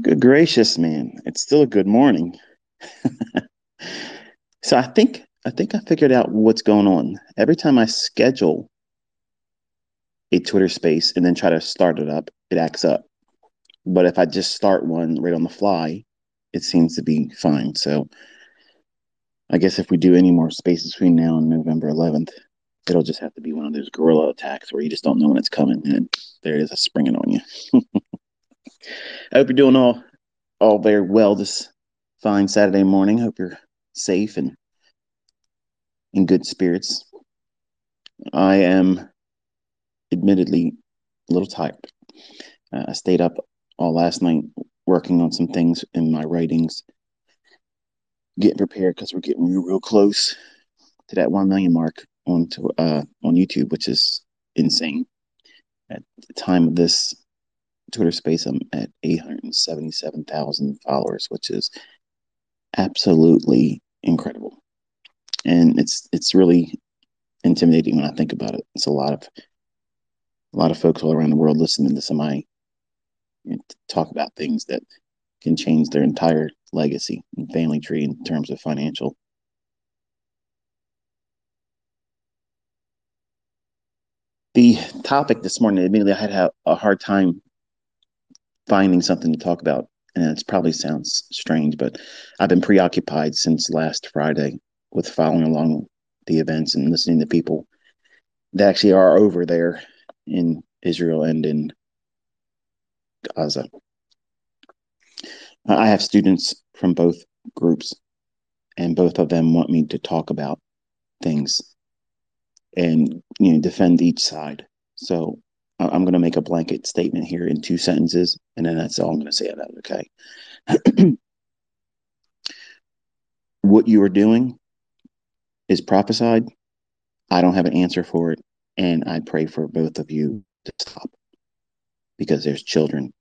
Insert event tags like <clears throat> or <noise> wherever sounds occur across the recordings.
Good gracious, man. It's still a good morning. <laughs> so I think I think I figured out what's going on. Every time I schedule a Twitter space and then try to start it up, it acts up. But if I just start one right on the fly, it seems to be fine. So I guess if we do any more spaces between now and November 11th, it'll just have to be one of those guerrilla attacks where you just don't know when it's coming and there it is, springing on you. <laughs> I hope you're doing all all very well this fine Saturday morning. Hope you're safe and in good spirits. I am admittedly a little tired. Uh, I stayed up all last night working on some things in my writings, getting prepared because we're getting real, real close to that one million mark on to, uh, on YouTube, which is insane. At the time of this Twitter space, I'm at 877,000 followers, which is absolutely incredible. And it's it's really intimidating when I think about it. It's a lot of a lot of folks all around the world listening to somebody talk about things that can change their entire legacy and family tree in terms of financial. The topic this morning, admittedly, I had a hard time finding something to talk about. And it probably sounds strange, but I've been preoccupied since last Friday with following along the events and listening to people that actually are over there in Israel and in Gaza. I have students from both groups, and both of them want me to talk about things and you know defend each side. So I'm going to make a blanket statement here in two sentences, and then that's all I'm going to say about it. Okay. <clears throat> what you are doing is prophesied. I don't have an answer for it, and I pray for both of you to stop because there's children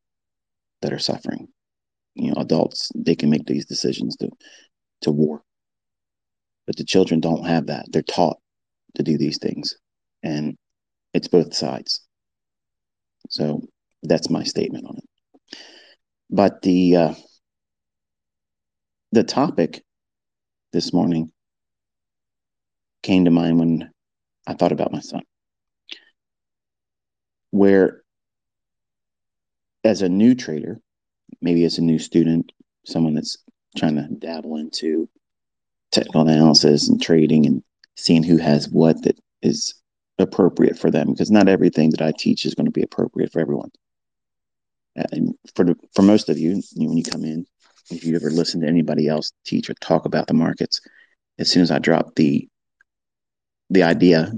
that are suffering. You know, adults they can make these decisions to to war, but the children don't have that. They're taught to do these things, and it's both sides. So that's my statement on it. But the uh, the topic this morning came to mind when I thought about my son, where as a new trader, maybe as a new student, someone that's trying to dabble into technical analysis and trading and seeing who has what that is appropriate for them because not everything that I teach is going to be appropriate for everyone. And for the, for most of you, when you come in, if you ever listen to anybody else teach or talk about the markets, as soon as I drop the the idea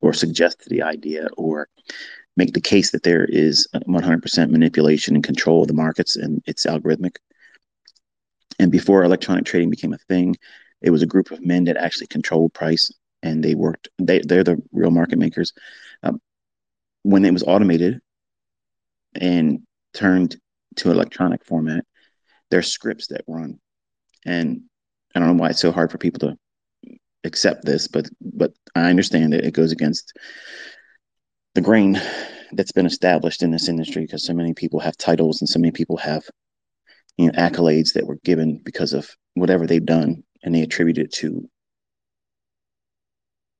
or suggest the idea or make the case that there is 100% manipulation and control of the markets and it's algorithmic. And before electronic trading became a thing, it was a group of men that actually controlled price and they worked. They they're the real market makers. Um, when it was automated and turned to electronic format, there's scripts that run, and I don't know why it's so hard for people to accept this, but but I understand it. It goes against the grain that's been established in this industry because so many people have titles and so many people have you know accolades that were given because of whatever they've done and they attribute it to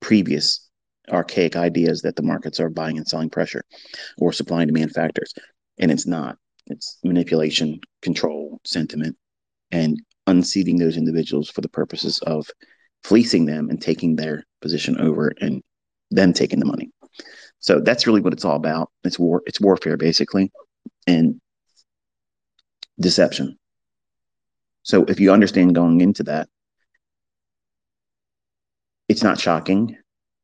previous archaic ideas that the markets are buying and selling pressure or supply and demand factors. And it's not. It's manipulation, control, sentiment, and unseating those individuals for the purposes of fleecing them and taking their position over and them taking the money. So that's really what it's all about. It's war, it's warfare basically, and deception. So if you understand going into that, it's not shocking.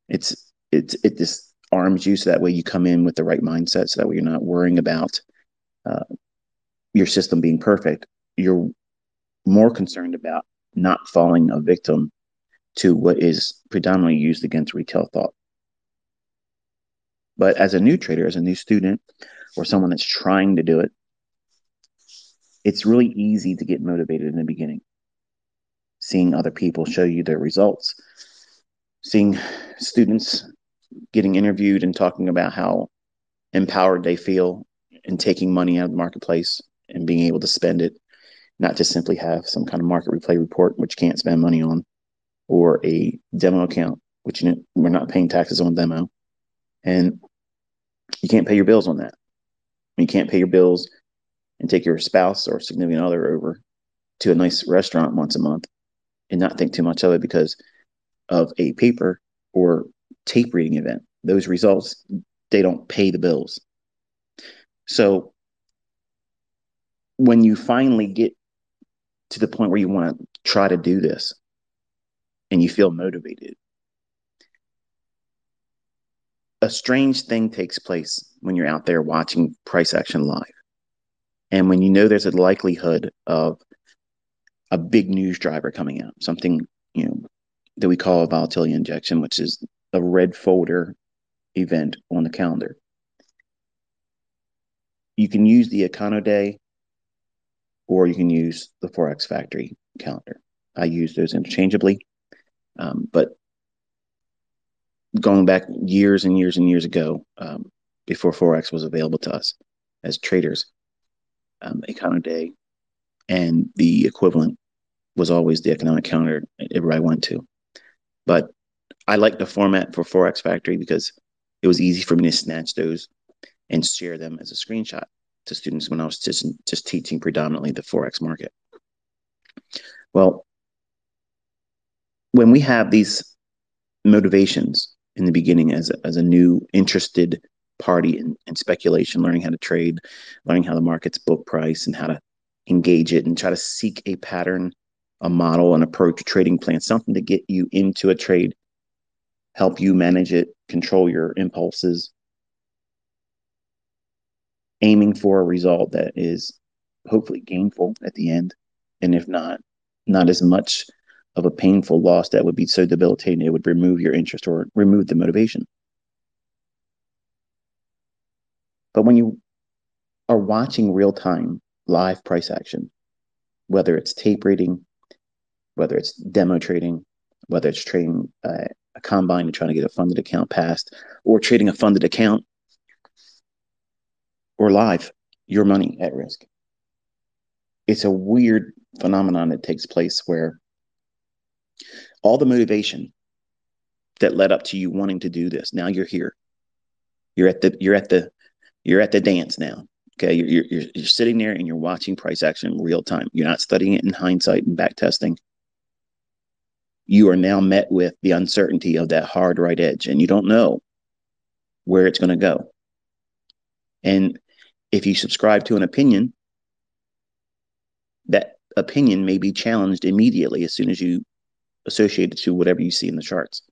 It's it's it just arms you so that way you come in with the right mindset, so that way you're not worrying about uh, your system being perfect. You're more concerned about not falling a victim to what is predominantly used against retail thought. But as a new trader, as a new student, or someone that's trying to do it, it's really easy to get motivated in the beginning. Seeing other people show you their results, seeing students getting interviewed and talking about how empowered they feel in taking money out of the marketplace and being able to spend it, not just simply have some kind of market replay report, which can't spend money on, or a demo account, which we're not paying taxes on demo. And you can't pay your bills on that. You can't pay your bills and take your spouse or significant other over to a nice restaurant once a month and not think too much of it because of a paper or tape reading event. Those results, they don't pay the bills. So when you finally get to the point where you want to try to do this and you feel motivated, a strange thing takes place when you're out there watching price action live. And when you know there's a likelihood of a big news driver coming out, something, you know, that we call a volatility injection, which is a red folder event on the calendar. You can use the Econoday or you can use the Forex Factory calendar. I use those interchangeably. Um, but going back years and years and years ago, um, before Forex was available to us as traders, um, Econoday and the equivalent was always the economic calendar everywhere I went to. But I like the format for Forex Factory because it was easy for me to snatch those and share them as a screenshot to students when I was just just teaching predominantly the forex market. Well, when we have these motivations in the beginning as a, as a new interested party in, in speculation, learning how to trade, learning how the market's book price and how to engage it and try to seek a pattern, a model, an approach, a trading plan, something to get you into a trade, help you manage it, control your impulses, aiming for a result that is hopefully gainful at the end. And if not, not as much of a painful loss that would be so debilitating it would remove your interest or remove the motivation. But when you are watching real time live price action, whether it's tape reading, whether it's demo trading, whether it's trading uh, a combine and trying to get a funded account passed, or trading a funded account or live, your money at risk. It's a weird phenomenon that takes place where all the motivation that led up to you wanting to do this, now you're here. You're at the you're at the you're at the dance now. Okay, you're, you're, you're sitting there and you're watching price action real time. You're not studying it in hindsight and back testing. You are now met with the uncertainty of that hard right edge, and you don't know where it's going to go. And if you subscribe to an opinion, that opinion may be challenged immediately as soon as you associate it to whatever you see in the charts.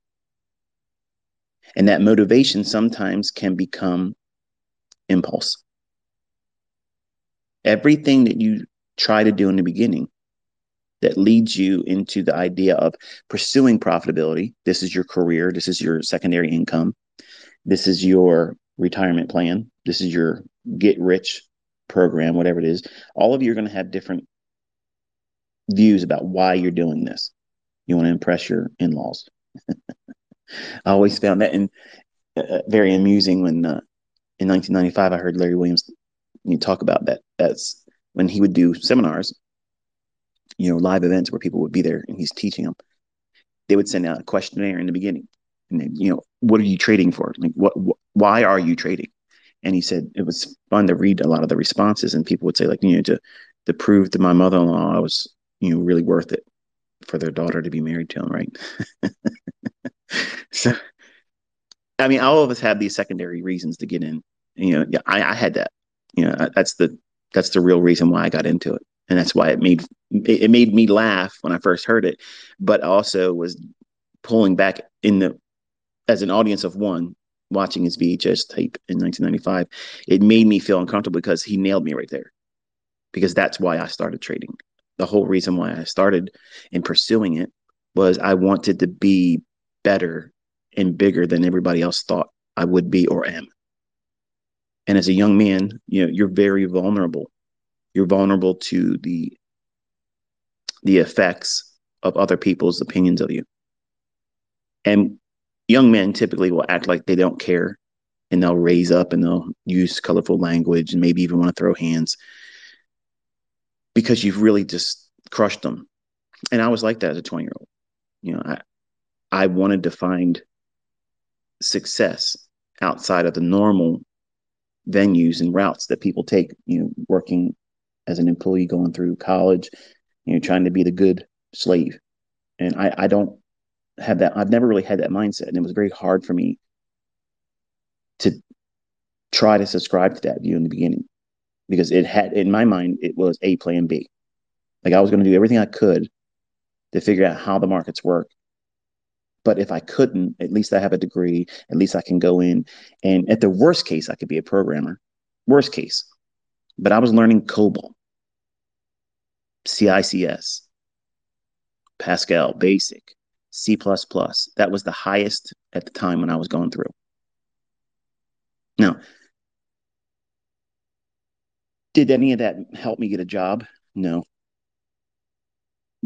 And that motivation sometimes can become impulse. Everything that you try to do in the beginning that leads you into the idea of pursuing profitability. This is your career. This is your secondary income. This is your retirement plan. This is your get rich program, whatever it is, all of you are going to have different views about why you're doing this. You want to impress your in laws. <laughs> I always found that in, uh, very amusing when uh, in 1995 I heard Larry Williams talk about that. That's when he would do seminars, you know, live events where people would be there and he's teaching them. They would send out a questionnaire in the beginning, and then, you know, what are you trading for? Like, what, wh- why are you trading? and he said it was fun to read a lot of the responses and people would say like you know to to prove to my mother-in-law i was you know really worth it for their daughter to be married to him right <laughs> so i mean all of us have these secondary reasons to get in you know yeah i, I had that you know that's the that's the real reason why i got into it and that's why it made it made me laugh when i first heard it but also was pulling back in the as an audience of one watching his VHS tape in 1995, it made me feel uncomfortable because he nailed me right there. Because that's why I started trading. The whole reason why I started in pursuing it was I wanted to be better and bigger than everybody else thought I would be or am. And as a young man, you know, you're very vulnerable. You're vulnerable to the the effects of other people's opinions of you. And young men typically will act like they don't care and they'll raise up and they'll use colorful language and maybe even want to throw hands. because you've really just crushed them. And I was like that as a 20 year old. You know, I, I wanted to find success outside of the normal venues and routes that people take, you know, working as an employee going through college, you know, trying to be the good slave. And I, I don't have that. I've never really had that mindset. And it was very hard for me to try to subscribe to that view in the beginning because it had, in my mind, it was a plan B. Like I was going to do everything I could to figure out how the markets work. But if I couldn't, at least I have a degree. At least I can go in. And at the worst case, I could be a programmer. Worst case. But I was learning COBOL, CICS, Pascal, Basic, C. That was the highest at the time when I was going through. Now, did any of that help me get a job? No.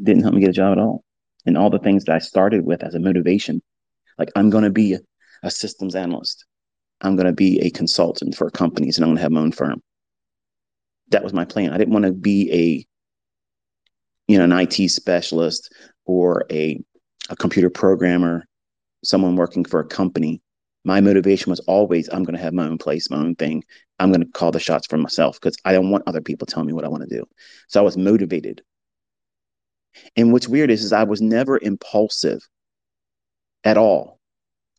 Didn't help me get a job at all. And all the things that I started with as a motivation, like I'm going to be a, systems analyst. I'm going to be a consultant for companies and I'm going to have my own firm. That was my plan. I didn't want to be a, you know, an IT specialist or a, a computer programmer, someone working for a company my motivation was always I'm going to have my own place, my own thing. I'm going to call the shots for myself because I don't want other people telling me what I want to do. So I was motivated. And what's weird is, is I was never impulsive at all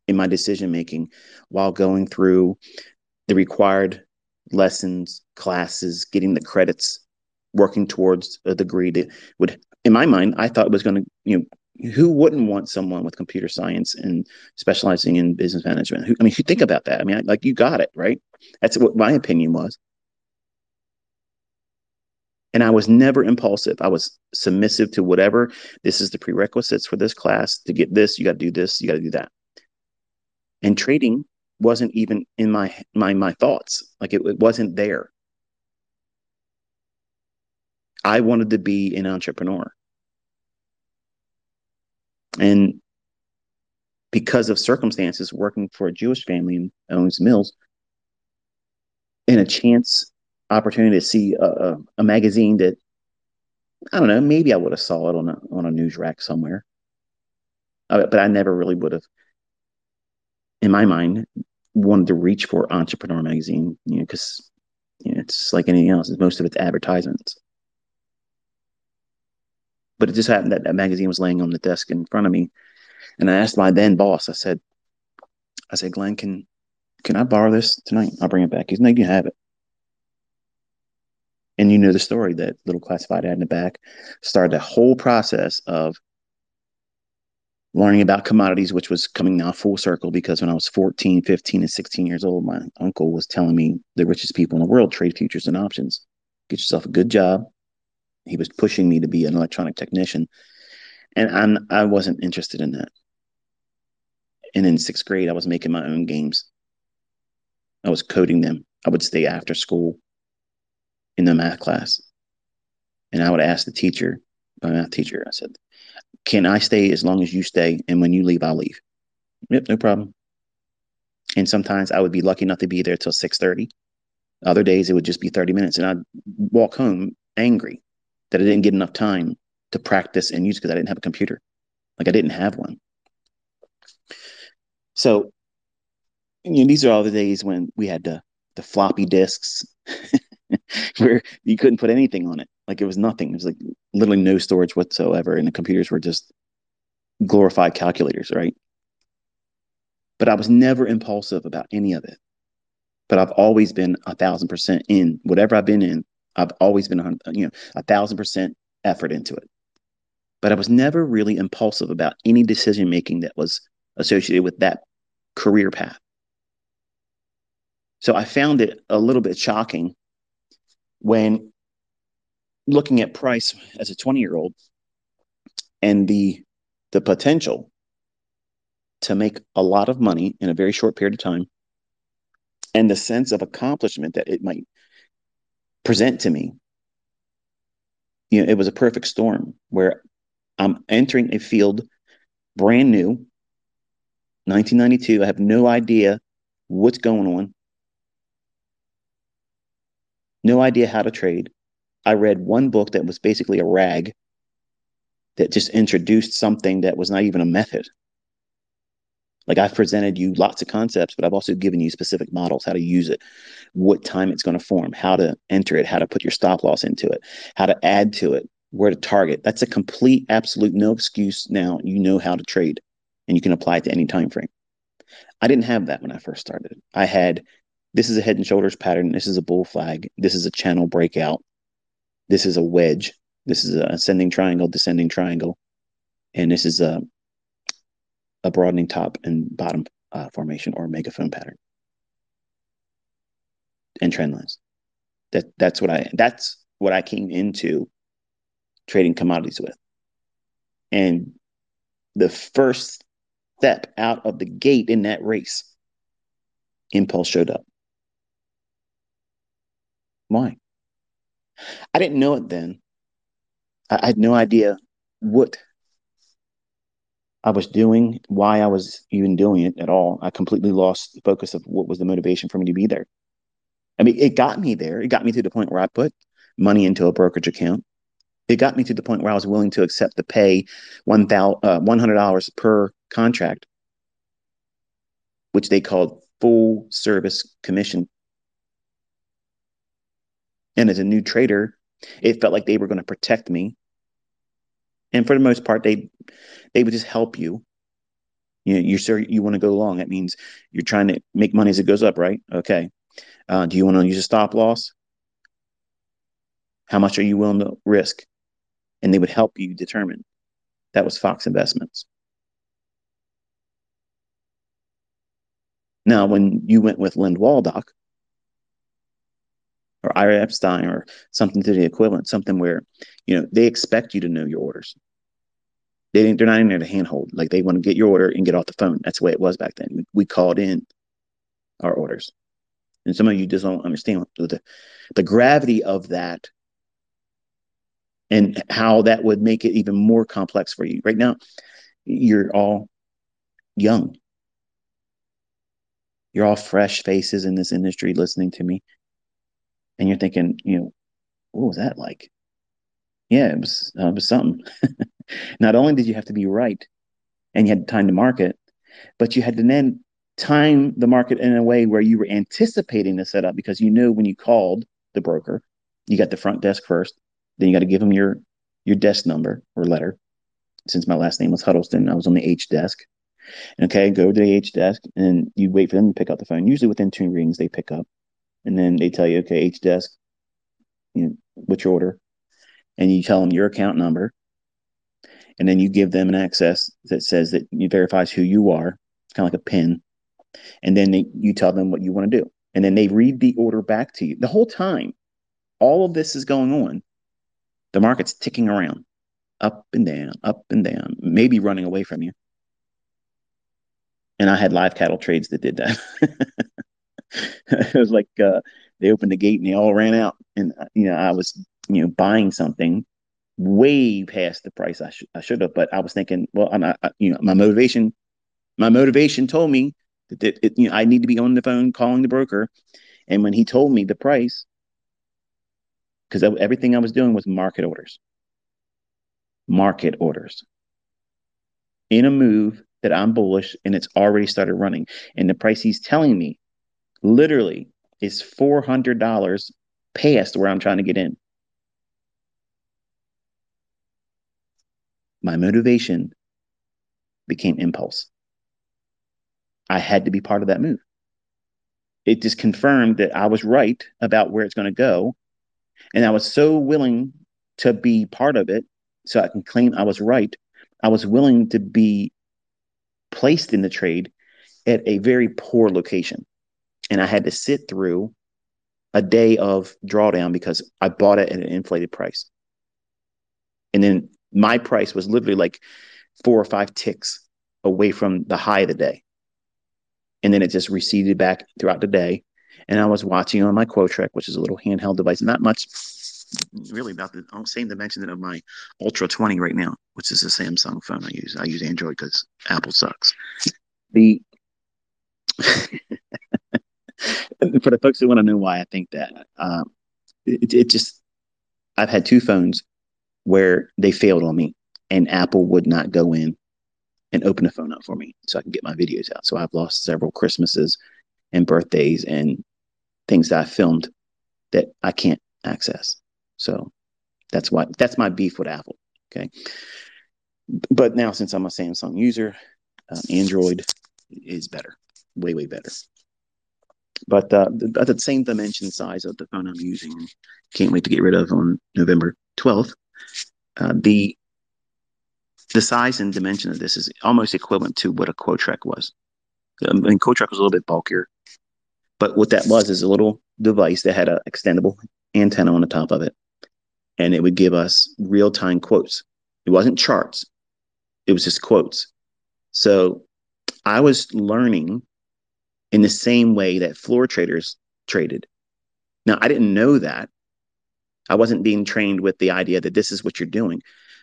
in my decision making while going through the required lessons, classes, getting the credits, working towards a degree that would, in my mind, I thought was going to, you know, who wouldn't want someone with computer science and specializing in business management? Who, I mean, you think about that, I mean, like you got it, right? That's what my opinion was. And I was never impulsive. I was submissive to whatever. This is the prerequisites for this class. To get this, you got to do this, you got to do that. And trading wasn't even in my my my thoughts. Like it, it wasn't there. I wanted to be an entrepreneur. And because of circumstances, working for a Jewish family and owns mills, and a chance opportunity to see a, a, a, magazine that I don't know, maybe I would have saw it on a on a news rack somewhere, uh, but I never really would have, in my mind, wanted to reach for Entrepreneur magazine, you know, because you know, it's like anything else. Most of it's advertisements. But it just happened that that magazine was laying on the desk in front of me. And I asked my then boss, I said, I said, Glenn, can can I borrow this tonight? I'll bring it back. He's like, you have it. And you know the story that little classified ad in the back started the whole process of learning about commodities, which was coming now full circle because when I was 14, 15, and 16 years old, my uncle was telling me the richest people in the world trade futures and options. Get yourself a good job, he was pushing me to be an electronic technician, and I'm, I wasn't interested in that. And in sixth grade, I was making my own games. I was coding them. I would stay after school in the math class, and I would ask the teacher, my math teacher, I said, "Can I stay as long as you stay? And when you leave, I'll leave." Yep, no problem. And sometimes I would be lucky enough to be there till six thirty. Other days it would just be 30 minutes and I'd walk home angry that I didn't get enough time to practice and use because I didn't have a computer. Like I didn't have one. So, you know, these are all the days when we had the the floppy disks <laughs> where you couldn't put anything on it. Like it was nothing. It was like literally no storage whatsoever. And the computers were just glorified calculators, right? But I was never impulsive about any of it. But I've always been a thousand percent in whatever I've been in. I've always been, you know, a thousand percent effort into it. But I was never really impulsive about any decision making that was associated with that career path. So I found it a little bit shocking when looking at price as a 20 year old and the the potential to make a lot of money in a very short period of time and the sense of accomplishment that it might present to me. You know, it was a perfect storm where I'm entering a field brand new, 1992. I have no idea what's going on, no idea how to trade. I read one book that was basically a rag that just introduced something that was not even a method. Like I've presented you lots of concepts, but I've also given you specific models, how to use it, what time it's going to form, how to enter it, how to put your stop loss into it, how to add to it, where to target. That's a complete, absolute no excuse now. You know how to trade and you can apply it to any time frame. I didn't have that when I first started. I had this is a head and shoulders pattern, this is a bull flag, this is a channel breakout, this is a wedge, this is a ascending triangle, descending triangle, and this is a a broadening top and bottom uh, formation or megaphone pattern and trend lines. That that's what I that's what I came into trading commodities with. And the first step out of the gate in that race, impulse showed up. Why? I didn't know it then. I, I had no idea what I was doing, why I was even doing it at all. I completely lost the focus of what was the motivation for me to be there. I mean, it got me there. It got me to the point where I put money into a brokerage account. It got me to the point where I was willing to accept the pay one uh, hundred dollars per contract, which they called full service commission. And as a new trader, it felt like they were going to protect me. And for the most part, they they would just help you. You know, you're sure you want to go long. That means you're trying to make money as it goes up, right? Okay. Uh, do you want to use a stop loss? How much are you willing to risk? And they would help you determine. That was Fox Investments. Now, when you went with Lind Waldock or Ira Epstein or something to the equivalent, something where, you know, they expect you to know your orders. They didn't, they're not in there to handhold. Like they want to get your order and get off the phone. That's the way it was back then. We called in our orders. And some of you just don't understand the, the gravity of that and how that would make it even more complex for you. Right now, you're all young. You're all fresh faces in this industry listening to me. And you're thinking, you know, what was that like? Yeah, it was, uh, it was something. <laughs> Not only did you have to be right and you had time to market, but you had to then time the market in a way where you were anticipating the setup because you knew when you called the broker, you got the front desk first, then you got to give them your your desk number or letter. Since my last name was Huddleston, I was on the H desk. Okay, go to the H desk and you wait for them to pick up the phone. Usually within two rings they pick up, and then they tell you, okay, H desk, you know, your order, and you tell them your account number, and then you give them an access that says that you verifies who you are. Kind of like a pin, and then they, you tell them what you want to do, and then they read the order back to you. The whole time, all of this is going on. The market's ticking around, up and down, up and down, maybe running away from you. And I had live cattle trades that did that. <laughs> <laughs> it was like uh, they opened the gate and they all ran out, and uh, you know I was you know buying something way past the price I, sh- I should have, but I was thinking, well, I'm not, you know, my motivation, my motivation told me that, that it, you know, I need to be on the phone calling the broker. And when he told me the price, because everything I was doing was market orders, market orders in a move that I'm bullish and it's already started running. And the price he's telling me literally is $400 past where I'm trying to get in. my motivation became impulse. I had to be part of that move. It just confirmed that I was right about where it's going to go. And I was so willing to be part of it so I can claim I was right. I was willing to be placed in the trade at a very poor location. And I had to sit through a day of drawdown because I bought it at an inflated price. And then my price was literally like four or five ticks away from the high of the day. And then it just receded back throughout the day. And I was watching on my Quotrek, which is a little handheld device, not much really about the same dimension of my Ultra 20 right now, which is a Samsung phone I use. I use Android because Apple sucks. <laughs> The for the folks who want to know why I think that, um, it, it just I've had two phones where they failed on me and Apple would not go in and open a phone up for me so I can get my videos out. So I've lost several Christmases and birthdays and things that I filmed that I can't access. So that's why that's my beef with Apple. Okay. But now since I'm a Samsung user, um, Android is better, way, way better. But uh, the same dimension size of the phone I'm using, can't wait to get rid of on November 12th. Uh, the the size and dimension of this is almost equivalent to what a Quotrek was. I mean, Quotrek was a little bit bulkier, but what that was is a little device that had an extendable antenna on the top of it, and it would give us real time quotes. It wasn't charts; it was just quotes. So I was learning in the same way that floor traders traded. Now, I didn't know that. I wasn't being trained with the idea that this is what you're doing,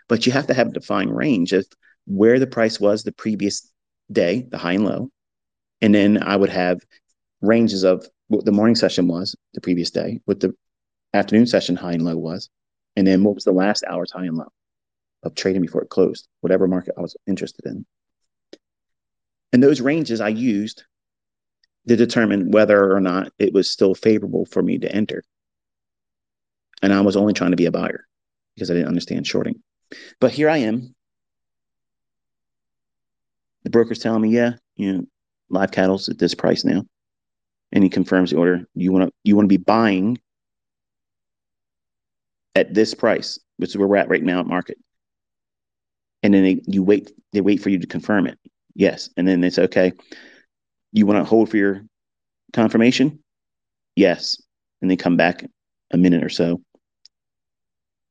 but you have to have a defined range of where the price was the previous day, the high and low. And then I would have ranges of what the morning session was the previous day, what the afternoon session high and low was, and then what was the last hour's high and low of trading before it closed, whatever market I was interested in. And those ranges I used to determine whether or not it was still favorable for me to enter. And I was only trying to be a buyer because I didn't understand shorting. But here I am. The broker's telling me, yeah, you know, live cattle's at this price now. And he confirms the order. You want to you want to be buying at this price, which is where we're at right now at market. And then they, you wait, they wait for you to confirm it. Yes. And then they say, okay, you want to hold for your confirmation? Yes. And they come back a minute or so.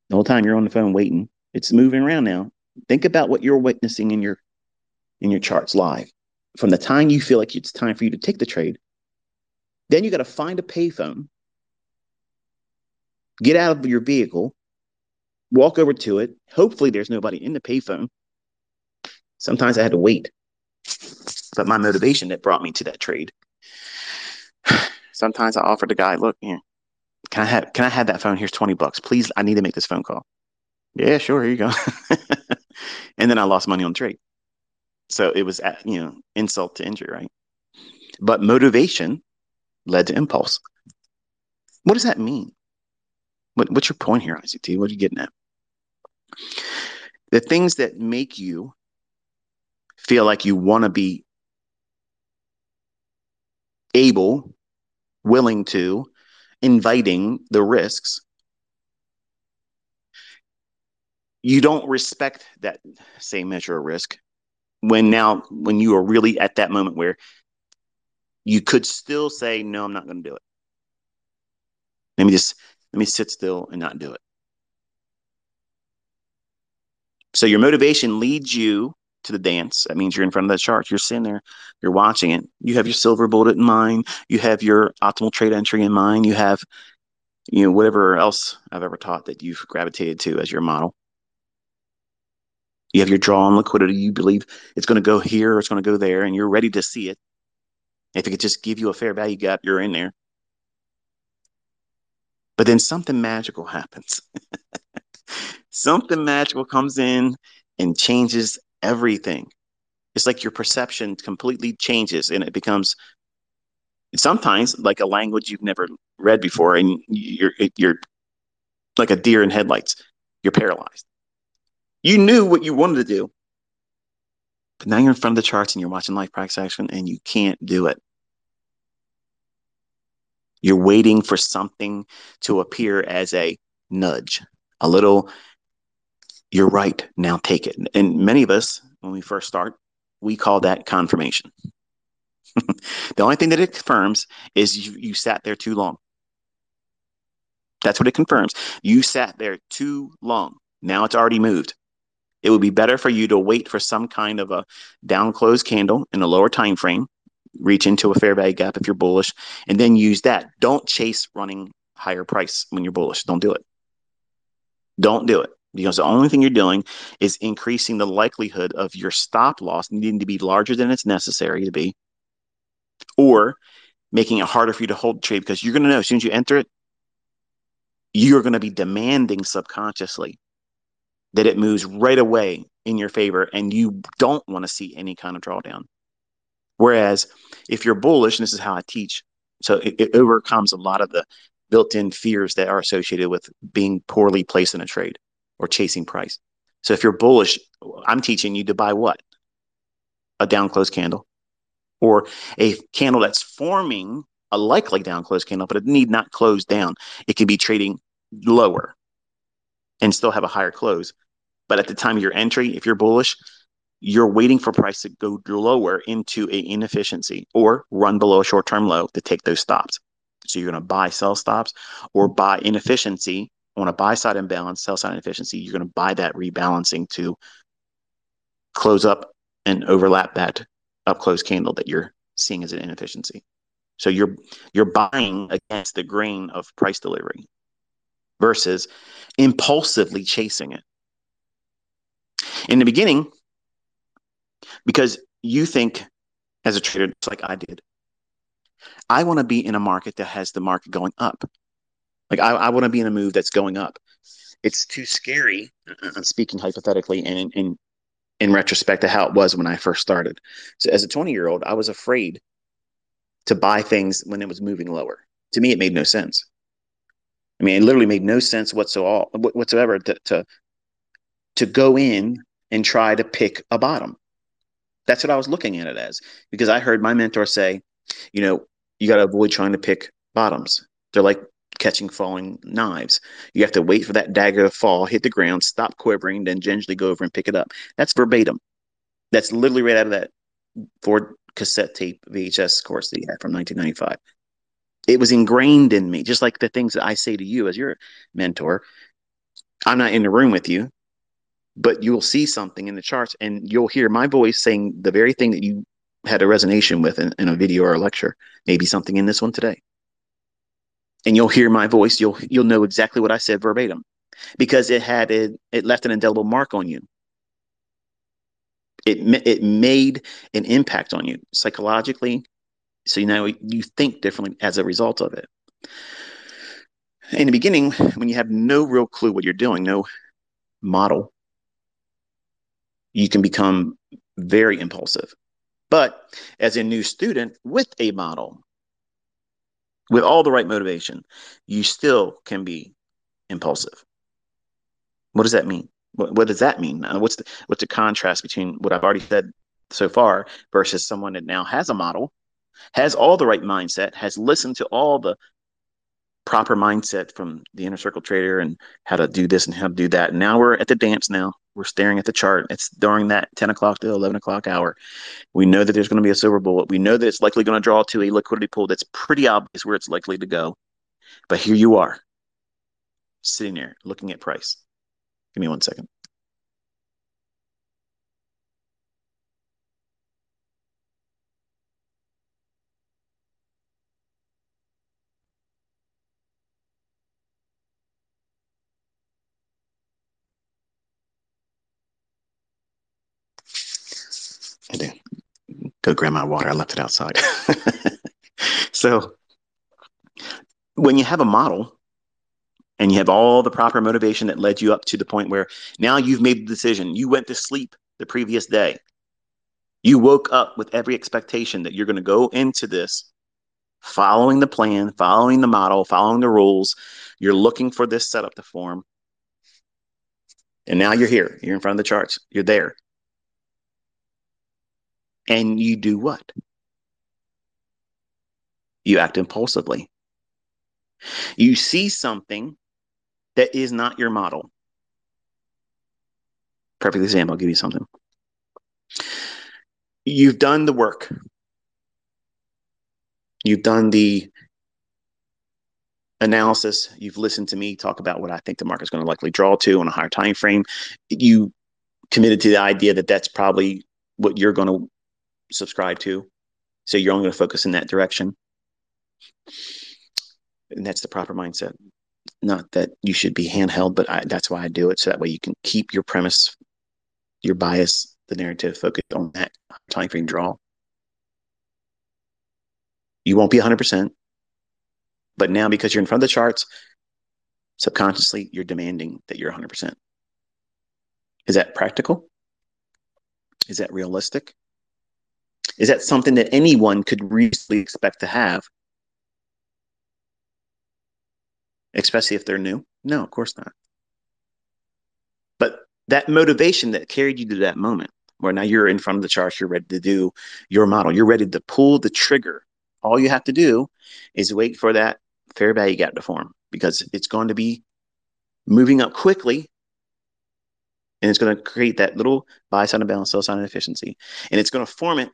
The whole time you're on the phone waiting, it's moving around now. Think about what you're witnessing in your in your charts live. From the time you feel like it's time for you to take the trade, then you got to find a payphone, get out of your vehicle, walk over to it. Hopefully, there's nobody in the payphone. Sometimes I had to wait but my motivation that brought me to that trade. <sighs> Sometimes I offered the guy, look, can I have can I have that phone? Here's 20 bucks. Please, I need to make this phone call. Yeah, sure, here you go. <laughs> and then I lost money on trade. So it was at, you know, insult to injury, right? But motivation led to impulse. What does that mean? What, what's your point here, ICT? What are you getting at? The things that make you feel like you want to be able, willing to, inviting the risks, you don't respect that same measure of risk when now when you are really at that moment where you could still say no i'm not going to do it. Let me just let me sit still and not do it. So your motivation leads you to the dance. That means you're in front of that chart. You're sitting there, you're watching it. You have your silver bullet in mind. You have your optimal trade entry in mind. You have, you know, whatever else I've ever taught that you've gravitated to as your model. You have your draw on liquidity. You believe it's going to go here or it's going to go there, and you're ready to see it. If it could just give you a fair value gap, you're in there. But then something magical happens. <laughs> something magical comes in and changes everything. It's like your perception completely changes and it becomes sometimes like a language you've never read before and you're you're like a deer in headlights. You're paralyzed. You knew what you wanted to do, but now you're in front of the charts and you're watching life practice action and you can't do it. You're waiting for something to appear as a nudge, a little you're right. Now take it. And many of us, when we first start, we call that confirmation. <laughs> the only thing that it confirms is you, you sat there too long. That's what it confirms. You sat there too long. Now it's already moved. It would be better for you to wait for some kind of a down closed candle in a lower time frame, reach into a fair value gap if you're bullish, and then use that. Don't chase running higher price when you're bullish. Don't do it. Don't do it because the only thing you're doing is increasing the likelihood of your stop loss needing to be larger than it's necessary to be, or making it harder for you to hold trade because you're going to know as soon as you enter it, you're going to be demanding subconsciously that it moves right away in your favor and you don't want to see any kind of drawdown. Whereas if you're bullish, and this is how I teach, so it, it overcomes a lot of the built-in fears that are associated with being poorly placed in a trade or chasing price. So if you're bullish, I'm teaching you to buy what? A down close candle or a candle that's forming a likely down close candle, but it need not close down. It could be trading lower and still have a higher close. But at the time of your entry, if you're bullish, you're waiting for price to go lower into a inefficiency or run below a short-term low to take those stops. So you're going to buy sell stops or buy inefficiency on a buy side imbalance, sell side inefficiency. You're going to buy that rebalancing to close up and overlap that up close candle that you're seeing as an inefficiency. So you're you're buying against the grain of price delivery versus impulsively chasing it. In the beginning, because you think as a trader, just like I did, I want to be in a market that has the market going up. Like I, I want to be in a move that's going up. It's too scary. <clears throat> I'm speaking hypothetically and in, in in retrospect to how it was when I first started. So as a 20 year old, I was afraid to buy things when it was moving lower. To me, it made no sense. I mean, it literally made no sense whatsoever, whatsoever to, to, to go in and try to pick a bottom. That's what I was looking at it as because I heard my mentor say, you know, you got to avoid trying to pick bottoms. They're like catching falling knives. You have to wait for that dagger to fall, hit the ground, stop quivering, then gingerly go over and pick it up. That's verbatim. That's literally right out of that Ford cassette tape VHS course that he had from 1995. It was ingrained in me, just like the things that I say to you as your mentor. I'm not in the room with you, but you'll see something in the charts and you'll hear my voice saying the very thing that you had a resonation with in, in a video or a lecture, maybe something in this one today. And you'll hear my voice, you'll you'll know exactly what I said verbatim because it had it, it left an indelible mark on you. It it made an impact on you psychologically, so you know you think differently as a result of it. In the beginning, when you have no real clue what you're doing, no model, you can become very impulsive. But as a new student with a model, with all the right motivation, you still can be impulsive. What does that mean? What, what does that mean? Uh, what's the what's the contrast between what I've already said so far versus someone that now has a model, has all the right mindset, has listened to all the proper mindset from the inner circle trader and how to do this and how to do that. And now we're at the dance now. We're staring at the chart. It's during that 10 o'clock to 11 o'clock hour. We know that there's going to be a silver bullet. We know that it's likely going to draw to a liquidity pool that's pretty obvious where it's likely to go. But here you are, sitting there looking at price. Give me one second. My water. I left it outside. <laughs> so when you have a model and you have all the proper motivation that led you up to the point where now you've made the decision, you went to sleep the previous day. You woke up with every expectation that you're going to go into this following the plan, following the model, following the rules. You're looking for this setup to form. And now you're here. You're in front of the charts. You're there and you do what? You act impulsively. You see something that is not your model. Perfect example, I'll give you something. You've done the work. You've done the analysis. You've listened to me talk about what I think the market's going to likely draw to on a higher time frame. You committed to the idea that that's probably what you're going to subscribe to. So you're only going to focus in that direction. And that's the proper mindset. Not that you should be handheld, but I, that's why I do it. So that way you can keep your premise, your bias, the narrative focused on that time frame draw. You won't be 100%. But now, because you're in front of the charts, Subconsciously, you're demanding that you're 100%. Is that practical? Is that realistic? Is that something that anyone could reasonably expect to have? Especially if they're new? No, of course not. But that motivation that carried you to that moment, where now you're in front of the chart, you're ready to do your model, you're ready to pull the trigger. All you have to do is wait for that fair value gap to form because it's going to be moving up quickly and it's going to create that little buy side imbalance, sell side inefficiency. And it's going to form it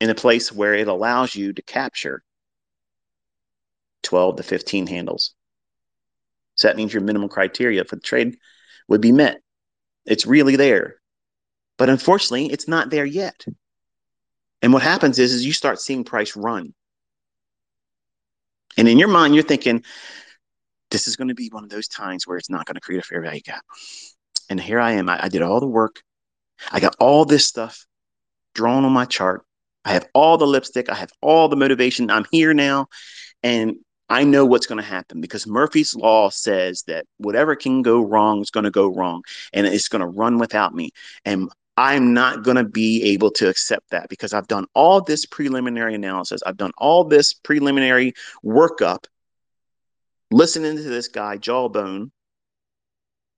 in a place where it allows you to capture 12 to 15 handles. So that means your minimum criteria for the trade would be met. It's really there. But unfortunately, it's not there yet. And what happens is, is you start seeing price run. And in your mind, you're thinking, this is going to be one of those times where it's not going to create a fair value gap. And here I am. I, I did all the work. I got all this stuff drawn on my chart. I have all the lipstick. I have all the motivation. I'm here now. And I know what's going to happen because Murphy's Law says that whatever can go wrong is going to go wrong and it's going to run without me. And I'm not going to be able to accept that because I've done all this preliminary analysis. I've done all this preliminary workup, listening to this guy, Jawbone.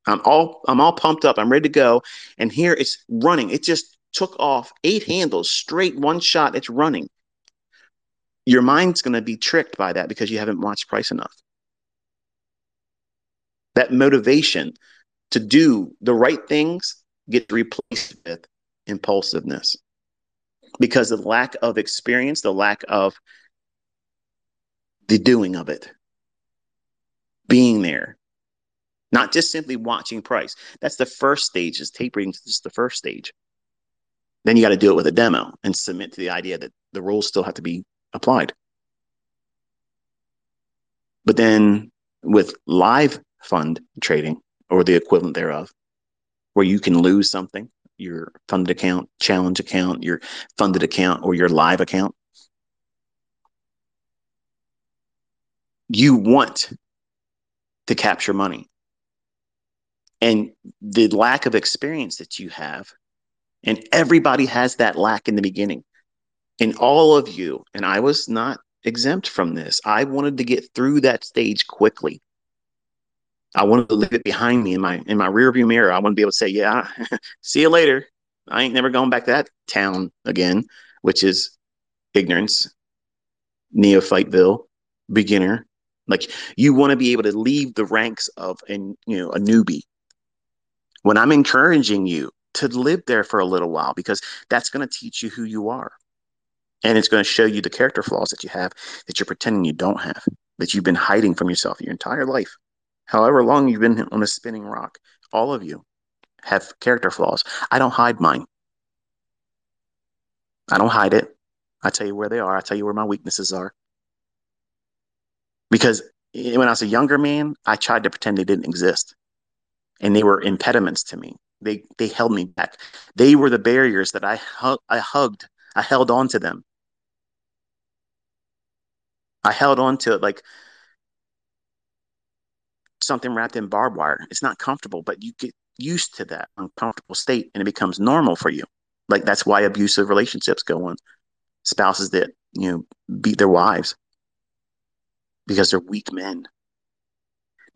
I'm all I'm all pumped up. I'm ready to go. And here it's running. It just took off eight handles straight, one shot. It's running your mind's going to be tricked by that because you haven't watched price enough. That motivation to do the right things gets replaced with impulsiveness because the lack of experience, the lack of the doing of it, being there, not just simply watching price. That's the first stage, is tape reading is just the first stage. Then you got to do it with a demo and submit to the idea that the rules still have to be applied. But then with live fund trading or the equivalent thereof, where you can lose something, your funded account, challenge account, your funded account, or your live account, you want to capture money. And the lack of experience that you have, and everybody has that lack in the beginning and all of you, and I was not exempt from this. I wanted to get through that stage quickly. I wanted to leave it behind me in my in my rearview mirror. I want to be able to say, "Yeah, <laughs> see you later. I ain't never going back to that town again," which is ignorance, neophyteville, beginner. Like you want to be able to leave the ranks of an you know a newbie. When I'm encouraging you to live there for a little while because that's going to teach you who you are. And it's going to show you the character flaws that you have that you're pretending you don't have, that you've been hiding from yourself your entire life. However long you've been on a spinning rock, all of you have character flaws. I don't hide mine. I don't hide it. I tell you where they are. I tell you where my weaknesses are. Because when I was a younger man, I tried to pretend they didn't exist. And they were impediments to me. They they held me back. They were the barriers that I hu- I hugged. I held on to them. I held on to it like something wrapped in barbed wire. It's not comfortable, but you get used to that uncomfortable state and it becomes normal for you. Like that's why abusive relationships go on. Spouses that, you know, beat their wives because they're weak men.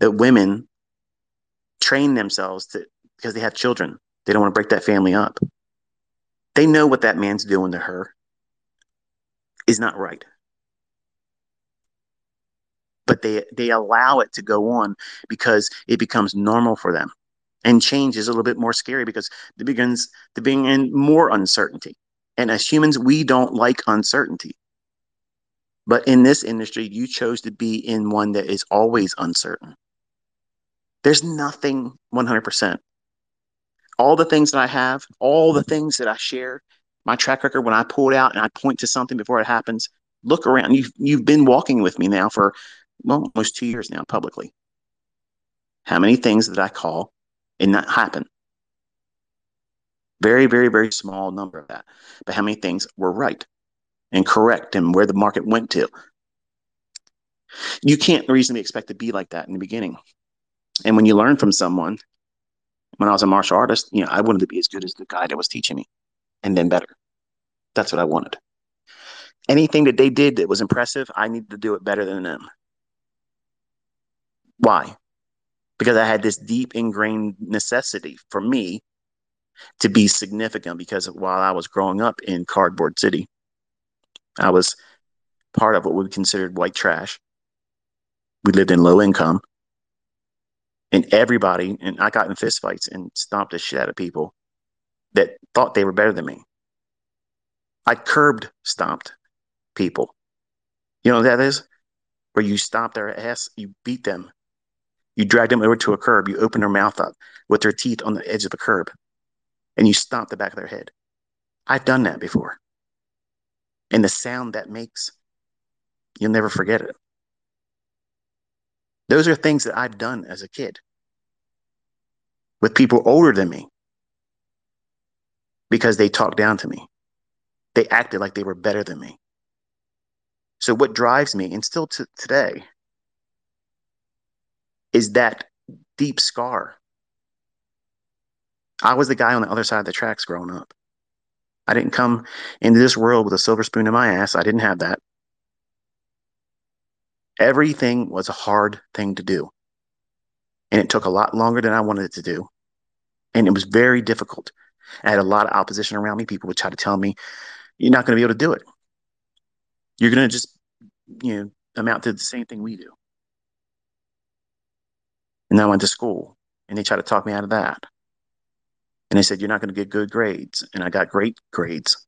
That women train themselves to because they have children. They don't want to break that family up. They know what that man's doing to her is not right. But they they allow it to go on because it becomes normal for them. And change is a little bit more scary because it begins to bring in more uncertainty. And as humans we don't like uncertainty. But in this industry you chose to be in one that is always uncertain. There's nothing 100% all the things that i have all the things that i share my track record when i pull it out and i point to something before it happens look around you've, you've been walking with me now for well, almost two years now publicly. How many things did I call and not happen? Very, very, very small number of that. But how many things were right and correct and where the market went to? You can't reasonably expect to be like that in the beginning. And when you learn from someone, when I was a martial artist, you know, I wanted to be as good as the guy that was teaching me and then better. That's what I wanted. Anything that they did that was impressive, I needed to do it better than them. Why? Because I had this deep ingrained necessity for me to be significant because while I was growing up in Cardboard City, I was part of what we considered white trash. We lived in low income. And everybody, and I got in fistfights and stomped the shit out of people that thought they were better than me. I curbed stomped people. You know what that is? Where you stomp their ass, you beat them, you drag them over to a curb, you open their mouth up with their teeth on the edge of the curb, and you stomp the back of their head. I've done that before. And the sound that makes, you'll never forget it. Those are things that I've done as a kid with people older than me because they talked down to me. They acted like they were better than me. So, what drives me, and still to today, is that deep scar. I was the guy on the other side of the tracks growing up. I didn't come into this world with a silver spoon in my ass. I didn't have that. Everything was a hard thing to do. And it took a lot longer than I wanted it to do. And it was very difficult. I had a lot of opposition around me. People would try to tell me, you're not going to be able to do it. You're going to just, you know, amount to the same thing we do. And I went to school and they tried to talk me out of that. And they said, you're not going to get good grades. And I got great grades.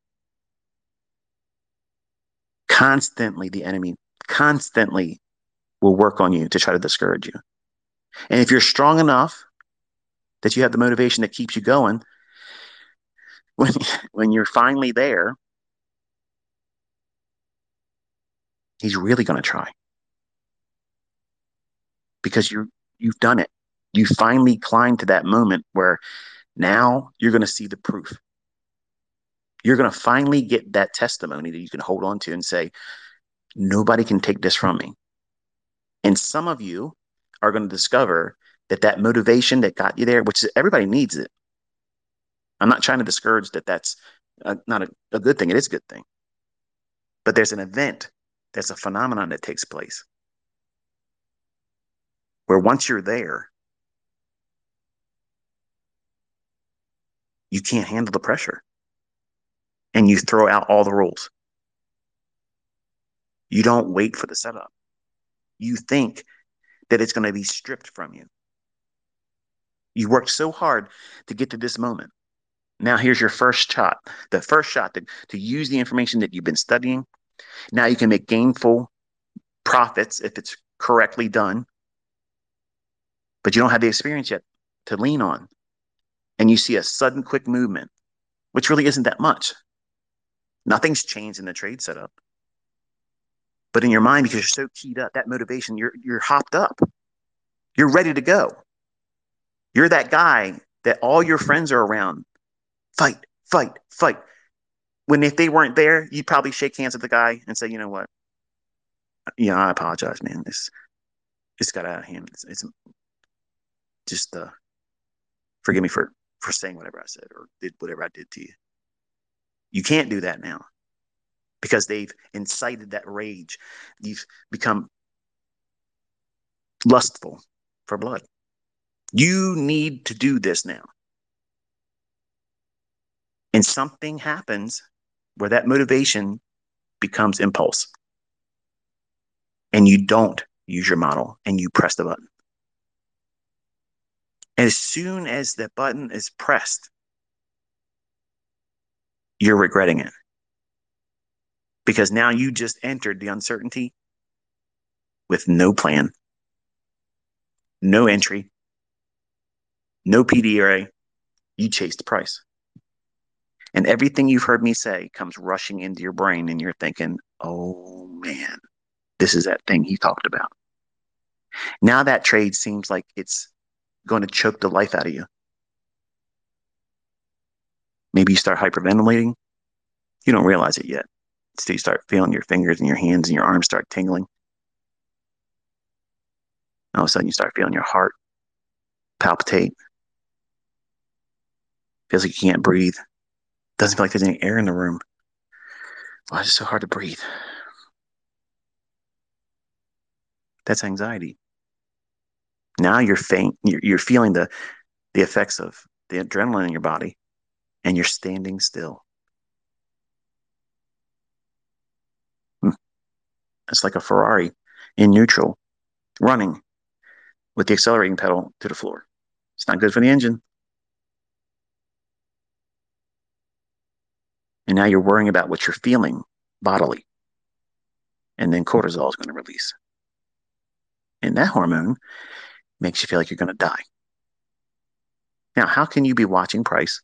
Constantly, the enemy constantly will work on you to try to discourage you. And if you're strong enough that you have the motivation that keeps you going, when <laughs> when you're finally there, he's really going to try because you you've done it. You finally climbed to that moment where now you're going to see the proof. You're going to finally get that testimony that you can hold on to and say, nobody can take this from me. And some of you are going to discover that that motivation that got you there, which is, everybody needs it. I'm not trying to discourage that that's a, not a, a good thing. It is a good thing. But there's an event, there's a phenomenon that takes place where once you're there, you can't handle the pressure and you throw out all the rules. You don't wait for the setup. You think that it's going to be stripped from you. You worked so hard to get to this moment. Now here's your first shot, the first shot to, to use the information that you've been studying. Now you can make gainful profits if it's correctly done, but you don't have the experience yet to lean on. And you see a sudden quick movement, which really isn't that much. Nothing's changed in the trade setup. But in your mind, because you're so keyed up, that motivation, you're you're hopped up. You're ready to go. You're that guy that all your friends are around. Fight, fight, fight. When if they weren't there, you'd probably shake hands with the guy and say, you know what? Yeah, I apologize, man. This it's got out of hand. It's, it's just uh forgive me for for saying whatever I said or did whatever I did to you. You can't do that now because they've incited that rage. You've become lustful for blood. You need to do this now. And something happens where that motivation becomes impulse. And you don't use your model and you press the button. As soon as the button is pressed, you're regretting it because now you just entered the uncertainty with no plan, no entry, no PD array. You chased the price. And everything you've heard me say comes rushing into your brain, and you're thinking, oh man, this is that thing he talked about. Now that trade seems like it's going to choke the life out of you. Maybe you start hyperventilating. You don't realize it yet. So you start feeling your fingers and your hands and your arms start tingling. All of a sudden, you start feeling your heart palpitate. Feels like you can't breathe. Doesn't feel like there's any air in the room. Why is it so hard to breathe? That's anxiety. Now you're faint. You're, you're feeling the the effects of the adrenaline in your body, and you're standing still. It's like a Ferrari in neutral, running with the accelerating pedal to the floor. It's not good for the engine. And now you're worrying about what you're feeling bodily. And then cortisol is going to release. And that hormone makes you feel like you're going to die. Now, how can you be watching price,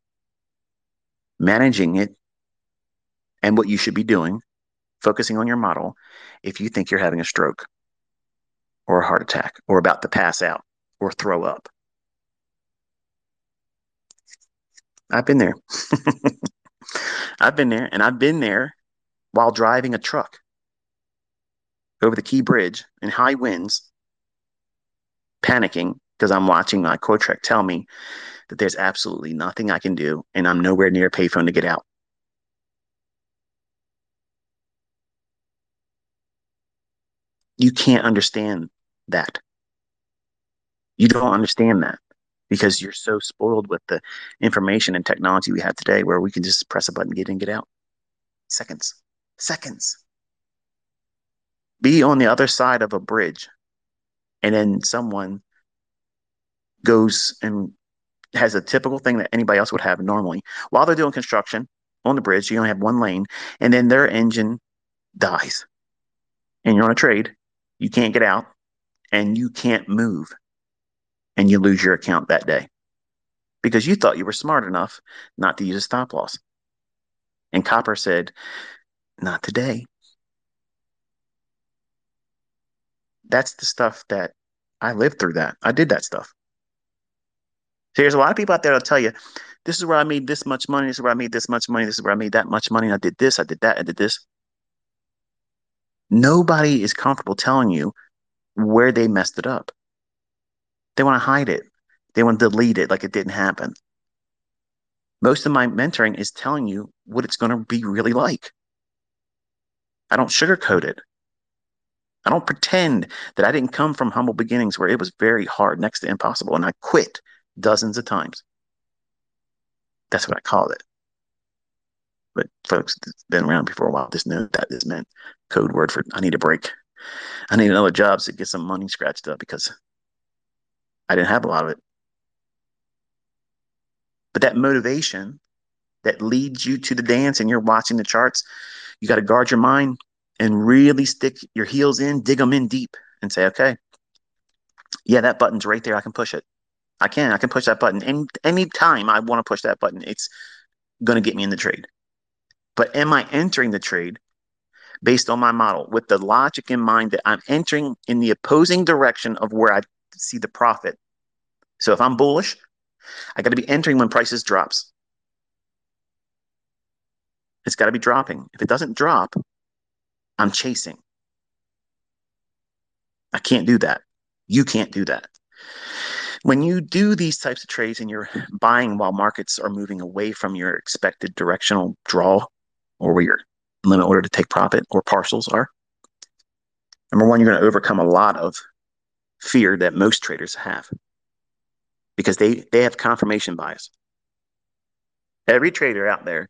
managing it, and what you should be doing, focusing on your model, if you think you're having a stroke or a heart attack or about to pass out or throw up? I've been there. <laughs> I've been there, and I've been there while driving a truck over the Key Bridge in high winds, panicking because I'm watching my QuoTrek tell me that there's absolutely nothing I can do, and I'm nowhere near a payphone to get out. You can't understand that. You don't understand that because you're so spoiled with the information and technology we have today where we can just press a button, get in, get out. Seconds. Seconds. Be on the other side of a bridge and then someone goes and has a typical thing that anybody else would have normally while they're doing construction on the bridge. You only have one lane, and then their engine dies, and you're on a trade. You can't get out, and you can't move and you lose your account that day because you thought you were smart enough not to use a stop loss. And Copper said, Not today. That's the stuff that I lived through that. I did that stuff. So there's a lot of people out there that'll tell you, this is where I made this much money, this is where I made this much money, this is where I made that much money, I did this, I did that, I did this. Nobody is comfortable telling you where they messed it up. They want to hide it. They want to delete it like it didn't happen. Most of my mentoring is telling you what it's going to be really like. I don't sugarcoat it. I don't pretend that I didn't come from humble beginnings where it was very hard, next to impossible, and I quit dozens of times. That's what I call it. But folks that's been around before a while just know that this meant code word for I need a break. I need another job to get some money scratched up because I didn't have a lot of it. But that motivation that leads you to the dance and you're watching the charts, you got to guard your mind and really stick your heels in, dig them in deep and say, okay, yeah, that button's right there. I can push it. I can. I can push that button. Any any time I want to push that button, it's going to get me in the trade. But am I entering the trade based on my model with the logic in mind that I'm entering in the opposing direction of where I see the profit. So if I'm bullish, I got to be entering when prices drops. It's got to be dropping. If it doesn't drop, I'm chasing. I can't do that. You can't do that. When you do these types of trades and you're buying while markets are moving away from your expected directional draw or where your limit order to take profit or partials are, number one, you're going to overcome a lot of fear that most traders have because they, they have confirmation bias. Every trader out there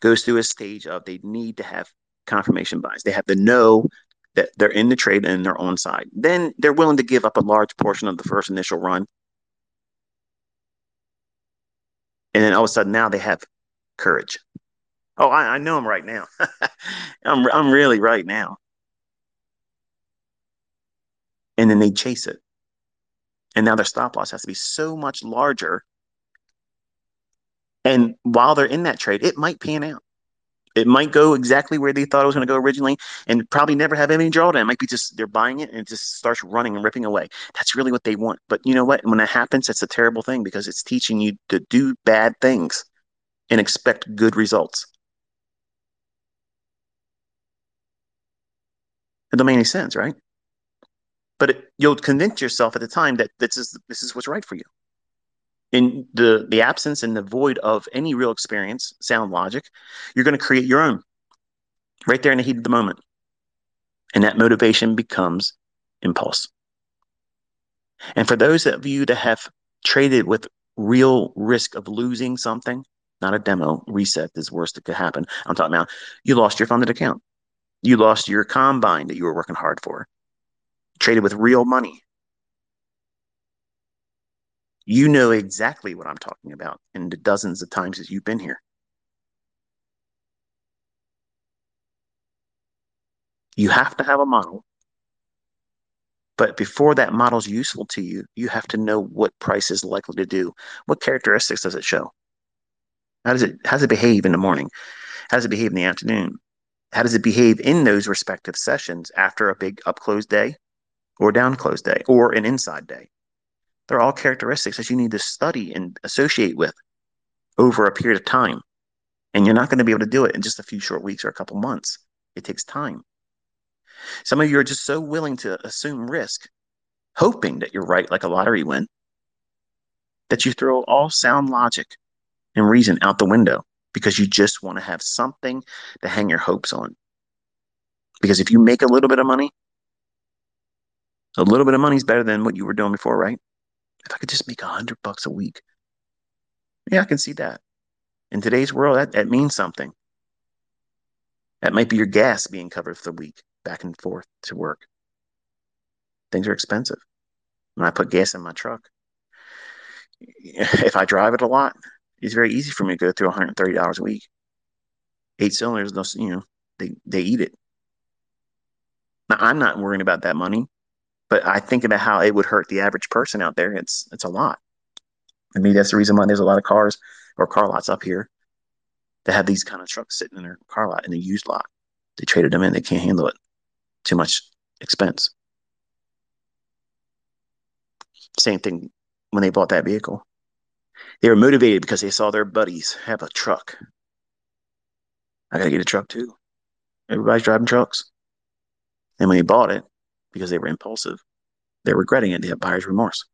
goes through a stage of they need to have confirmation bias. They have to know that they're in the trade and they're on side. Then they're willing to give up a large portion of the first initial run. And then all of a sudden now they have courage. Oh, I, I know I'm right now. <laughs> I'm I'm really right now and then they chase it. And now their stop loss has to be so much larger. And while they're in that trade, it might pan out. It might go exactly where they thought it was going to go originally and probably never have any drawdown. It might be just they're buying it and it just starts running and ripping away. That's really what they want. But you know what? When that happens, that's a terrible thing because it's teaching you to do bad things and expect good results. It don't make any sense, right? but it, you'll convince yourself at the time that this is this is what's right for you in the the absence and the void of any real experience, sound logic, you're going to create your own right there in the heat of the moment. And that motivation becomes impulse. And for those of you that have traded with real risk of losing something, not a demo, reset is worst that could happen. I'm talking about you lost your funded account. You lost your combine that you were working hard for. Traded with real money. You know exactly what I'm talking about in the dozens of times that you've been here. You have to have a model. But before that model is useful to you, you have to know what price is likely to do. What characteristics does it show? How does it how does it behave in the morning? How does it behave in the afternoon? How does it behave in those respective sessions after a big up close day or down close day or an inside day? They're all characteristics that you need to study and associate with over a period of time. And you're not going to be able to do it in just a few short weeks or a couple months. It takes time. Some of you are just so willing to assume risk, hoping that you're right like a lottery win, that you throw all sound logic and reason out the window because you just want to have something to hang your hopes on. Because if you make a little bit of money, a little bit of money is better than what you were doing before, right? If I could just make a hundred bucks a week, yeah, I can see that. In today's world, that, that means something. That might be your gas being covered for the week, back and forth to work. Things are expensive. When I put gas in my truck, <laughs> if I drive it a lot, it's very easy for me to go through $130 a week. Eight cylinders, you know, they, they eat it. Now, I'm not worrying about that money, but I think about how it would hurt the average person out there. It's it's a lot. I mean, that's the reason why there's a lot of cars or car lots up here that have these kind of trucks sitting in their car lot in a used lot. They traded them in. They can't handle it. Too much expense. Same thing when they bought that vehicle. They were motivated because they saw their buddies have a truck. I got to get a truck too. Everybody's driving trucks. And when they bought it, because they were impulsive, they're regretting it. They have buyer's remorse.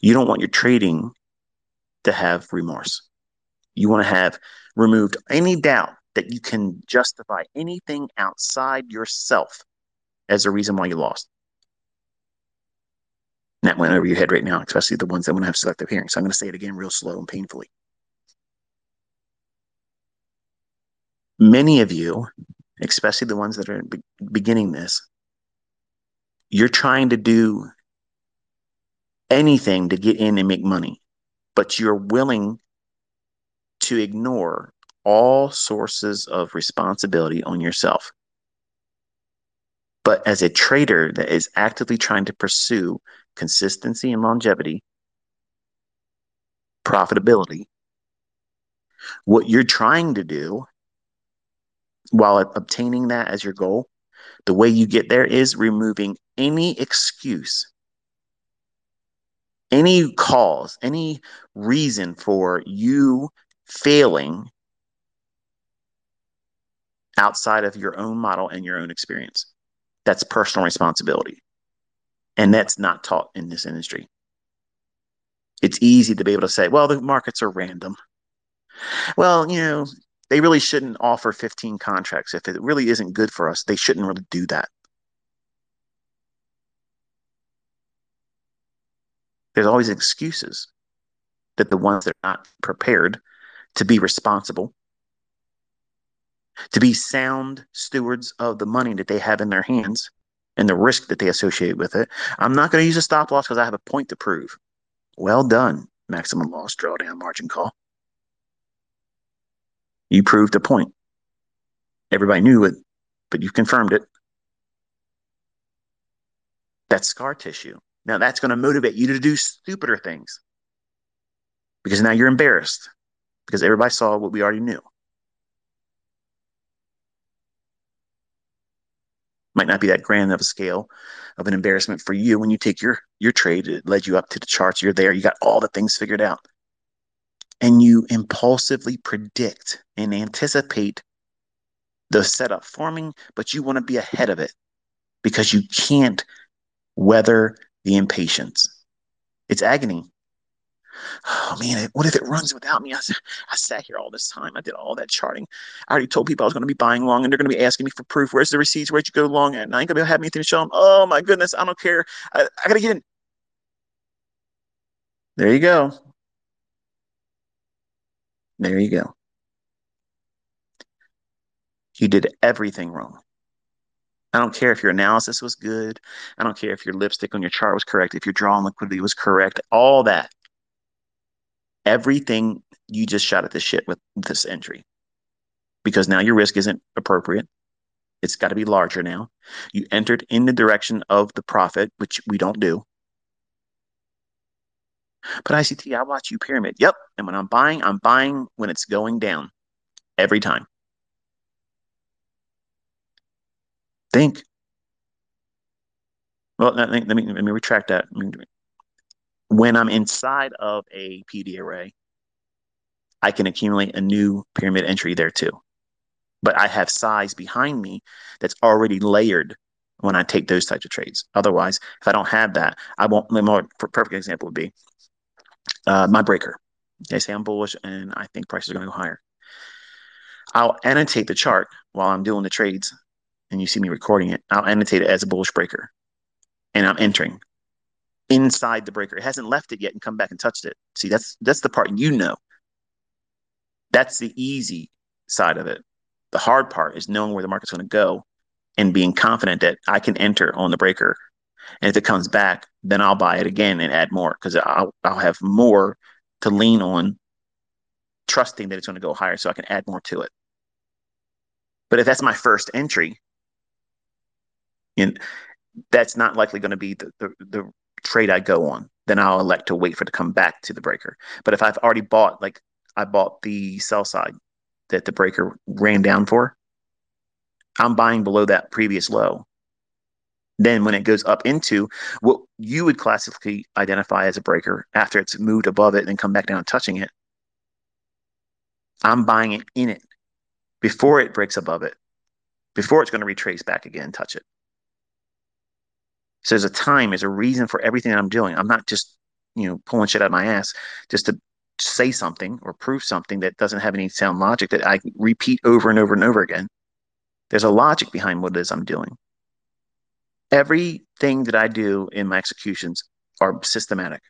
You don't want your trading to have remorse. You want to have removed any doubt that you can justify anything outside yourself as a reason why you lost. That went over your head right now, especially the ones that want to have selective hearing. So I'm going to say it again real slow and painfully. Many of you, especially the ones that are be- beginning this, you're trying to do anything to get in and make money, but you're willing to ignore all sources of responsibility on yourself. But as a trader that is actively trying to pursue consistency and longevity, profitability. What you're trying to do while obtaining that as your goal, the way you get there is removing any excuse, any cause, any reason for you failing outside of your own model and your own experience. That's personal responsibility. And that's not taught in this industry. It's easy to be able to say, well, the markets are random. Well, you know, they really shouldn't offer 15 contracts. If it really isn't good for us, they shouldn't really do that. There's always excuses that the ones that are not prepared to be responsible, to be sound stewards of the money that they have in their hands, and the risk that they associate with it. I'm not going to use a stop loss because I have a point to prove. Well done, maximum loss drawdown margin call. You proved a point. Everybody knew it, but you confirmed it. That's scar tissue. Now that's going to motivate you to do stupider things because now you're embarrassed because everybody saw what we already knew. Might not be that grand of a scale of an embarrassment for you when you take your your trade it led you up to the charts. You're there you got all the things figured out. And you impulsively predict and anticipate the setup forming but you want to be ahead of it because you can't weather the impatience. It's agony. Oh man, what if it runs without me? I, I sat here all this time. I did all that charting. I already told people I was going to be buying long, and they're going to be asking me for proof. Where's the receipts? Where'd you go long at? And I ain't going to be able to have anything to show them. Oh my goodness, I don't care. I, I got to get in. There you go. There you go. You did everything wrong. I don't care if your analysis was good. I don't care if your lipstick on your chart was correct, if your draw on liquidity was correct, all that. Everything you just shot at this shit with this entry. Because now your risk isn't appropriate. It's got to be larger now. You entered in the direction of the profit, which we don't do. But ICT, I watch you pyramid. Yep. And when I'm buying, I'm buying when it's going down every time. Think. Well, let me, let me, let me retract that. When I'm inside of a PD array, I can accumulate a new pyramid entry there too. But I have size behind me that's already layered when I take those types of trades. Otherwise, if I don't have that, I won't. The more perfect example would be uh, my breaker. They say I'm bullish and I think prices are going to go higher. I'll annotate the chart while I'm doing the trades and you see me recording it. I'll annotate it as a bullish breaker and I'm entering inside the breaker. It hasn't left it yet and come back and touched it. See, that's that's the part you know. That's the easy side of it. The hard part is knowing where the market's going to go and being confident that I can enter on the breaker and if it comes back, then I'll buy it again and add more because I'll, I'll have more to lean on, trusting that it's going to go higher so I can add more to it. But if that's my first entry, and that's not likely going to be the, the, the trade I go on, then I'll elect to wait for it to come back to the breaker. But if I've already bought, like I bought the sell side that the breaker ran down for, I'm buying below that previous low then when it goes up into what you would classically identify as a breaker after it's moved above it and then come back down touching it, I'm buying it in it before it breaks above it, before it's going to retrace back again, touch it. So there's a time, there's a reason for everything that I'm doing. I'm not just, you know, pulling shit out of my ass just to say something or prove something that doesn't have any sound logic that I repeat over and over and over again. There's a logic behind what it is I'm doing everything that I do in my executions are systematic.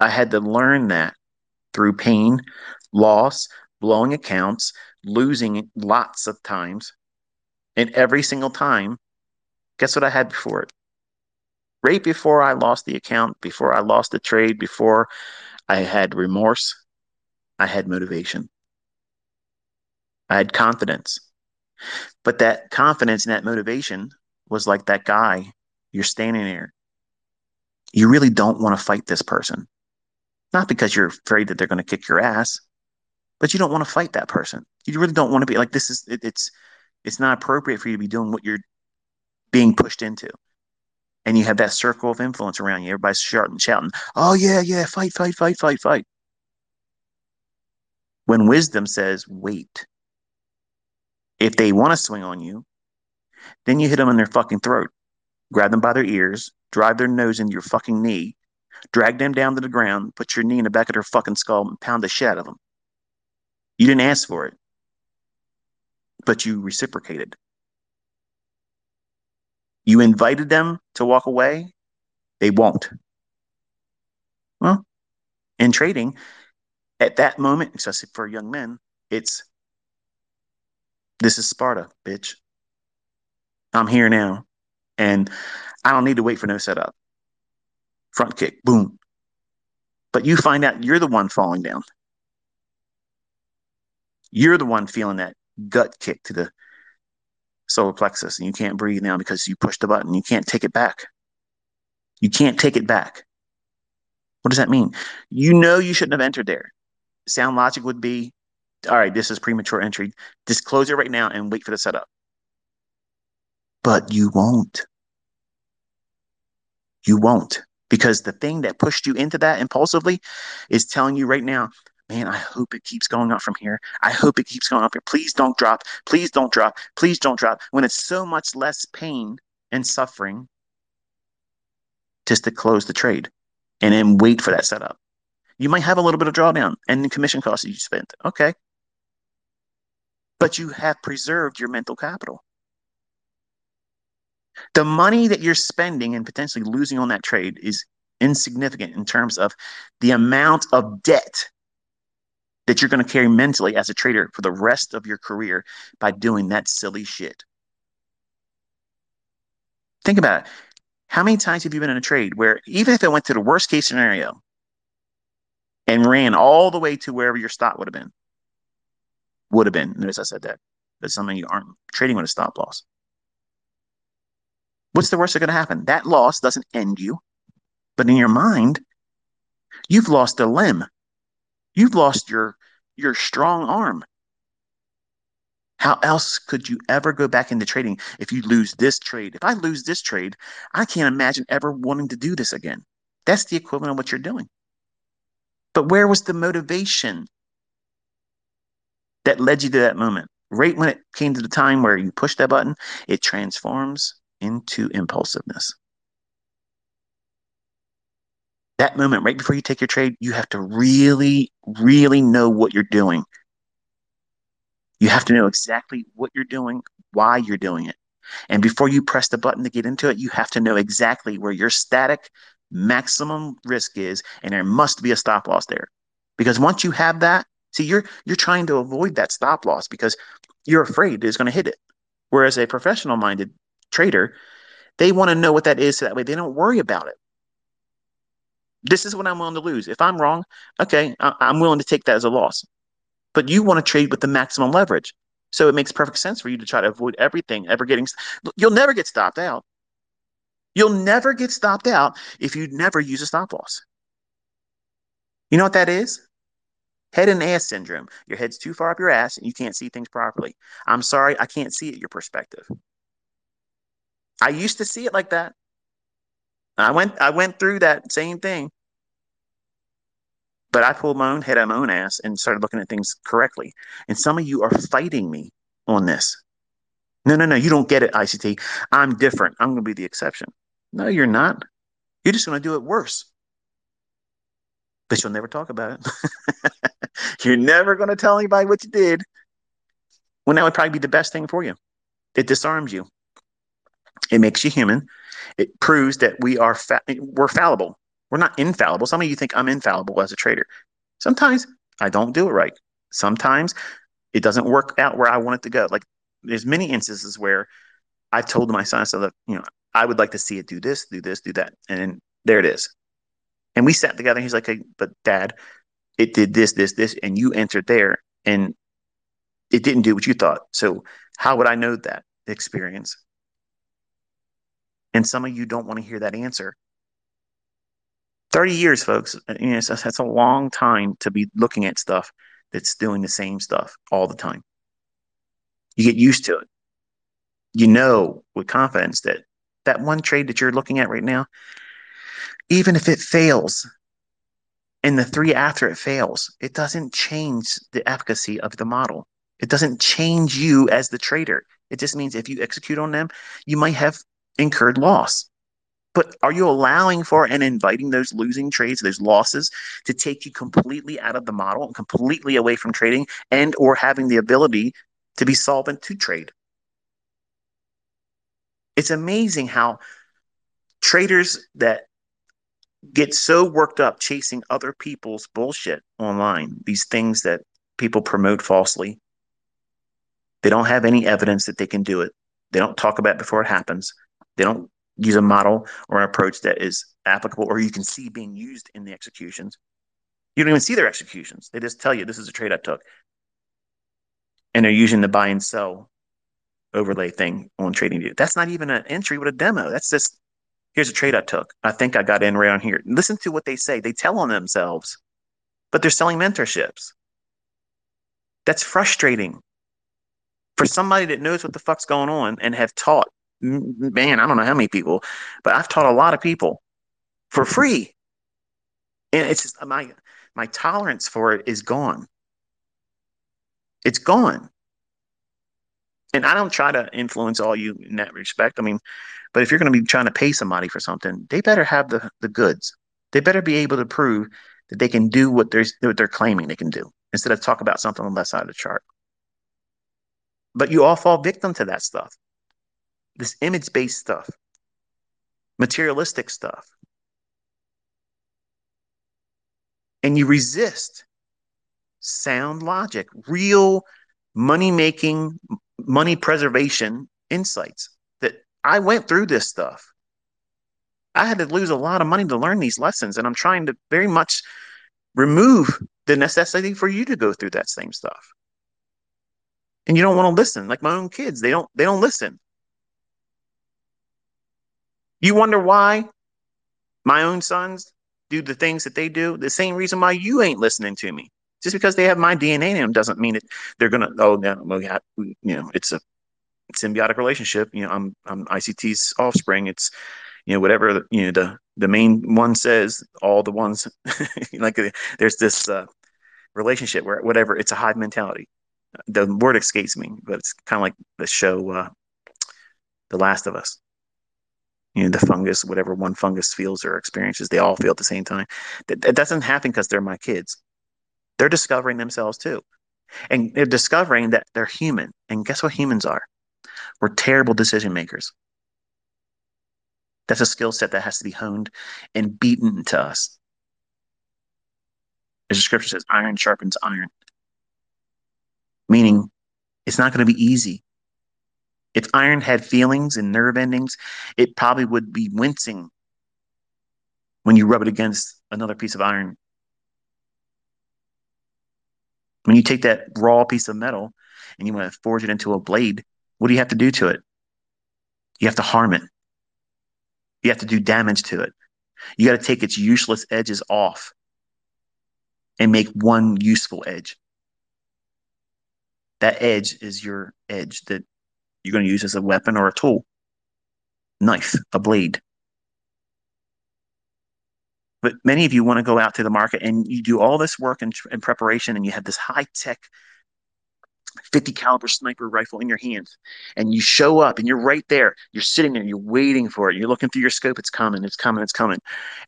I had to learn that through pain, loss, blowing accounts, losing lots of times. And every single time, guess what I had before it? Right before I lost the account, before I lost the trade, before I had remorse, I had motivation. I had confidence. But that confidence and that motivation was like that guy. You're standing there. You really don't want to fight this person. Not because you're afraid that they're going to kick your ass, but you don't want to fight that person. You really don't want to be like this is it, it's it's not appropriate for you to be doing what you're being pushed into. And you have that circle of influence around you. Everybody's shouting, shouting, "Oh yeah, yeah, fight, fight, fight, fight, fight." When wisdom says, "Wait," If they want to swing on you, then you hit them in their fucking throat, grab them by their ears, drive their nose into your fucking knee, drag them down to the ground, put your knee in the back of their fucking skull, and pound the shit out of them. You didn't ask for it, but you reciprocated. You invited them to walk away, they won't. Well, in trading, at that moment, especially for young men, it's this is Sparta, bitch. I'm here now. And I don't need to wait for no setup. Front kick, boom. But you find out you're the one falling down. You're the one feeling that gut kick to the solar plexus, and you can't breathe now because you pushed the button. You can't take it back. You can't take it back. What does that mean? You know you shouldn't have entered there. Sound logic would be all right, this is premature entry. Just close it right now and wait for the setup. But you won't. You won't. Because the thing that pushed you into that impulsively is telling you right now, man, I hope it keeps going up from here. I hope it keeps going up here. Please don't drop. Please don't drop. Please don't drop. When it's so much less pain and suffering just to close the trade and then wait for that setup. You might have a little bit of drawdown and the commission costs that you spent. Okay. But you have preserved your mental capital. The money that you're spending and potentially losing on that trade is insignificant in terms of the amount of debt that you're going to carry mentally as a trader for the rest of your career by doing that silly shit. Think about it. How many times have you been in a trade where even if it went to the worst case scenario and ran all the way to wherever your stop would have been, would have been, notice I said that, but some of you aren't trading with a stop loss. What's the worst that's going to happen? That loss doesn't end you, but in your mind, you've lost a limb. You've lost your your strong arm. How else could you ever go back into trading if you lose this trade? If I lose this trade, I can't imagine ever wanting to do this again. That's the equivalent of what you're doing. But where was the motivation that led you to that moment? Right when it came to the time where you push that button, it transforms into impulsiveness. That moment, right before you take your trade, you have to really, really know what you're doing. You have to know exactly what you're doing, why you're doing it. And before you press the button to get into it, you have to know exactly where your static maximum risk is, and there must be a stop loss there. Because once you have that, see, you're you're trying to avoid that stop loss because you're afraid it's going to hit it. Whereas a professional minded trader, they want to know what that is so that way they don't worry about it. This is what I'm willing to lose. If I'm wrong, okay, I- I'm willing to take that as a loss but you want to trade with the maximum leverage. So it makes perfect sense for you to try to avoid everything ever getting. You'll never get stopped out. You'll never get stopped out if you never use a stop loss. You know what that is? Head and ass syndrome. Your head's too far up your ass and you can't see things properly. I'm sorry, I can't see it your perspective. I used to see it like that. I went I went through that same thing. But I pulled my own head out my own ass and started looking at things correctly. And some of you are fighting me on this. No, no, no, you don't get it, ICT. I'm different. I'm to be the exception. No, you're not. You're just to do it worse. But you'll never talk about it. <laughs> you're never to tell anybody what you did. When that would probably be the best thing for you. It disarms you. It makes you human. It proves that we are fa- we're fallible. We're not infallible. Some of you think I'm infallible as a trader. Sometimes I don't do it right. Sometimes it doesn't work out where I want it to go. Like there's many instances where I've told my son, so that you know, I would like to see it do this, do this, do that, and there it is. And we sat together. and he's like, hey, "But Dad, it did this, this, this, and you entered there, and it didn't do what you thought. So how would I know that experience?" And some of you don't want to hear that answer 30 years, folks. You know, that's a long time to be looking at stuff that's doing the same stuff all the time. You get used to it. You know with confidence that that one trade that you're looking at right now, even if it fails, and the three after it fails, it doesn't change the efficacy of the model. It doesn't change you as the trader. It just means if you execute on them, you might have incurred loss. But are you allowing for and inviting those losing trades, those losses, to take you completely out of the model and completely away from trading and or having the ability to be solvent to trade? It's amazing how traders that get so worked up chasing other people's bullshit online, these things that people promote falsely. They don't have any evidence that they can do it. They don't talk about it before it happens. They don't use a model or an approach that is applicable or you can see being used in the executions. You don't even see their executions. They just tell you this is a trade I took. And they're using the buy and sell overlay thing on TradingView. That's not even an entry with a demo. That's just here's a trade I took. I think I got in right on here. Listen to what they say. They tell on themselves, but they're selling mentorships. That's frustrating for somebody that knows what the fuck's going on and have taught man, I don't know how many people, but I've taught a lot of people for free. And it's just uh, my my tolerance for it is gone. It's gone. And I don't try to influence all you in that respect. I mean, but if you're going to be trying to pay somebody for something, they better have the, the goods. They better be able to prove that they can do what they're, what they're claiming they can do instead of talk about something on the left side of the chart. But you all fall victim to that stuff, this image based stuff, materialistic stuff. And you resist sound logic, real money making, money preservation insights that I went through this stuff. I had to lose a lot of money to learn these lessons, and I'm trying to very much remove the necessity for you to go through that same stuff. And you don't want to listen, like my own kids, they don't they don't listen. You wonder why my own sons do the things that they do, the same reason why you ain't listening to me. Just because they have my DNA in them doesn't mean that they're gonna. Oh, no, well, yeah, you know, it's a symbiotic relationship. You know, I'm I'm ICT's offspring. It's you know whatever you know the the main one says. All the ones <laughs> like there's this uh, relationship where whatever it's a hive mentality. The word escapes me, but it's kind of like the show uh, The Last of Us you know the fungus whatever one fungus feels or experiences they all feel at the same time that, that doesn't happen because they're my kids they're discovering themselves too. And they're discovering that they're human. And guess what humans are? We're terrible decision makers. That's a skill set that has to be honed and beaten to us. As the scripture says, iron sharpens iron. Meaning, it's not going to be easy. If iron had feelings and nerve endings, it probably would be wincing when you rub it against another piece of iron when you take that raw piece of metal and you want to forge it into a blade, what do you have to do to it? You have to harm it. You have to do damage to it. You got to take its useless edges off and make one useful edge. That edge is your edge that you're going to use as a weapon or a tool, knife, a blade. But many of you want to go out to the market and you do all this work in preparation and you have this high tech 50 caliber sniper rifle in your hands and you show up and you're right there. You're sitting there you're waiting for it. You're looking through your scope. It's coming it's coming it's coming.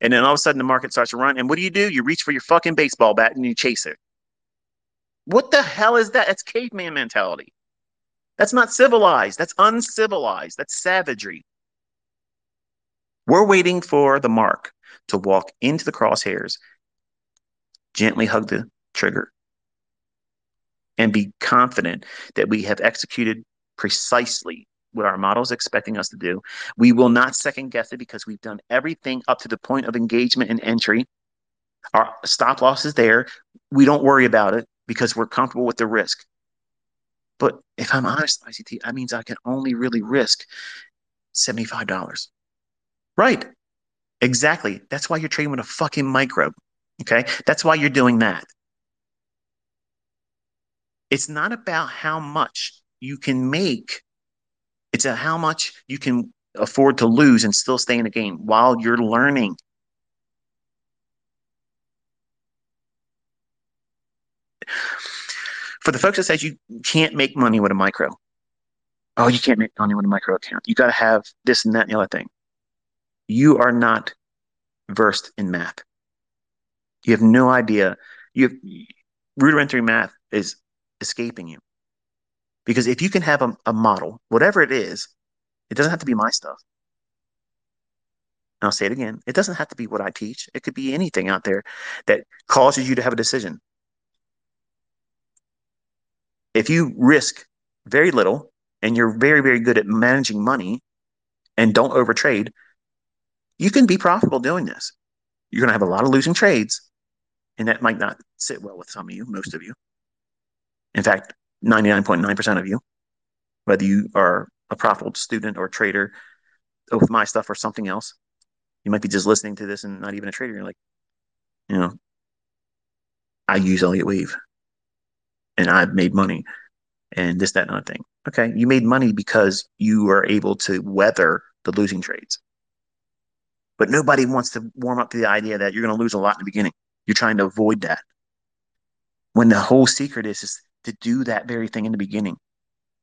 And then all of a sudden the market starts to run and what do you do? You reach for your fucking baseball bat and you chase it. What the hell is that? That's caveman mentality that's not civilized that's uncivilized that's savagery we're waiting for the mark to walk into the crosshairs, gently hug the trigger, and be confident that we have executed precisely what our model is expecting us to do. We will not second guess it because we've done everything up to the point of engagement and entry. Our stop loss is there. We don't worry about it because we're comfortable with the risk. But if I'm honest, ICT, that means I can only really risk $75. Right. Exactly. That's why you're trading with a fucking micro. Okay. That's why you're doing that. It's not about how much you can make, it's a how much you can afford to lose and still stay in the game while you're learning. For the folks that says you can't make money with a micro, oh, you can't make money with a micro account. You got to have this and that and the other thing you are not versed in math. You have no idea. You have, rudimentary math is escaping you. Because if you can have a, a model, whatever it is, it doesn't have to be my stuff. And I'll say it again. It doesn't have to be what I teach. It could be anything out there that causes you to have a decision. If you risk very little and you're very, very good at managing money and don't overtrade, you can be profitable doing this. You're going to have a lot of losing trades, and that might not sit well with some of you, most of you. In fact, 99.9% of you, whether you are a profitable student or trader with my stuff or something else, you might be just listening to this and not even a trader. You're like, you know, I use Elliott Wave and I've made money and this, that, and other thing. Okay. You made money because you are able to weather the losing trades. But nobody wants to warm up to the idea that you're going to lose a lot in the beginning. You're trying to avoid that. When the whole secret is, is to do that very thing in the beginning.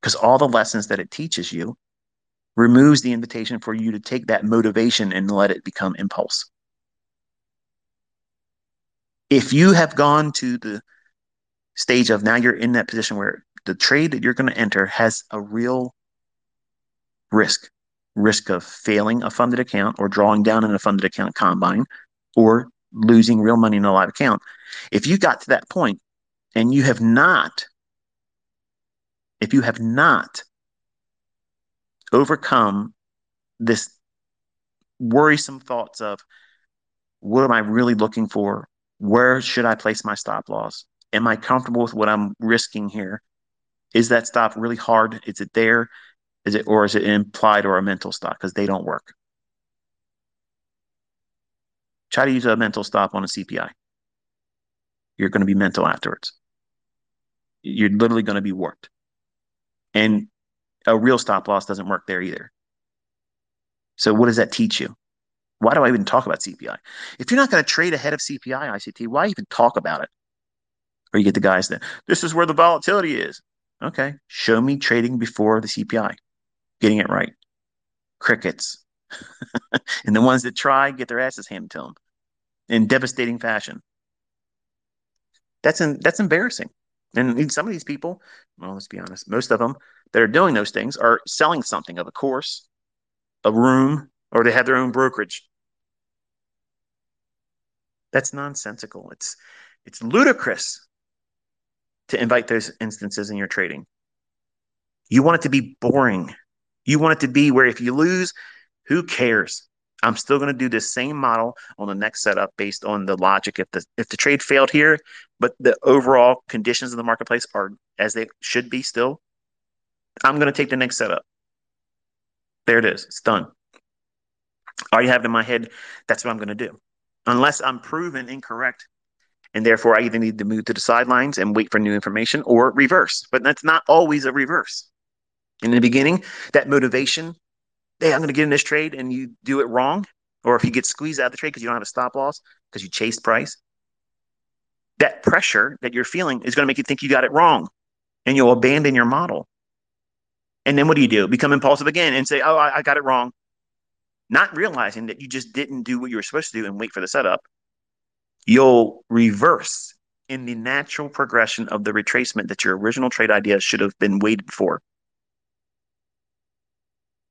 because all the lessons that it teaches you removes the invitation for you to take that motivation and let it become impulse. If you have gone to the stage of now you're in that position where the trade that you're going to enter has a real risk risk of failing a funded account or drawing down in a funded account combine or losing real money in a live account. If you got to that point and you have not, if you have not overcome this worrisome thoughts of what am I really looking for? Where should I place my stop loss? Am I comfortable with what I'm risking here? Is that stop really hard? Is it there? Is it or is it implied or a mental stop? Because they don't work. Try to use a mental stop on a CPI. You're going to be mental afterwards. You're literally going to be warped. And a real stop loss doesn't work there either. So what does that teach you? Why do I even talk about CPI? If you're not going to trade ahead of CPI ICT, why even talk about it? Or you get the guys that this is where the volatility is. Okay, show me trading before the CPI getting it right. Crickets. <laughs> and the ones that try get their asses handed to them in devastating fashion. That's in, that's embarrassing. And some of these people, well, let's be honest, most of them that are doing those things are selling something of a course, a room, or they have their own brokerage. That's nonsensical. It's it's ludicrous to invite those instances in your trading. You want it to be boring. You want it to be where if you lose, who cares? I'm still going to do the same model on the next setup based on the logic. If the if the trade failed here, but the overall conditions of the marketplace are as they should be still, I'm going to take the next setup. There it is. It's done. All you have in my head, that's what I'm going to do. Unless I'm proven incorrect, and therefore I either need to move to the sidelines and wait for new information or reverse. But that's not always a reverse in the beginning, that motivation, hey, I'm going to get in this trade and you do it wrong, or if you get squeezed out of the trade because you don't have a stop loss because you chased price, that pressure that you're feeling is going to make you think you got it wrong and you'll abandon your model. And then what do you do? Become impulsive again and say, oh, I, I got it wrong. Not realizing that you just didn't do what you were supposed to do and wait for the setup. You'll reverse in the natural progression of the retracement that your original trade idea should have been waited for.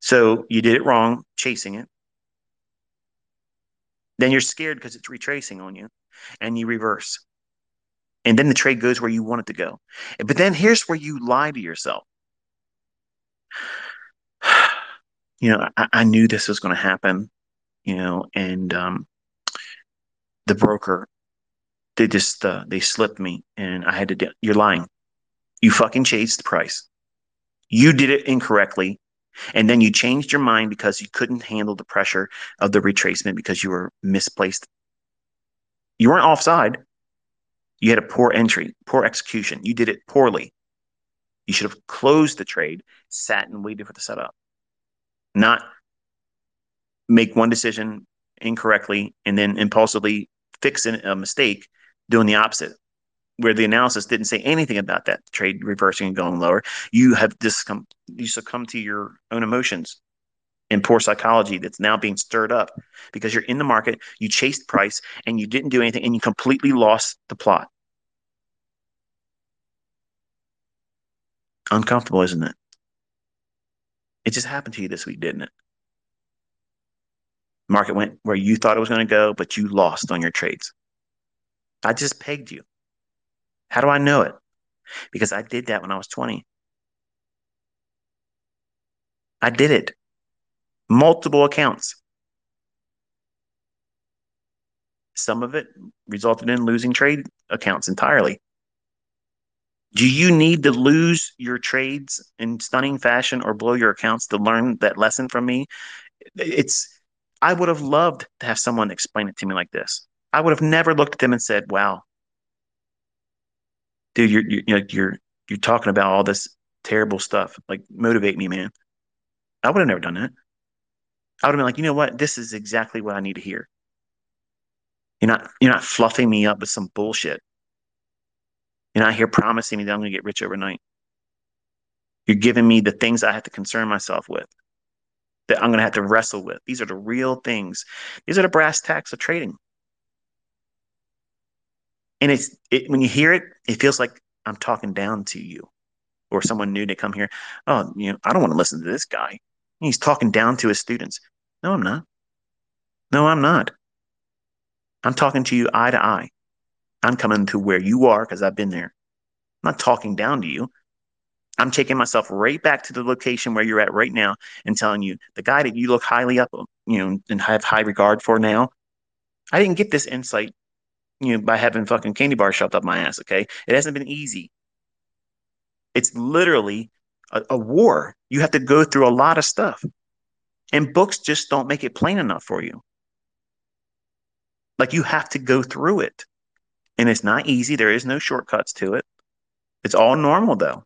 So you did it wrong, chasing it. Then you're scared because it's retracing on you and you reverse. And then the trade goes where you want it to go. But then here's where you lie to yourself. <sighs> You know, I, I knew this was going to happen, you know, and um, the broker, they just, uh, they slipped me and I had to, de- you're lying. You fucking chased the price. You did it incorrectly and then you changed your mind because you couldn't handle the pressure of the retracement because you were misplaced. You weren't offside. You had a poor entry, poor execution. You did it poorly. You should have closed the trade, sat and waited for the setup, not make one decision incorrectly and then impulsively fix a mistake doing the opposite where the analysis didn't say anything about that trade reversing and going lower. You have just come, you succumb to your own emotions and poor psychology that's now being stirred up because you're in the market, you chased price, and you didn't do anything, and you completely lost the plot. Uncomfortable, isn't it? It just happened to you this week, didn't it? Market went where you thought it was going to go, but you lost on your trades. I just pegged you. How do I know it? Because I did that when I was 20. I did it. Multiple accounts. Some of it resulted in losing trade accounts entirely. Do you need to lose your trades in stunning fashion or blow your accounts to learn that lesson from me? It's I would have loved to have someone explain it to me like this. I would have never looked at them and said, "Wow, dude, you're you're you're you're talking about all this terrible stuff. Like, motivate me, man. I would have never done that. I would have been like, you know what? This is exactly what I need to hear. You're not you're not fluffing me up with some bullshit. You're not here promising me that I'm gonna get rich overnight. You're giving me the things I have to concern myself with, that I'm going to have to wrestle with. These are the real things. These are the brass tacks of trading. And it's it, when you hear it, it feels like I'm talking down to you or someone new to come here. Oh, you know, I don't want to listen to this guy. He's talking down to his students. No, I'm not. No, I'm not. I'm talking to you eye to eye. I'm coming to where you are because I've been there. I'm not talking down to you. I'm taking myself right back to the location where you're at right now and telling you the guy that you look highly up, you know, and have high regard for now. I didn't get this insight, you know, by having fucking candy bar shoved up my ass. Okay, it hasn't been easy. It's literally a, a war. You have to go through a lot of stuff, and books just don't make it plain enough for you. Like you have to go through it. And it's not easy. There is no shortcuts to it. It's all normal though.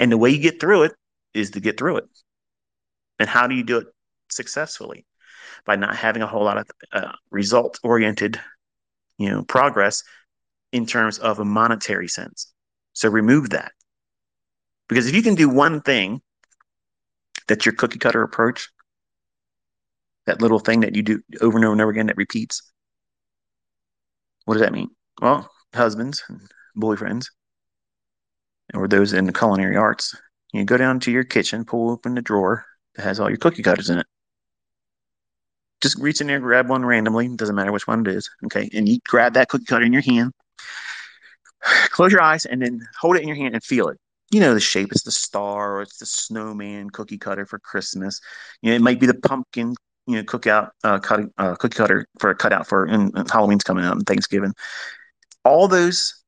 And the way you get through it is to get through it. And how do you do it successfully? By not having a whole lot of uh, result oriented, you know, progress in terms of a monetary sense. So remove that. Because if you can do one thing that's your cookie cutter approach, that little thing that you do over and over and over again that repeats, what does that mean? Well, husbands and boyfriends, or those in the culinary arts, you go down to your kitchen, pull open the drawer that has all your cookie cutters in it. Just reach in there, grab one randomly, doesn't matter which one it is. Okay. And you grab that cookie cutter in your hand, <sighs> close your eyes, and then hold it in your hand and feel it. You know the shape. It's the star, or it's the snowman cookie cutter for Christmas. You know, it might be the pumpkin you know cookout uh, cut, uh, cookie cutter for a cutout for and, and Halloween's coming up and Thanksgiving. All those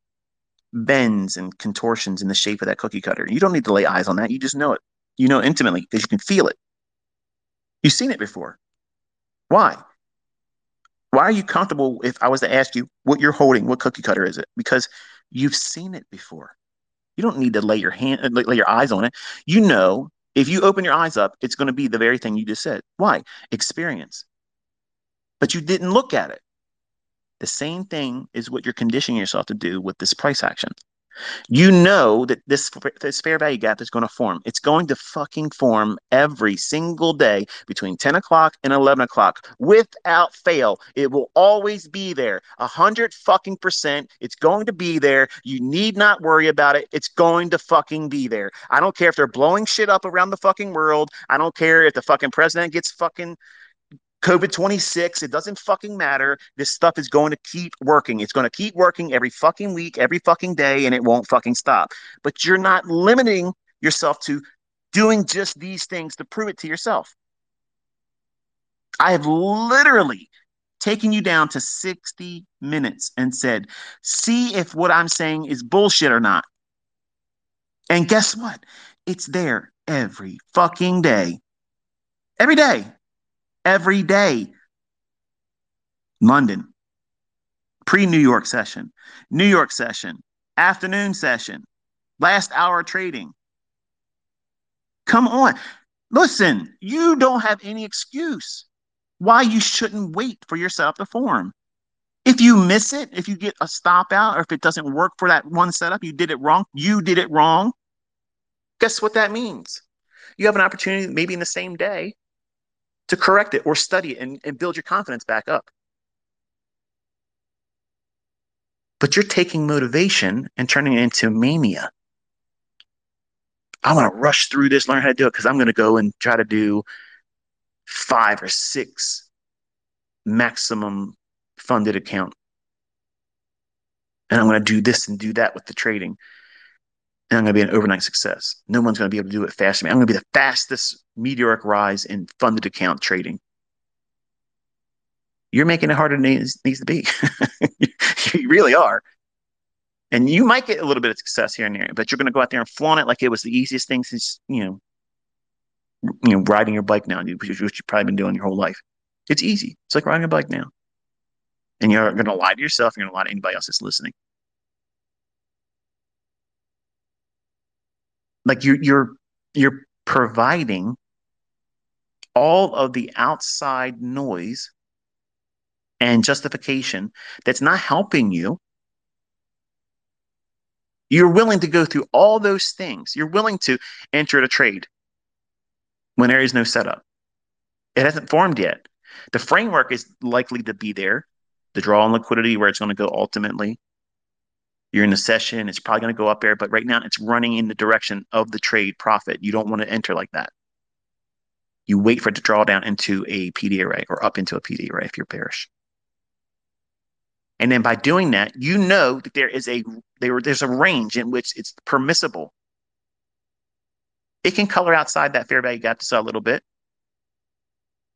bends and contortions in the shape of that cookie cutter. You don't need to lay eyes on that. You just know it. You know intimately because you can feel it. You've seen it before. Why? Why are you comfortable if I was to ask you what you're holding? What cookie cutter is it? Because you've seen it before. You don't need to lay your hand, lay your eyes on it. You know if you open your eyes up, it's going to be the very thing you just said. Why? Experience. But you didn't look at it. The same thing is what you're conditioning yourself to do with this price action. You know that this this fair value gap is going to form. It's going to fucking form every single day between 10 o'clock and 11 o'clock without fail. It will always be there. A hundred fucking percent. It's going to be there. You need not worry about it. It's going to fucking be there. I don't care if they're blowing shit up around the fucking world. I don't care if the fucking president gets fucking COVID 26, it doesn't fucking matter. This stuff is going to keep working. It's going to keep working every fucking week, every fucking day, and it won't fucking stop. But you're not limiting yourself to doing just these things to prove it to yourself. I have literally taken you down to 60 minutes and said, see if what I'm saying is bullshit or not. And guess what? It's there every fucking day. Every day every day. London, pre New York session, New York session, afternoon session, last hour trading. Come on. Listen, you don't have any excuse why you shouldn't wait for yourself to form. If you miss it, if you get a stop out, or if it doesn't work for that one setup, you did it wrong. You did it wrong. Guess what that means? You have an opportunity, maybe in the same day, to correct it or study it and, and build your confidence back up. But you're taking motivation and turning it into mania. I want to rush through this, learn how to do it because I'm going to go and try to do five or six maximum funded account. And I'm going to do this and do that with the trading and I'm going to be an overnight success. No one's going to be able to do it faster. Me. I'm going to be the fastest meteoric rise in funded account trading. You're making it harder than it needs, needs to be. <laughs> you really are. And you might get a little bit of success here and there, but you're going to go out there and flaunt it like it was the easiest thing since, you know, you know, riding your bike now, which you've probably been doing your whole life. It's easy. It's like riding a bike now. And you're going to lie to yourself. You're going to lie to anybody else that's listening. Like you're you're you're providing all of the outside noise and justification that's not helping you You're willing to go through all those things. You're willing to enter a trade when there is no setup. It hasn't formed yet. The framework is likely to be there. The draw on liquidity, where it's going to go ultimately. You're in a session, it's probably going to go up there, but right now it's running in the direction of the trade profit. You don't want to enter like that. You wait for it to draw down into a PD array or up into a PD array if you're bearish. And then by doing that, you know that there is a there, there's a range in which it's permissible. It can color outside that fair value gap just a little bit.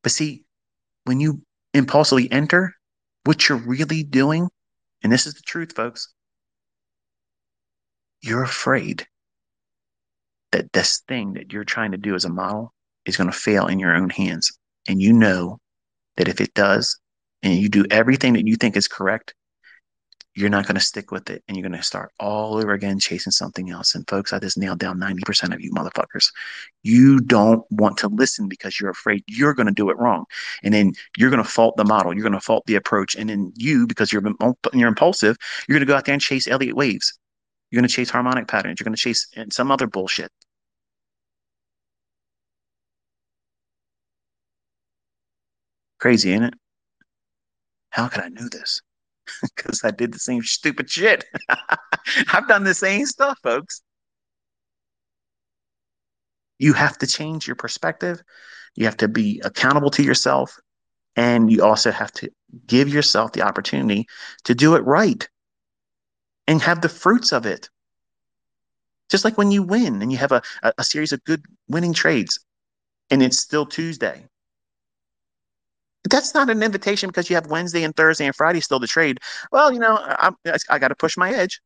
But see, when you impulsively enter, what you're really doing, and this is the truth, folks, you're afraid that this thing that you're trying to do as a model is going to fail in your own hands. And you know that if it does, and you do everything that you think is correct, you're not going to stick with it and you're going to start all over again chasing something else. And folks, I just nailed down 90% of you motherfuckers. You don't want to listen because you're afraid you're going to do it wrong. And then you're going to fault the model. You're going to fault the approach. And then you, because you're, you're impulsive, you're going to go out there and chase Elliott waves. You're going to chase harmonic patterns. You're going to chase some other bullshit. Crazy, ain't it? How could I know this? <laughs> because I did the same stupid shit. <laughs> I've done the same stuff, folks. You have to change your perspective. You have to be accountable to yourself. And you also have to give yourself the opportunity to do it right and have the fruits of it. Just like when you win and you have a, a, series of good winning trades and it's still Tuesday that's not an invitation because you have Wednesday and Thursday and Friday still to trade. Well, you know, I, I, I got to push my edge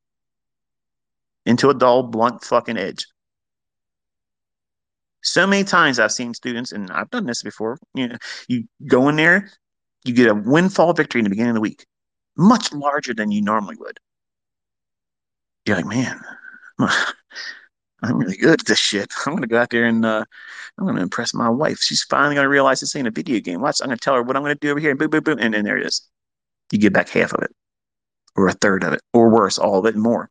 into a dull, blunt fucking edge. So many times I've seen students, and I've done this before. You know, you go in there, you get a windfall victory in the beginning of the week, much larger than you normally would. You're like, man, <laughs> I'm really good at this shit. <laughs> I'm gonna go out there and uh, I'm gonna impress my wife. She's finally gonna realize this ain't a video game. Watch, I'm gonna tell her what I'm gonna do over here, and boom, boom, boom, and then there it is. You get back half of it, or a third of it, or worse, all of it and more.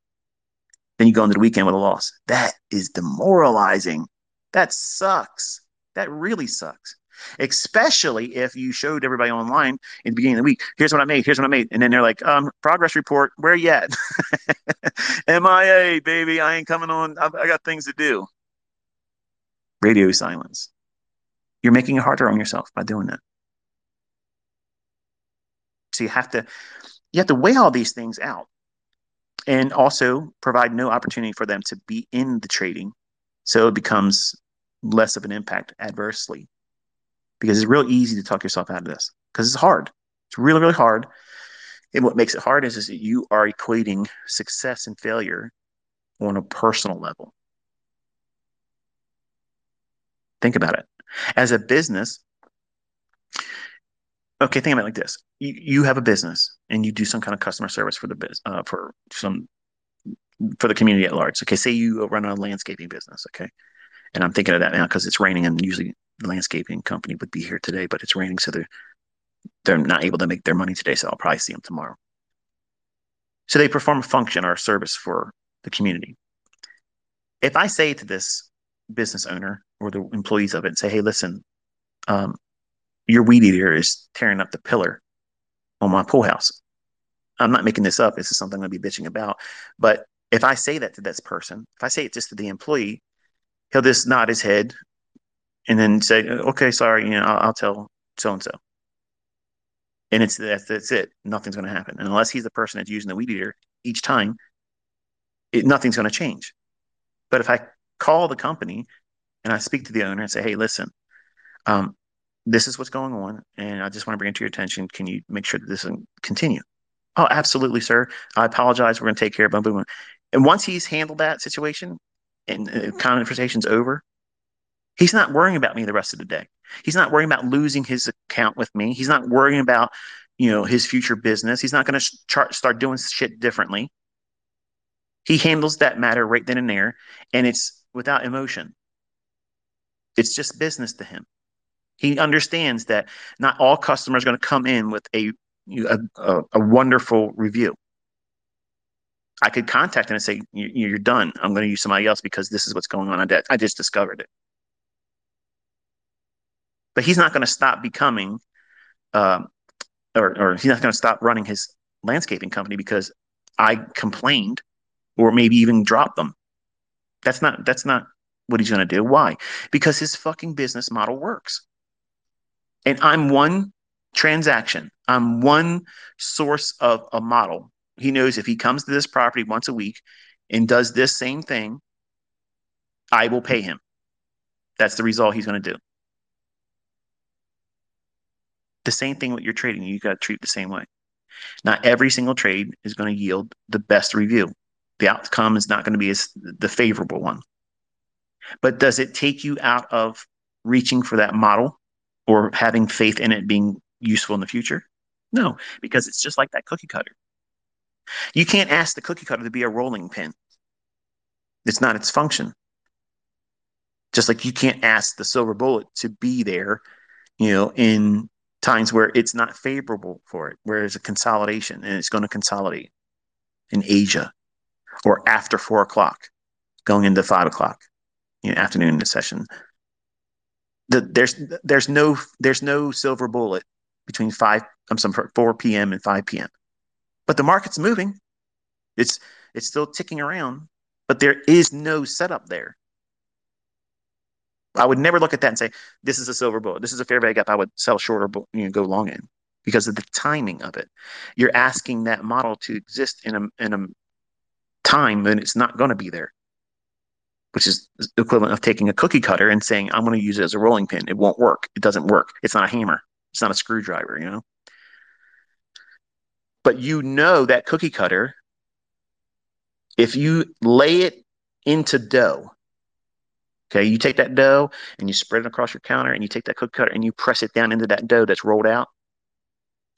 Then you go into the weekend with a loss. That is demoralizing. That sucks. That really sucks especially if you showed everybody online in the beginning of the week, here's what I made, here's what I made. And then they're like, um, progress report, where you at? <laughs> MIA, baby, I ain't coming on. I, I got things to do. Radio silence. You're making it harder on yourself by doing that. So you have to you have to weigh all these things out and also provide no opportunity for them to be in the trading so it becomes less of an impact adversely because it's real easy to talk yourself out of this because it's hard. It's really, really hard. And what makes it hard is, is that you are equating success and failure on a personal level. Think about it. As a business, okay, think about it like this: you, you have a business and you do some kind of customer service for the biz, uh, for some for the community at large. Okay, say you run a landscaping business. Okay, and I'm thinking of that now because it's raining and usually landscaping company would be here today, but it's raining, so they're they're not able to make their money today. So I'll probably see them tomorrow. So they perform a function or a service for the community. If I say to this business owner or the employees of it, and say, "Hey, listen, um, your weed eater is tearing up the pillar on my pool house," I'm not making this up. This is something I'm going to be bitching about. But if I say that to this person, if I say it just to the employee, he'll just nod his head and then say, okay, sorry, you know, I'll, I'll tell so and so. And it's that's, that's it. Nothing's going to happen and unless he's the person that's using the weed eater each time. It, nothing's going to change. But if I call the company and I speak to the owner and say, hey, listen, um, this is what's going on, and I just want to bring it to your attention. Can you make sure that this doesn't continue? Oh, absolutely, sir. I apologize. We're going to take care of it. Boom, boom. And once he's handled that situation and the conversation's over, He's not worrying about me the rest of the day. He's not worrying about losing his account with me. He's not worrying about, you know, his future business. He's not going to start doing shit differently. He handles that matter right then and there, and it's without emotion. It's just business to him. He understands that not all customers are going to come in with a, a, a wonderful review. I could contact him and say, "You're done. I'm going to use somebody else because this is what's going on. I just discovered it." But he's not going to stop becoming, uh, or or he's not going to stop running his landscaping company because I complained, or maybe even dropped them. That's not that's not what he's going to do. Why? Because his fucking business model works. And I'm one transaction. I'm one source of a model. He knows if he comes to this property once a week and does this same thing, I will pay him. That's the result he's going to do. The same thing with your trading, you got to treat the same way. Not every single trade is going to yield the best review. The outcome is not going to be as the favorable one. But does it take you out of reaching for that model or having faith in it being useful in the future? No, because it's just like that cookie cutter. You can't ask the cookie cutter to be a rolling pin. It's not its function. Just like you can't ask the silver bullet to be there, you know, in times where it's not favorable for it, where there's a consolidation and it's going to consolidate in Asia or after four o'clock, going into five o'clock, you know, afternoon session. The, there's there's no there's no silver bullet between five I'm sorry, four p.m. and five p.m. But the market's moving. It's it's still ticking around, but there is no setup there. I would never look at that and say, this is a silver bullet. This is a fair value gap. I would sell short or you know, go long in because of the timing of it. You're asking that model to exist in a, in a time when it's not going to be there, which is equivalent of taking a cookie cutter and saying, I'm going to use it as a rolling pin. It won't work. It doesn't work. It's not a hammer. It's not a screwdriver, you know? But you know that cookie cutter, if you lay it into dough, Okay, you take that dough and you spread it across your counter and you take that cookie cutter and you press it down into that dough that's rolled out.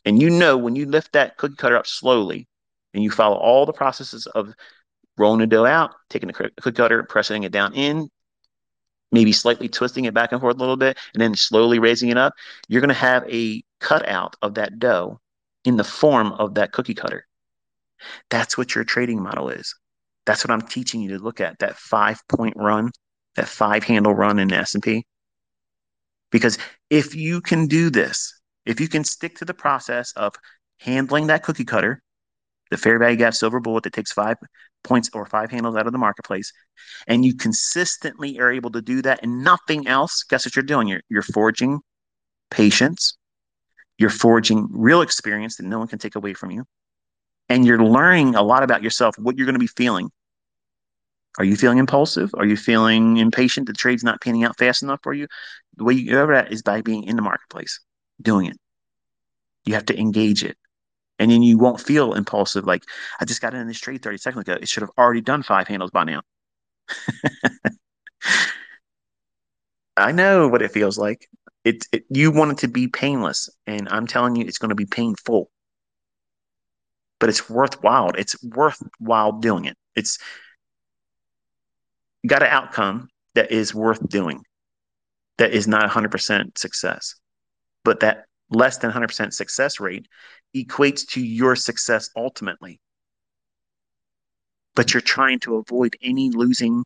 And you know when you lift that cookie cutter up slowly and you follow all the processes of rolling the dough out, taking the cookie cutter, pressing it down in, maybe slightly twisting it back and forth a little bit, and then slowly raising it up, you're going to have a cutout of that dough in the form of that cookie cutter. That's what your trading model is. That's what I'm teaching you to look at that five point run that five handle run in S&P. Because if you can do this, if you can stick to the process of handling that cookie cutter, the fair value gap silver bullet that takes five points or five handles out of the marketplace, and you consistently are able to do that and nothing else, guess what you're doing? You're, you're forging patience, you're forging real experience that no one can take away from you, and you're learning a lot about yourself, what you're going to be feeling are you feeling impulsive? Are you feeling impatient? The trade's not panning out fast enough for you? The way you get over that is by being in the marketplace, doing it. You have to engage it. And then you won't feel impulsive like, I just got in this trade 30 seconds ago. It should have already done five handles by now. <laughs> I know what it feels like. It, it you want it to be painless, and I'm telling you, it's going to be painful. But it's worthwhile. It's worthwhile doing it. It's got an outcome that is worth doing, that is not 100% success, but that less than 100% success rate equates to your success ultimately. But you're trying to avoid any losing,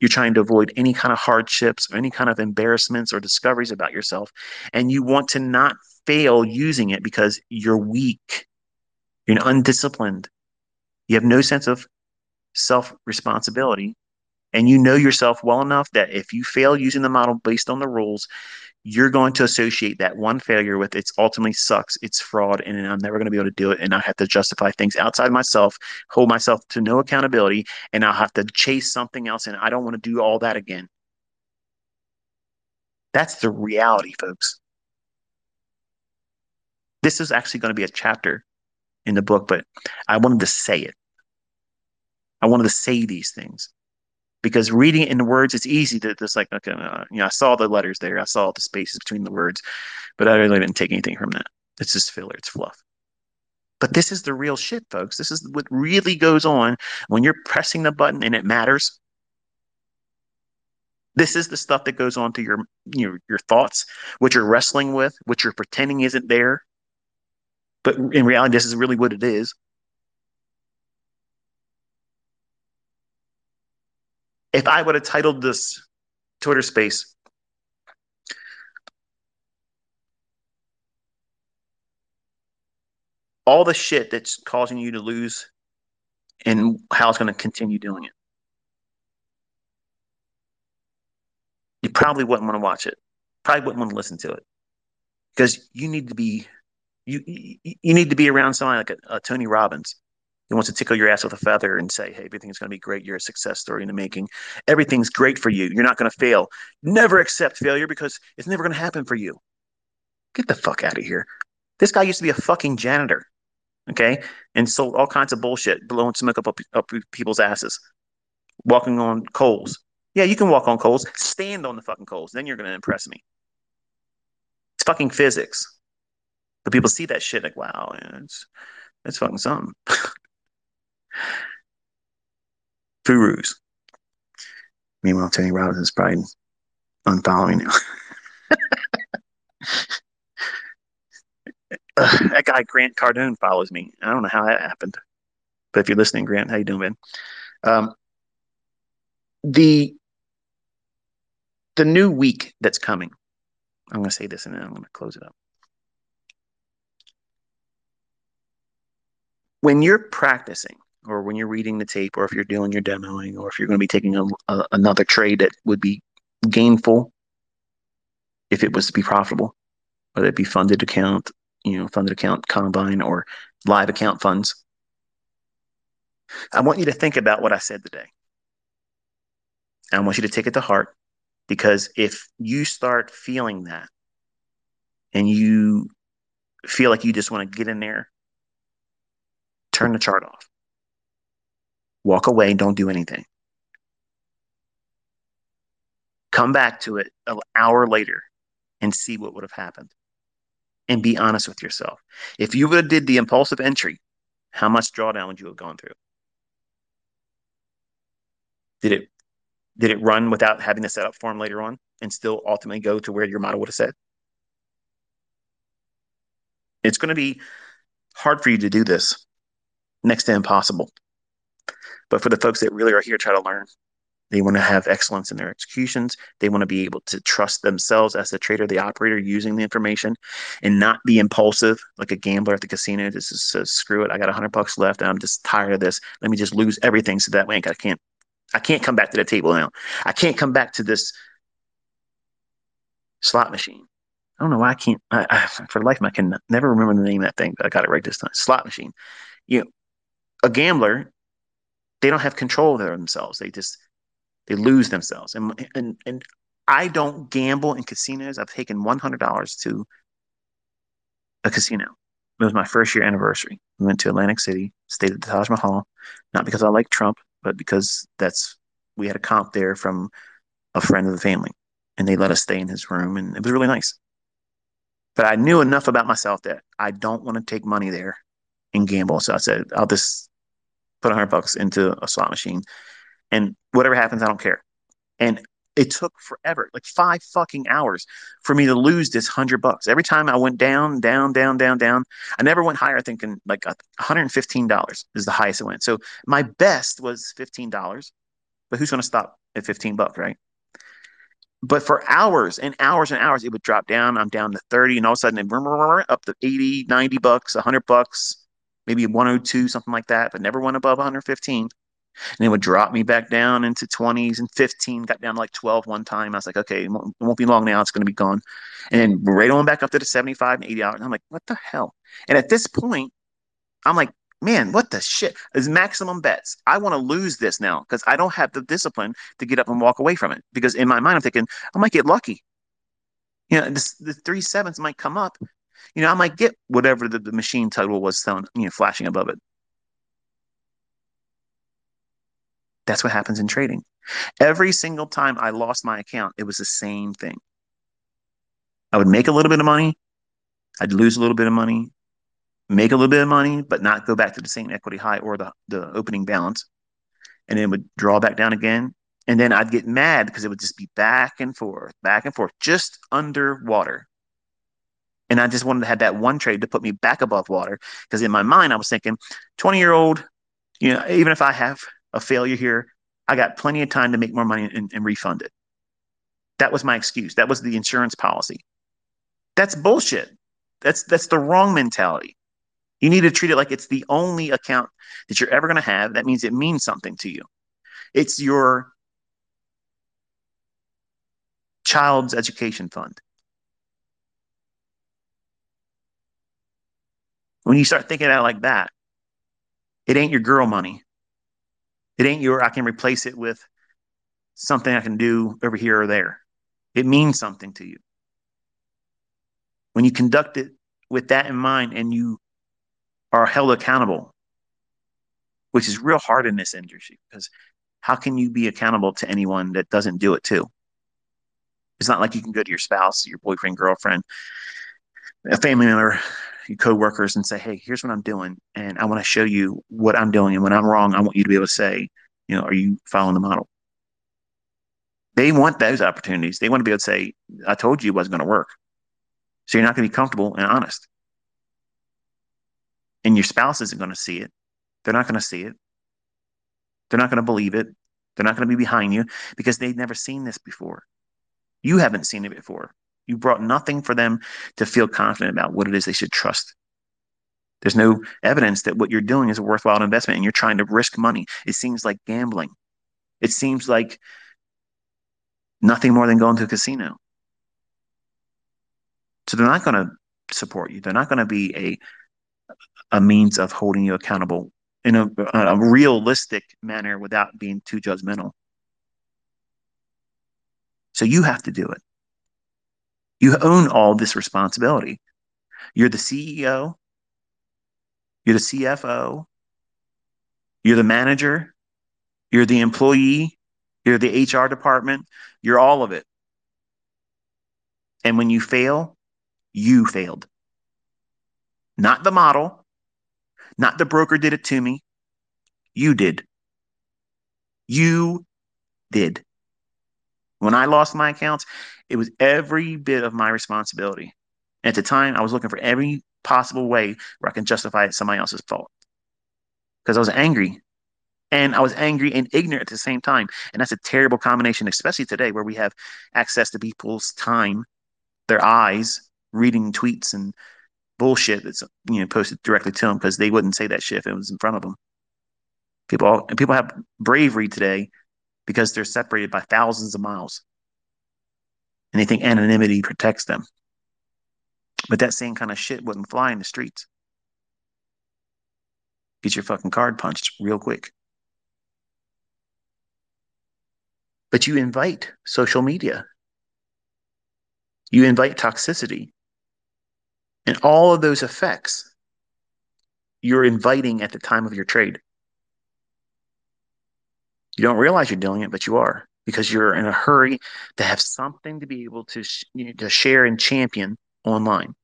you're trying to avoid any kind of hardships or any kind of embarrassments or discoveries about yourself. And you want to not fail using it because you're weak, you're undisciplined, you have no sense of self responsibility and you know yourself well enough that if you fail using the model based on the rules, you're going to associate that one failure with it's ultimately sucks, it's fraud, and I'm never going to be able to do it. And I have to justify things outside myself, hold myself to no accountability, and I'll have to chase something else. And I don't want to do all that again. That's the reality, folks. This is actually going to be a chapter in the book, but I wanted to say it. I wanted to say these things because reading it in the words, it's easy to just like, okay, uh, you know, I saw the letters there, I saw the spaces between the words, but I really didn't take anything from that. It's just filler, it's fluff. But this is the real shit, folks. This is what really goes on when you're pressing the button and it matters. This is the stuff that goes on to your your your thoughts, what you're wrestling with, what you're pretending isn't there. But in reality, this is really what it is. If I would have titled this Twitter space, all the shit that's causing you to lose and how it's going to continue doing it. You probably wouldn't want to watch it. Probably wouldn't want to listen to it because you need to be you you need to be around someone like a, a Tony Robbins he wants to tickle your ass with a feather and say, hey, everything's going to be great. You're a success story in the making. Everything's great for you. You're not going to fail. Never accept failure because it's never going to happen for you. Get the fuck out of here. This guy used to be a fucking janitor, okay? And sold all kinds of bullshit, blowing smoke up, up, up people's asses, walking on coals. Yeah, you can walk on coals. Stand on the fucking coals. Then you're going to impress me. It's fucking physics. But people see that shit like, wow, it's, it's fucking something. <laughs> Furus. Meanwhile, Tony Robbins is probably unfollowing now. <laughs> uh, that guy Grant Cardone follows me. I don't know how that happened, but if you're listening, Grant, how you doing, man? Um, the the new week that's coming. I'm going to say this and then I'm going to close it up. When you're practicing, or when you're reading the tape, or if you're doing your demoing, or if you're going to be taking a, a, another trade that would be gainful, if it was to be profitable, whether it be funded account, you know, funded account combine or live account funds. I want you to think about what I said today. I want you to take it to heart because if you start feeling that and you feel like you just want to get in there, turn the chart off walk away, don't do anything. Come back to it an hour later and see what would have happened. And be honest with yourself. If you would have did the impulsive entry, how much drawdown would you have gone through? Did it did it run without having the setup form later on and still ultimately go to where your model would have said? It's going to be hard for you to do this, next to impossible. But for the folks that really are here try to learn, they want to have excellence in their executions. They want to be able to trust themselves as the trader, the operator using the information and not be impulsive like a gambler at the casino. Just says, uh, screw it. I got a hundred bucks left and I'm just tired of this. Let me just lose everything. So that way I can't, I can't come back to the table now. I can't come back to this slot machine. I don't know why I can't, I, I, for life, I can never remember the name of that thing, but I got it right this time. Slot machine. You know, a gambler they don't have control over themselves. They just they lose themselves. And and and I don't gamble in casinos. I've taken one hundred dollars to a casino. It was my first year anniversary. We went to Atlantic City, stayed at the Taj Mahal, not because I like Trump, but because that's we had a comp there from a friend of the family, and they let us stay in his room, and it was really nice. But I knew enough about myself that I don't want to take money there and gamble. So I said, I'll just put a hundred bucks into a slot machine, and whatever happens, I don't care. And it took forever, like five fucking hours, for me to lose this hundred bucks. Every time I went down, down, down, down, down, I never went higher. Thinking like one hundred and fifteen dollars is the highest it went. So my best was fifteen dollars, but who's going to stop at fifteen bucks, right? But for hours and hours and hours, it would drop down. I'm down to 30, and all of a sudden, it up to 80, 90 bucks, 100 bucks, maybe 102, something like that, but never went above 115. And it would drop me back down into 20s and 15, got down to like 12 one time. I was like, okay, it won't, be long now. It's going to be gone. And then right on back up to the 75 and 80 hours. And I'm like, what the hell? And at this point, I'm like, man, what the shit is maximum bets? I want to lose this now because I don't have the discipline to get up and walk away from it. Because in my mind, I'm thinking I might get lucky. You know, this, the three sevens might come up, you know, I might get whatever the, the machine title was telling, you know, flashing above it. That's what happens in trading. Every single time I lost my account, it was the same thing. I would make a little bit of money, I'd lose a little bit of money, make a little bit of money, but not go back to the same equity high or the, the opening balance. And then would draw back down again. And then I'd get mad because it would just be back and forth, back and forth, just underwater. And I just wanted to have that one trade to put me back above water. Because in my mind, I was thinking, 20 year old, you know, even if I have a failure here, I got plenty of time to make more money and, and refund it. That was my excuse. That was the insurance policy. That's bullshit. That's that's the wrong mentality. You need to treat it like it's the only account that you're ever going to have. That means it means something to you. It's your child's education fund. When you start thinking out like that, it ain't your girl money. It ain't your, I can replace it with something I can do over here or there. It means something to you. When you conduct it with that in mind and you are held accountable, which is real hard in this industry because how can you be accountable to anyone that doesn't do it too? It's not like you can go to your spouse, your boyfriend, girlfriend, a family member, your coworkers, and say, "Hey, here's what I'm doing, and I want to show you what I'm doing. And when I'm wrong, I want you to be able to say, you know, are you following the model?" They want those opportunities. They want to be able to say, "I told you it wasn't going to work," so you're not going to be comfortable and honest. And your spouse isn't going to see it. They're not going to see it. They're not going to believe it. They're not going to be behind you because they've never seen this before. You haven't seen it before. You brought nothing for them to feel confident about what it is they should trust. There's no evidence that what you're doing is a worthwhile investment and you're trying to risk money. It seems like gambling. It seems like nothing more than going to a casino. So they're not going to support you. They're not going to be a a means of holding you accountable in a, a realistic manner without being too judgmental. So you have to do it. You own all this responsibility. You're the CEO, you're the CFO, you're the manager, you're the employee, you're the HR department, you're all of it. And when you fail, you failed. Not the model, not the broker did it to me. You did. You did. When I lost my accounts, it was every bit of my responsibility. And At the time, I was looking for every possible way where I can justify it somebody else's fault. Because I was angry. And I was angry and ignorant at the same time. And that's a terrible combination, especially today where we have access to people's time, their eyes, reading tweets and bullshit that's you know posted directly to them because they wouldn't say that shit if it was in front of them. People all, and people have bravery today because they're separated by thousands of miles. And they think anonymity protects them. But that same kind of shit wouldn't fly in the streets. Get your fucking card punched real quick. But you invite social media. You invite toxicity. And all of those effects you're inviting at the time of your trade. You don't realize you're doing it, but you are because you're in a hurry to have something to be able to sh- you know, to share and champion online.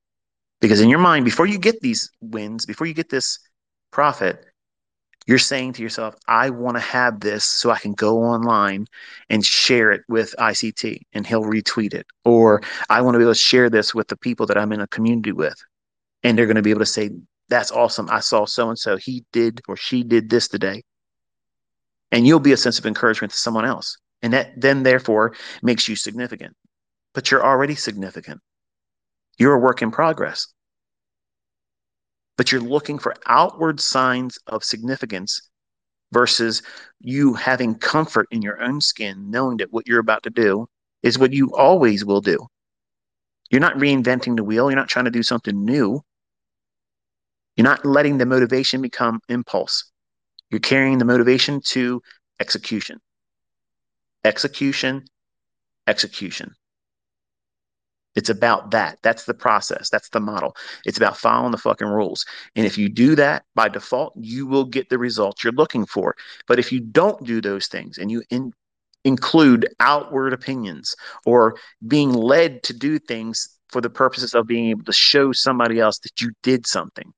Because in your mind, before you get these wins, before you get this profit, you're saying to yourself, I want to have this so I can go online and share it with ICT and he'll retweet it. Or I want to be able to share this with the people that I'm in a community with. And they're going to be able to say, That's awesome. I saw so and so. He did or she did this today and you'll be a sense of encouragement to someone else. And that then, therefore, makes you significant. But you're already significant. You're a work in progress. But you're looking for outward signs of significance versus you having comfort in your own skin, knowing that what you're about to do is what you always will do. You're not reinventing the wheel. You're not trying to do something new. You're not letting the motivation become impulse. You're carrying the motivation to execution. Execution, execution. It's about that. That's the process. That's the model. It's about following the fucking rules. And if you do that by default, you will get the results you're looking for. But if you don't do those things and you in, include outward opinions or being led to do things for the purposes of being able to show somebody else that you did something,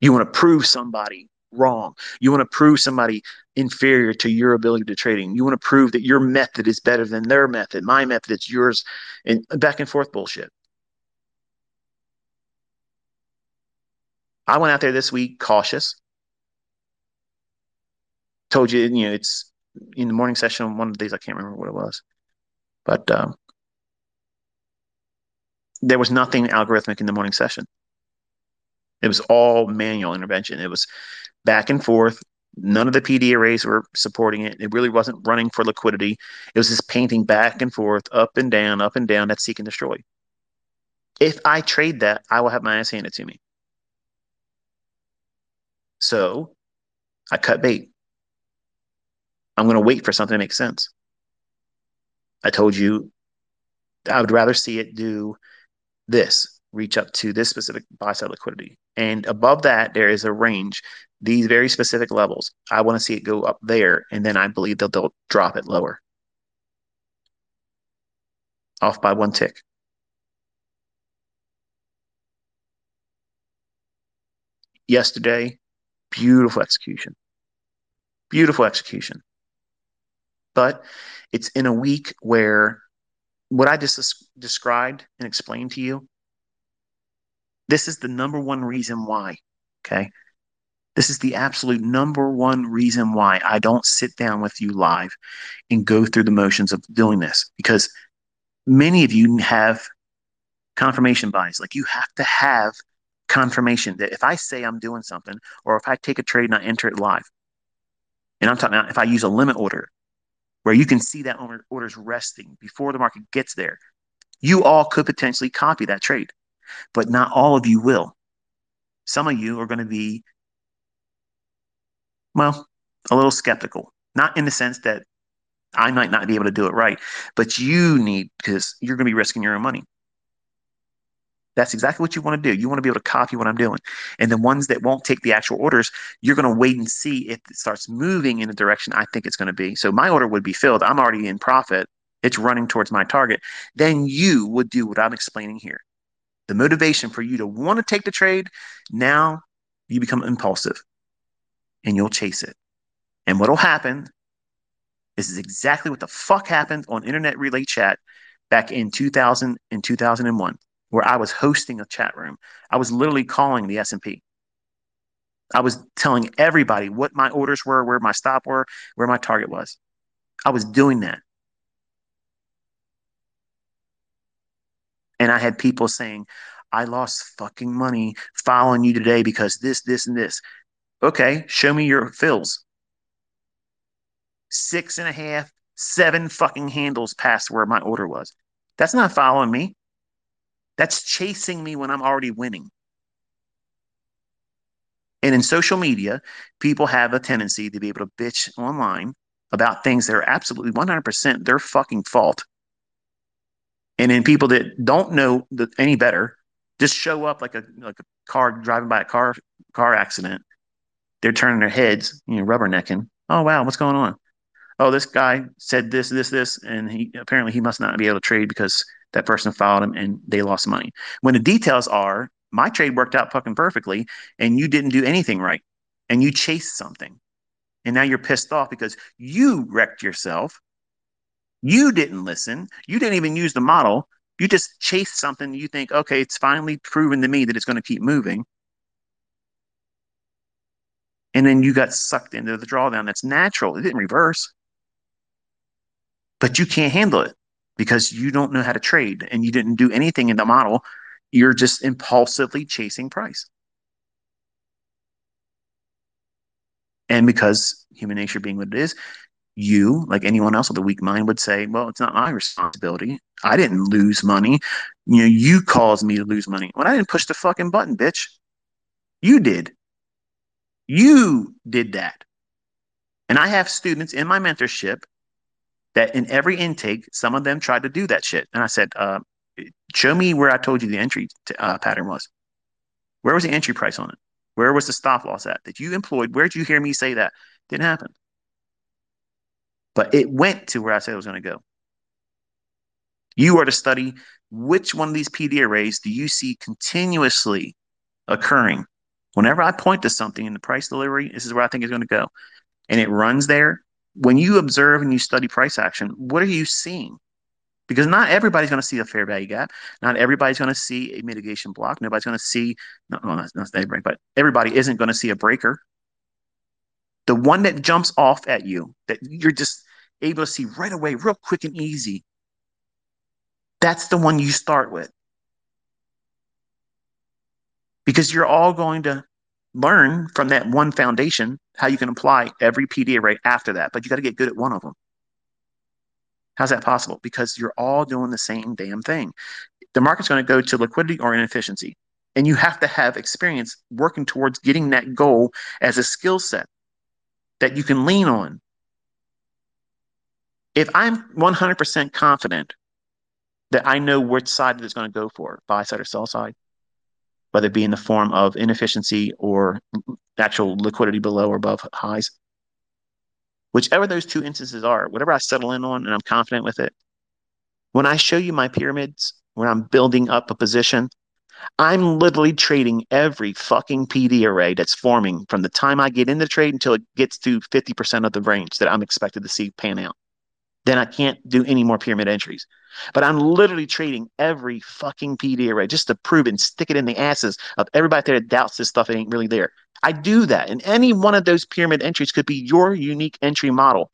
you want to prove somebody wrong. You want to prove somebody inferior to your ability to trading. You want to prove that your method is better than their method. My method is yours, and back and forth bullshit. I went out there this week cautious. told you, you know, it's in the morning session. One of the days I can't remember what it was, but um, there was nothing algorithmic in the morning session. It was all manual intervention. It was back and forth. None of the PD arrays were supporting it. It really wasn't running for liquidity. It was just painting back and forth, up and down, up and down. That's seek and destroy. If I trade that, I will have my ass handed to me. So I cut bait. I'm going to wait for something to make sense. I told you I would rather see it do this, reach up to this specific buy side liquidity. And above that, there is a range, these very specific levels. I want to see it go up there, and then I believe that they'll drop it lower. Off by one tick. Yesterday, beautiful execution. Beautiful execution. But it's in a week where what I just described and explained to you, this is the number one reason why. Okay. This is the absolute number one reason why I don't sit down with you live and go through the motions of doing this because many of you have confirmation bias. Like you have to have confirmation that if I say I'm doing something or if I take a trade and I enter it live, and I'm talking about if I use a limit order where you can see that order is resting before the market gets there, you all could potentially copy that trade, but not all of you will. Some of you are going to be, well, a little skeptical, not in the sense that I might not be able to do it right, but you need because you're going to be risking your own money. That's exactly what you want to do. You want to be able to copy what I'm doing. And the ones that won't take the actual orders, you're going to wait and see if it starts moving in the direction I think it's going to be. So my order would be filled. I'm already in profit. It's running towards my target. Then you would do what I'm explaining here. The motivation for you to want to take the trade, now you become impulsive and you'll chase it. And what'll happen this is exactly what the fuck happened on Internet Relay Chat back in 2000 and 2001 where I was hosting a chat room. I was literally calling the S&P. I was telling everybody what my orders were, where my stop were, where my target was. I was doing that. And I had people saying, I lost fucking money following you today because this, this, and this. Okay, show me your fills. Six and a half, seven fucking handles past where my order was. That's not following me. That's chasing me when I'm already winning. And in social media, people have a tendency to be able to bitch online about things that are absolutely 100% their fucking fault. And then people that don't know the, any better just show up like a like a car driving by a car car accident. They're turning their heads, you know, rubbernecking. Oh wow, what's going on? Oh, this guy said this, this, this, and he apparently he must not be able to trade because that person followed him and they lost money. When the details are my trade worked out fucking perfectly and you didn't do anything right and you chased something. And now you're pissed off because you wrecked yourself. You didn't listen. You didn't even use the model. You just chased something you think, okay, it's finally proven to me that it's going to keep moving. And then you got sucked into the drawdown. That's natural. It didn't reverse. But you can't handle it because you don't know how to trade and you didn't do anything in the model. You're just impulsively chasing price. And because human nature being what it is, you, like anyone else with a weak mind, would say, Well, it's not my responsibility. I didn't lose money. You know, you caused me to lose money. When I didn't push the fucking button, bitch. You did. You did that. And I have students in my mentorship that in every intake, some of them tried to do that shit. And I said, uh, show me where I told you the entry t- uh, pattern was. Where was the entry price on it? Where was the stop loss at that you employed? Where did you hear me say that? Didn't happen. But it went to where I said it was going to go. You are to study which one of these PD arrays do you see continuously occurring. Whenever I point to something in the price delivery, this is where I think it's going to go. And it runs there, when you observe and you study price action, what are you seeing? Because not everybody's going to see a fair value gap. Not everybody's going to see a mitigation block. Nobody's going to see, no, no, not, not everybody, but everybody isn't going to see a breaker. the one that jumps off at you, that you're just able to see right away, real quick and easy, that's the one you start with. Because you're all going to learn from that one foundation how you can apply every PD array after that, but you got to get good at one of them. How's that possible? Because you're all doing the same damn thing. The market's going to go to liquidity or inefficiency. And you have to have experience working towards getting that goal as a skill set that you can lean on. If I'm 100% confident that I know which side it's going to go for, buy side or sell side, whether it be in the form of inefficiency or actual liquidity below or above highs. Whichever those two instances are, whatever I settle in on and I'm confident with it, when I show you my pyramids, when I'm building up a position, I'm literally trading every fucking PD array that's forming from the time I get in the trade until it gets to 50% of the range that I'm expected to see pan out. Then I can't do any more pyramid entries. But I'm literally trading every fucking PD array just to prove and stick it in the asses of everybody there that doubts this stuff ain't really there. I do that. And any one of those pyramid entries could be your unique entry model.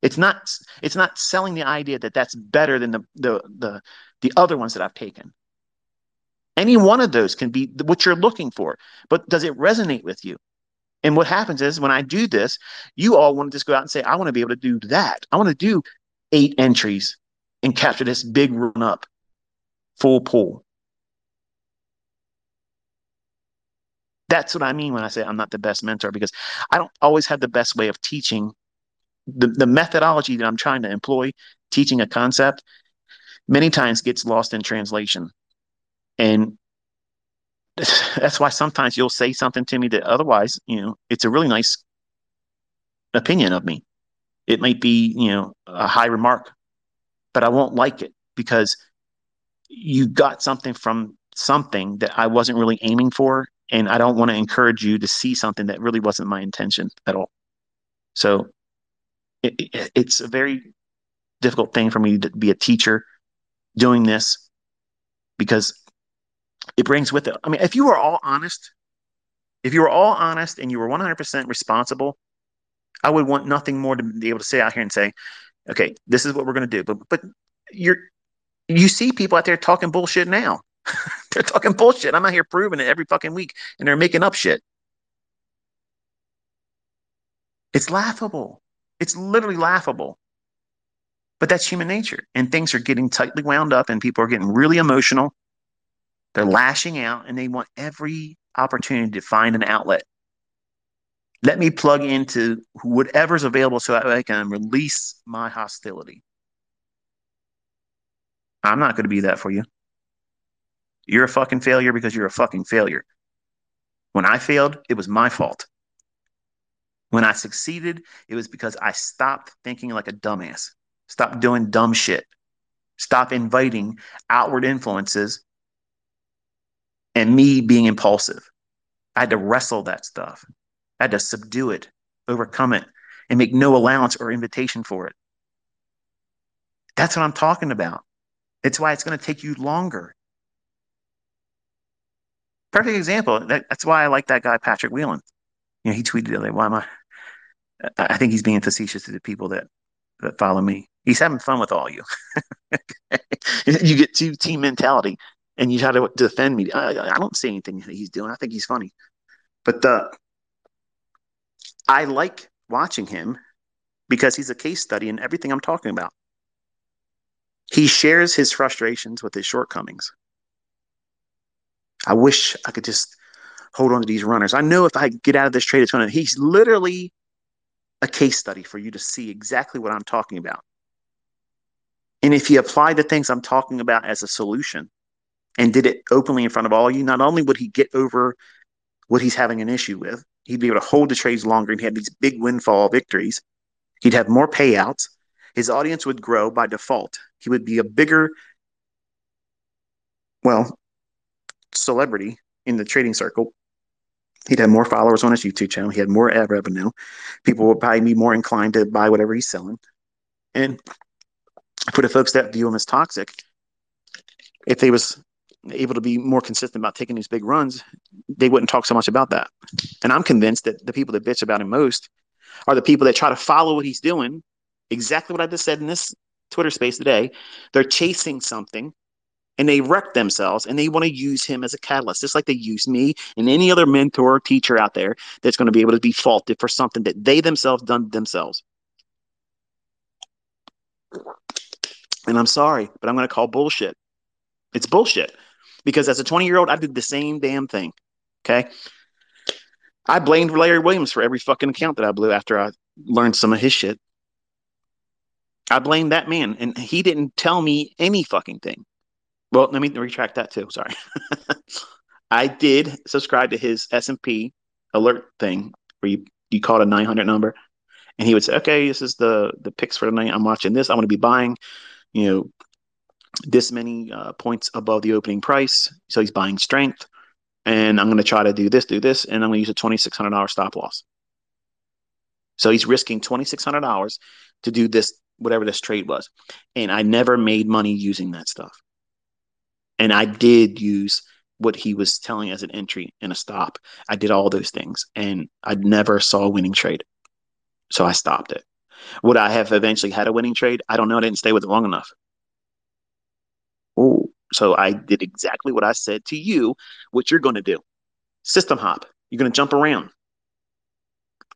It's not it's not selling the idea that that's better than the the the, the other ones that I've taken. Any one of those can be what you're looking for, but does it resonate with you? And what happens is when I do this, you all want to just go out and say, I want to be able to do that. I want to do eight entries and capture this big run up, full pull. That's what I mean when I say I'm not the best mentor because I don't always have the best way of teaching the, the methodology that I'm trying to employ, teaching a concept, many times gets lost in translation. And <laughs> that's why sometimes you'll say something to me that otherwise, you know, it's a really nice opinion of me. It might be, you know, a high remark, but I won't like it because you got something from something that I wasn't really aiming for. And I don't want to encourage you to see something that really wasn't my intention at all. So it, it, it's a very difficult thing for me to be a teacher doing this because it brings with it. I mean, if you were all honest, if you were all honest and you were 100% responsible, I would want nothing more to be able to say out here and say, okay, this is what we're going to do. But but you're you see people out there talking bullshit now. <laughs> they're talking bullshit. I'm out here proving it every fucking week, and they're making up shit. It's laughable. It's literally laughable. But that's human nature. And things are getting tightly wound up, and people are getting really emotional. They're lashing out, and they want every opportunity to find an outlet. Let me plug into whatever's available so that I can release my hostility. I'm not going to be that for you. You're a fucking failure because you're a fucking failure. When I failed, it was my fault. When I succeeded, it was because I stopped thinking like a dumbass, stopped doing dumb shit, stop inviting outward influences and me being impulsive. I had to wrestle that stuff. Had to subdue it, overcome it, and make no allowance or invitation for it. That's what I'm talking about. It's why it's going to take you longer. Perfect example. That, that's why I like that guy, Patrick Wieland. You know, he tweeted like, why am I? I think he's being facetious to the people that, that follow me. He's having fun with all you. <laughs> you get two team mentality and you try to defend me. I, I don't see anything that he's doing. I think he's funny. But the, I like watching him because he's a case study in everything I'm talking about. He shares his frustrations with his shortcomings. I wish I could just hold on to these runners. I know if I get out of this trade, it's going to, he's literally a case study for you to see exactly what I'm talking about. And if he applied the things I'm talking about as a solution and did it openly in front of all of you, not only would he get over what he's having an issue with, he'd be able to hold the trades longer and he had these big windfall victories. He'd have more payouts. His audience would grow by default. He would be a bigger, well, celebrity in the trading circle. He'd have more followers on his YouTube channel. He had more ad revenue. People would probably be more inclined to buy whatever he's selling. And for the folks that view him as toxic, if they was able to be more consistent about taking these big runs, they wouldn't talk so much about that. And I'm convinced that the people that bitch about him most are the people that try to follow what he's doing. Exactly what I just said in this Twitter space today. They're chasing something and they wreck themselves and they want to use him as a catalyst, just like they use me and any other mentor or teacher out there that's going to be able to be faulted for something that they themselves done themselves. And I'm sorry, but I'm going to call bullshit. It's bullshit because as a 20 year old, I did the same damn thing. Okay. I blamed Larry Williams for every fucking account that I blew after I learned some of his shit. I blamed that man, and he didn't tell me any fucking thing. Well, let me retract that too. Sorry. <laughs> I did subscribe to his S and P alert thing where you you call it a 900 number, and he would say, "Okay, this is the the picks for tonight. I'm watching this. I'm going to be buying, you know, this many uh, points above the opening price. So he's buying strength, and I'm going to try to do this, do this, and I'm going to use a $2,600 stop loss. So he's risking $2,600 to do this, whatever this trade was, and I never made money using that stuff. And I did use what he was telling as an entry and a stop. I did all those things and I never saw a winning trade. So I stopped it. Would I have eventually had a winning trade? I don't know. I didn't stay with it long enough. Oh, so I did exactly what I said to you, what you're going to do. System hop. You're going to jump around.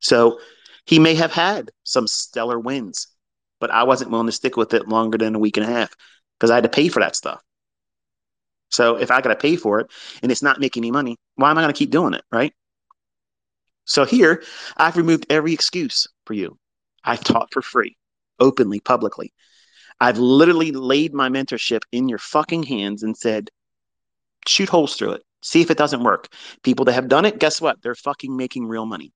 So he may have had some stellar wins, but I wasn't willing to stick with it longer than a week and a half because I had to pay for that stuff. So if I got to pay for it and it's not making me money, why am I going to keep doing it? Right. So here, I've removed every excuse for you. I've taught for free, openly, publicly. I've literally laid my mentorship in your fucking hands and said, shoot holes through it. See if it doesn't work. People that have done it, guess what? They're fucking making real money.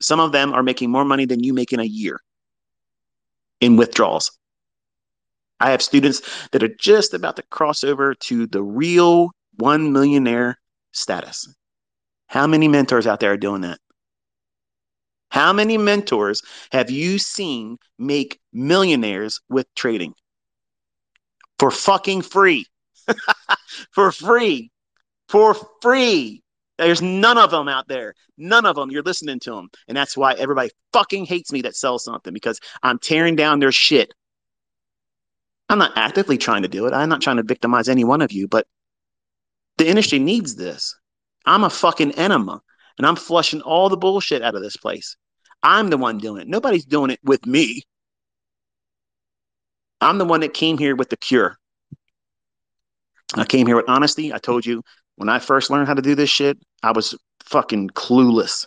Some of them are making more money than you make in a year in withdrawals. I have students that are just about to cross over to the real one millionaire status. How many mentors out there are doing that? How many mentors have you seen make millionaires with trading? For fucking free. <laughs> for free. For free. There's none of them out there. None of them. You're listening to them. And that's why everybody fucking hates me that sells something because I'm tearing down their shit. I'm not actively trying to do it. I'm not trying to victimize any one of you, but the industry needs this. I'm a fucking enema and I'm flushing all the bullshit out of this place. I'm the one doing it. Nobody's doing it with me. I'm the one that came here with the cure. I came here with honesty. I told you when I first learned how to do this shit, I was fucking clueless.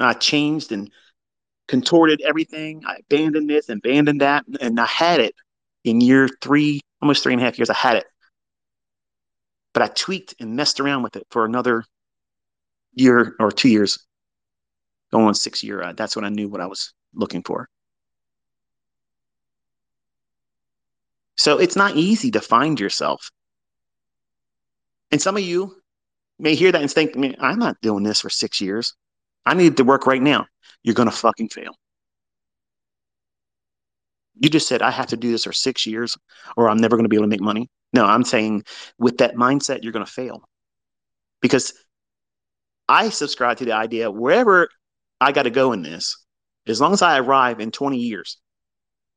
I changed and contorted everything. I abandoned this, abandoned that, and I had it in year three, almost three and a half years, I had it. But I tweaked and messed around with it for another year or two years, going on six year. Uh, that's when I knew what I was looking for. So it's not easy to find yourself. And some of you may hear that and think, I'm not doing this for six years. I need to work right now. You're going to fucking fail. You just said, I have to do this for six years or I'm never going to be able to make money. No, I'm saying with that mindset, you're going to fail. Because I subscribe to the idea wherever I got to go in this, as long as I arrive in 20 years,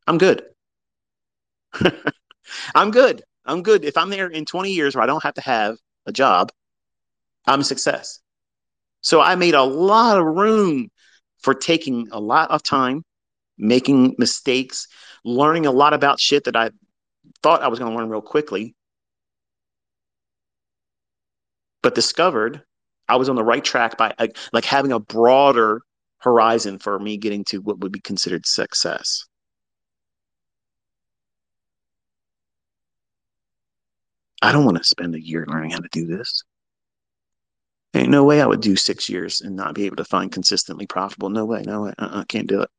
I'm good. <laughs> I'm good. I'm good. If I'm there in 20 years where I don't have to have a job, I'm a success. So I made a lot of room for taking a lot of time making mistakes, learning a lot about shit that I thought I was going to learn real quickly, but discovered I was on the right track by like having a broader horizon for me getting to what would be considered success. I don't want to spend a year learning how to do this. Ain't no way I would do six years and not be able to find consistently profitable. No way, no way. Uh-uh, can't do it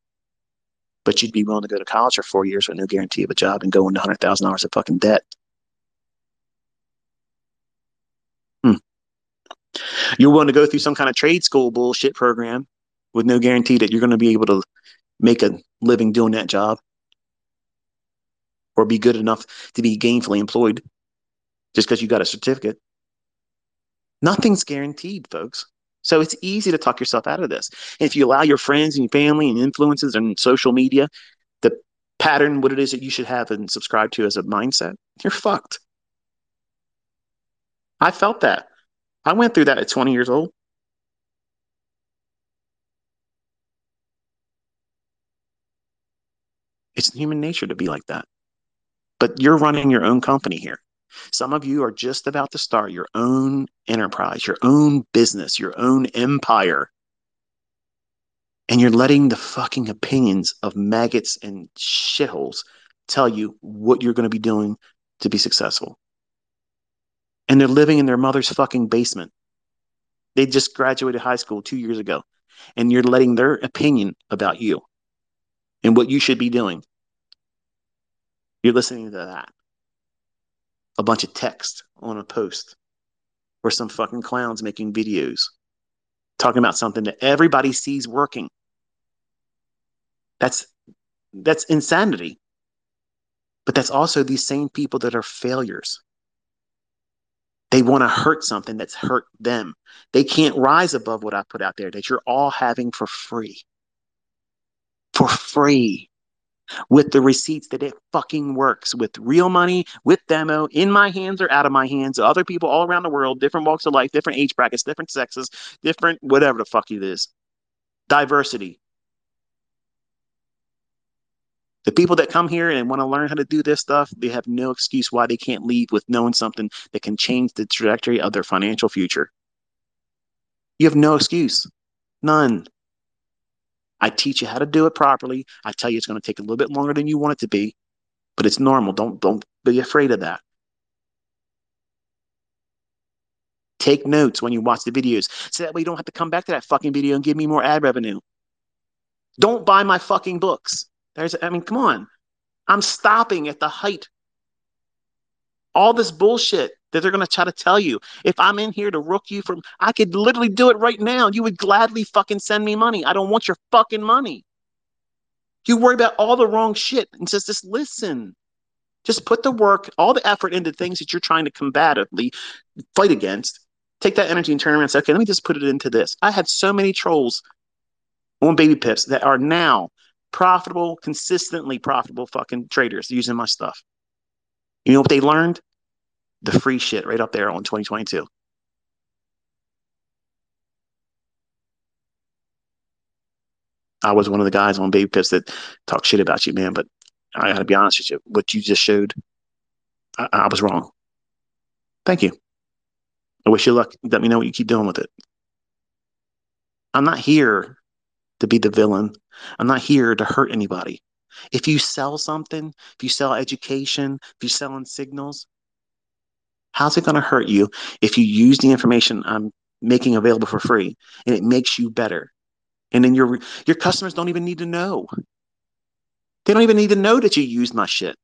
but you'd be willing to go to college for four years with no guarantee of a job and go into hundred thousand dollars of fucking debt. Hmm. You're willing to go through some kind of trade school bullshit program with no guarantee that you're going to be able to make a living doing that job or be good enough to be gainfully employed just because you got a certificate. Nothing's guaranteed, folks. So it's easy to talk yourself out of this. And if you allow your friends and your family and influences and social media the pattern what it is that you should have and subscribe to as a mindset, you're fucked. I felt that. I went through that at 20 years old. It's human nature to be like that. But you're running your own company here. Some of you are just about to start your own enterprise, your own business, your own empire. And you're letting the fucking opinions of maggots and shitholes tell you what you're going to be doing to be successful. And they're living in their mother's fucking basement. They just graduated high school two years ago. And you're letting their opinion about you and what you should be doing. You're listening to that a bunch of text on a post or some fucking clowns making videos talking about something that everybody sees working. That's that's insanity. But that's also these same people that are failures. They want to hurt something that's hurt them. They can't rise above what I put out there that you're all having for free. For free with the receipts that it fucking works with real money, with demo, in my hands or out of my hands, other people all around the world, different walks of life, different age brackets, different sexes, different whatever the fuck it is. Diversity. The people that come here and want to learn how to do this stuff, they have no excuse why they can't leave with knowing something that can change the trajectory of their financial future. You have no excuse. None. I teach you how to do it properly. I tell you it's going to take a little bit longer than you want it to be, but it's normal. Don't don't be afraid of that. Take notes when you watch the videos so that way you don't have to come back to that fucking video and give me more ad revenue. Don't buy my fucking books. There's I mean, come on. I'm stopping at the height. All this bullshit that they're going to try to tell you. If I'm in here to rook you from, I could literally do it right now. You would gladly fucking send me money. I don't want your fucking money. You worry about all the wrong shit and just, just listen. Just put the work, all the effort into things that you're trying to combatively fight against. Take that energy and turn around and say, okay, let me just put it into this. I had so many trolls on baby pips that are now profitable, consistently profitable fucking traders using my stuff. You know what they learned? The free shit right up there on 2022. I was one of the guys on Baby Pips that talked shit about you, man. But I gotta be honest with you, what you just showed, I, I was wrong. Thank you. I wish you luck. Let me know what you keep doing with it. I'm not here to be the villain. I'm not here to hurt anybody. If you sell something, if you sell education, if you're selling signals, How's it going to hurt you if you use the information I'm making available for free and it makes you better? And then your your customers don't even need to know. They don't even need to know that you use my shit.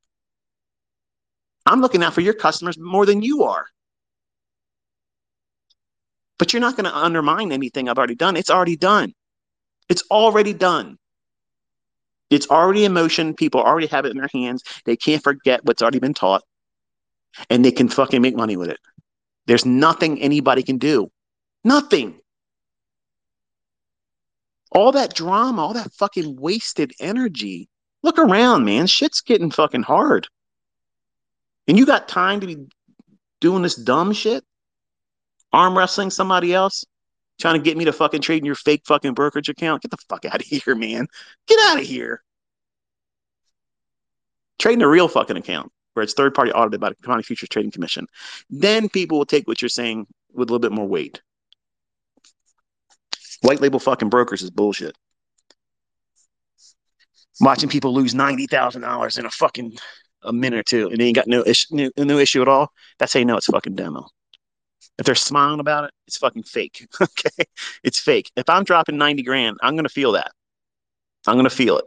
I'm looking out for your customers more than you are. But you're not going to undermine anything I've already done. It's already done. It's already done. It's already in motion. People already have it in their hands. They can't forget what's already been taught and they can fucking make money with it. There's nothing anybody can do. Nothing. All that drama, all that fucking wasted energy. Look around, man. Shit's getting fucking hard. And you got time to be doing this dumb shit? Arm wrestling somebody else? Trying to get me to fucking trade in your fake fucking brokerage account? Get the fuck out of <laughs> here, man. Get out of here. Trading a real fucking account where it's third party audited by the Commodity Futures Trading Commission, then people will take what you're saying with a little bit more weight. White label fucking brokers is bullshit. Watching people lose ninety thousand dollars in a fucking a minute or two, and they ain't got no issue, issue at all. That's how you know it's fucking demo. If they're smiling about it, it's fucking fake. <laughs> okay, it's fake. If I'm dropping ninety grand, I'm gonna feel that. I'm gonna feel it.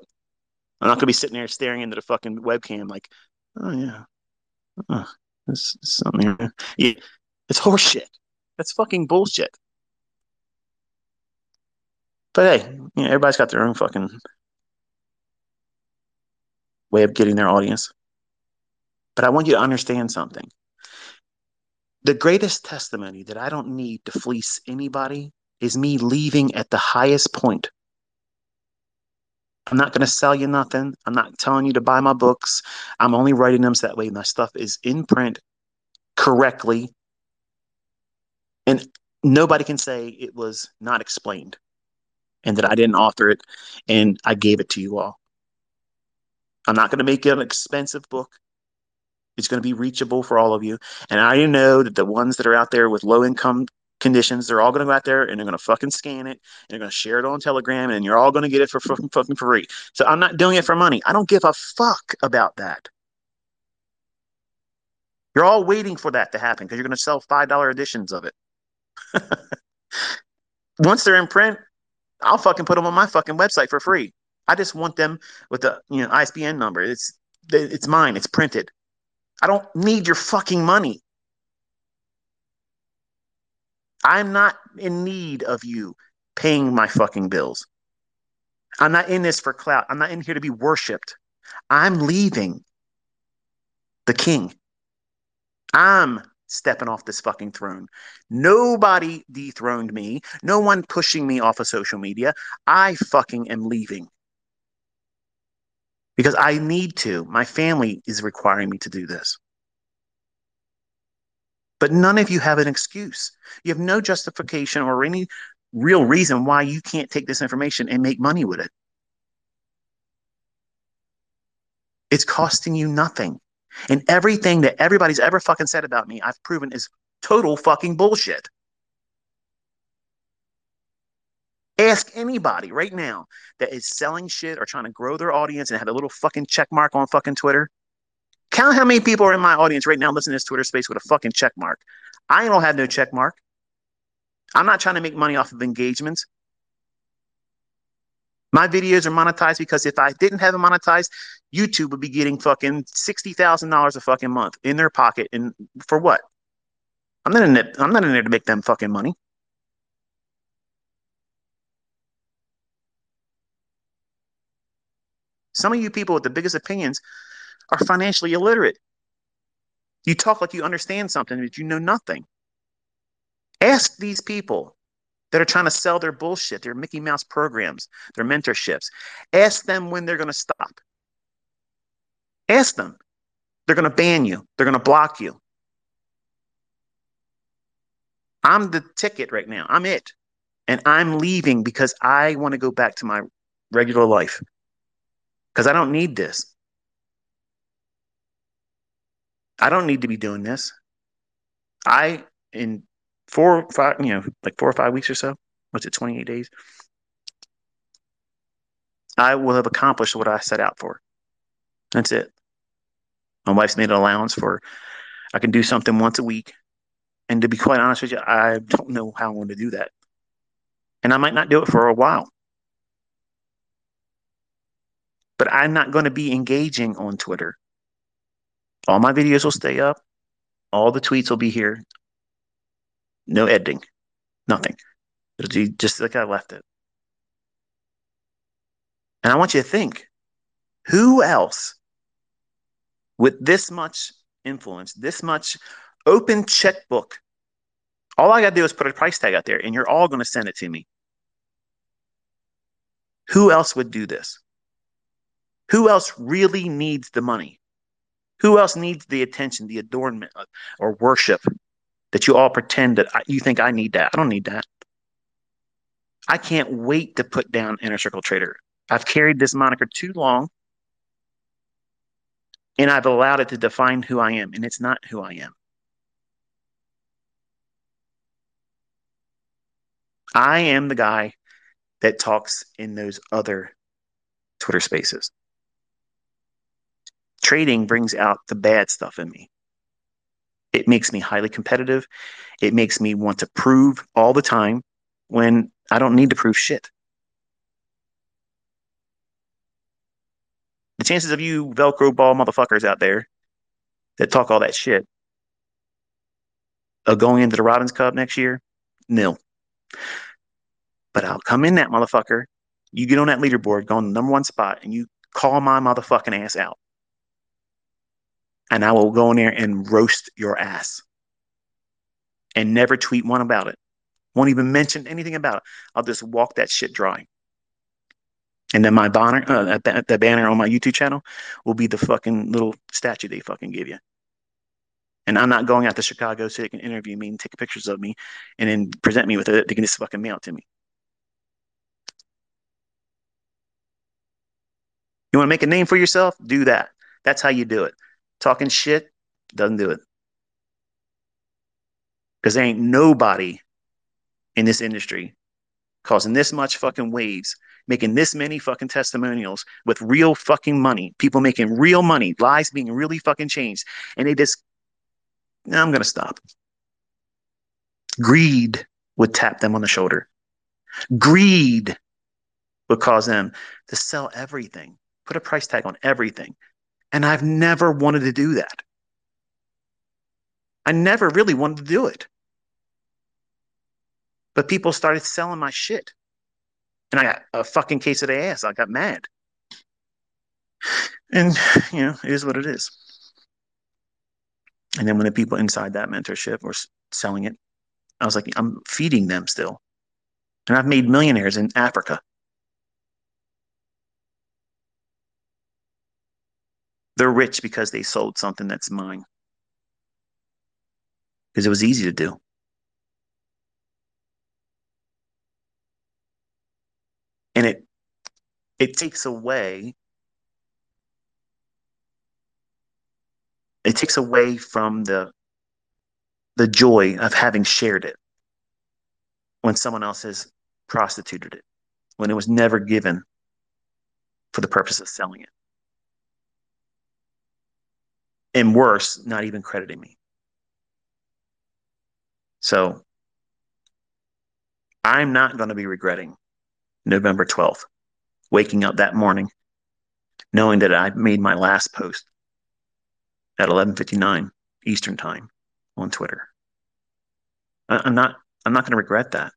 I'm not gonna be sitting there staring into the fucking webcam like, oh yeah, oh, there's something. Yeah, it's horseshit. That's fucking bullshit. But hey, you know, everybody's got their own fucking way of getting their audience. But I want you to understand something. The greatest testimony that I don't need to fleece anybody is me leaving at the highest point. I'm not going to sell you nothing. I'm not telling you to buy my books. I'm only writing them so that way my stuff is in print correctly. And nobody can say it was not explained and that I didn't author it and I gave it to you all. I'm not going to make it an expensive book. It's going to be reachable for all of you. And I know that the ones that are out there with low income conditions, they're all going to go out there and they're going to fucking scan it and they're going to share it on Telegram and you're all going to get it for fucking fucking free. So I'm not doing it for money. I don't give a fuck about that. You're all waiting for that to happen because you're going to sell $5 editions of it. <laughs> Once they're in print, I'll fucking put them on my fucking website for free. I just want them with the you know ISBN number. It's it's mine. It's printed. I don't need your fucking money. I'm not in need of you paying my fucking bills. I'm not in this for clout. I'm not in here to be worshiped. I'm leaving the king. I'm stepping off this fucking throne. Nobody dethroned me. No one pushing me off of social media. I fucking am leaving. Because I need to. My family is requiring me to do this. But none of you have an excuse. You have no justification or any real reason why you can't take this information and make money with it. It's costing you nothing. And everything that everybody's ever fucking said about me, I've proven is total fucking bullshit. Ask anybody right now that is selling shit or trying to grow their audience and have a little fucking check mark on fucking Twitter. Count how many people are in my audience right now listening to this Twitter space with a fucking check mark. I don't have no check mark. I'm not trying to make money off of engagements. My videos are monetized because if I didn't have it monetized, YouTube would be getting fucking sixty thousand dollars a fucking month in their pocket. And for what? I'm not in it. I'm not in there to make them fucking money. Some of you people with the biggest opinions are financially illiterate. You talk like you understand something, but you know nothing. Ask these people that are trying to sell their bullshit, their Mickey Mouse programs, their mentorships. Ask them when they're going to stop. Ask them. They're going to ban you, they're going to block you. I'm the ticket right now. I'm it. And I'm leaving because I want to go back to my regular life because I don't need this. I don't need to be doing this. I, in four, five, you know, like four or five weeks or so, what's it, 28 days? I will have accomplished what I set out for. That's it. My wife's made an allowance for I can do something once a week. And to be quite honest with you, I don't know how I'm going to do that. And I might not do it for a while. But I'm not going to be engaging on Twitter. All my videos will stay up. All the tweets will be here. No editing. Nothing. It'll be just like I left it. And I want you to think who else with this much influence, this much open checkbook, all I got to do is put a price tag out there and you're all going to send it to me. Who else would do this? Who else really needs the money? Who else needs the attention, the adornment, uh, or worship that you all pretend that I, you think I need that? I don't need that. I can't wait to put down Inner Circle Trader. I've carried this moniker too long and I've allowed it to define who I am, and it's not who I am. I am the guy that talks in those other Twitter spaces. Trading brings out the bad stuff in me. It makes me highly competitive. It makes me want to prove all the time when I don't need to prove shit. the chances of you Velcro ball motherfuckers out there that talk all that shit of going into the Robbins Cup next year, nil. But I'll come in that motherfucker. You get on that leaderboard, go on the number one spot, and you call my motherfucking ass out. And I will go in there and roast your ass and never tweet one about it. Won't even mention anything about it. I'll just walk that shit dry. And then my banner, uh, the banner on my YouTube channel will be the fucking little statue they fucking give you. And I'm not going out to Chicago so they can interview me and take pictures of me and then present me with it. They can just fucking mail it to me. You want to make a name for yourself? Do that. That's how you do it. Talking shit doesn't do it. Because there ain't nobody in this industry causing this much fucking waves, making this many fucking testimonials with real fucking money, people making real money, lives being really fucking changed. And they just, no, I'm to stop. Greed would tap them on the shoulder. Greed would cause them to sell everything, put a price tag on everything. And I've never wanted to do that. I never really wanted to do it. But people started selling my shit. And I got a fucking case of the ass. I got mad. And, you know, it is what it is. And then when the people inside that mentorship were selling it, I was like, I'm feeding them still. And I've made millionaires in Africa. They're rich because they sold something that's mine. Because it was easy to do. And it it takes away it takes away from the the joy of having shared it when someone else has prostituted it when it was never given for the purpose of selling it and worse, not even crediting me. So I'm not going to be regretting November 12th, waking up that morning, knowing that I made my last post at 11:59 Eastern Time on Twitter. I'm not I'm not going to regret that.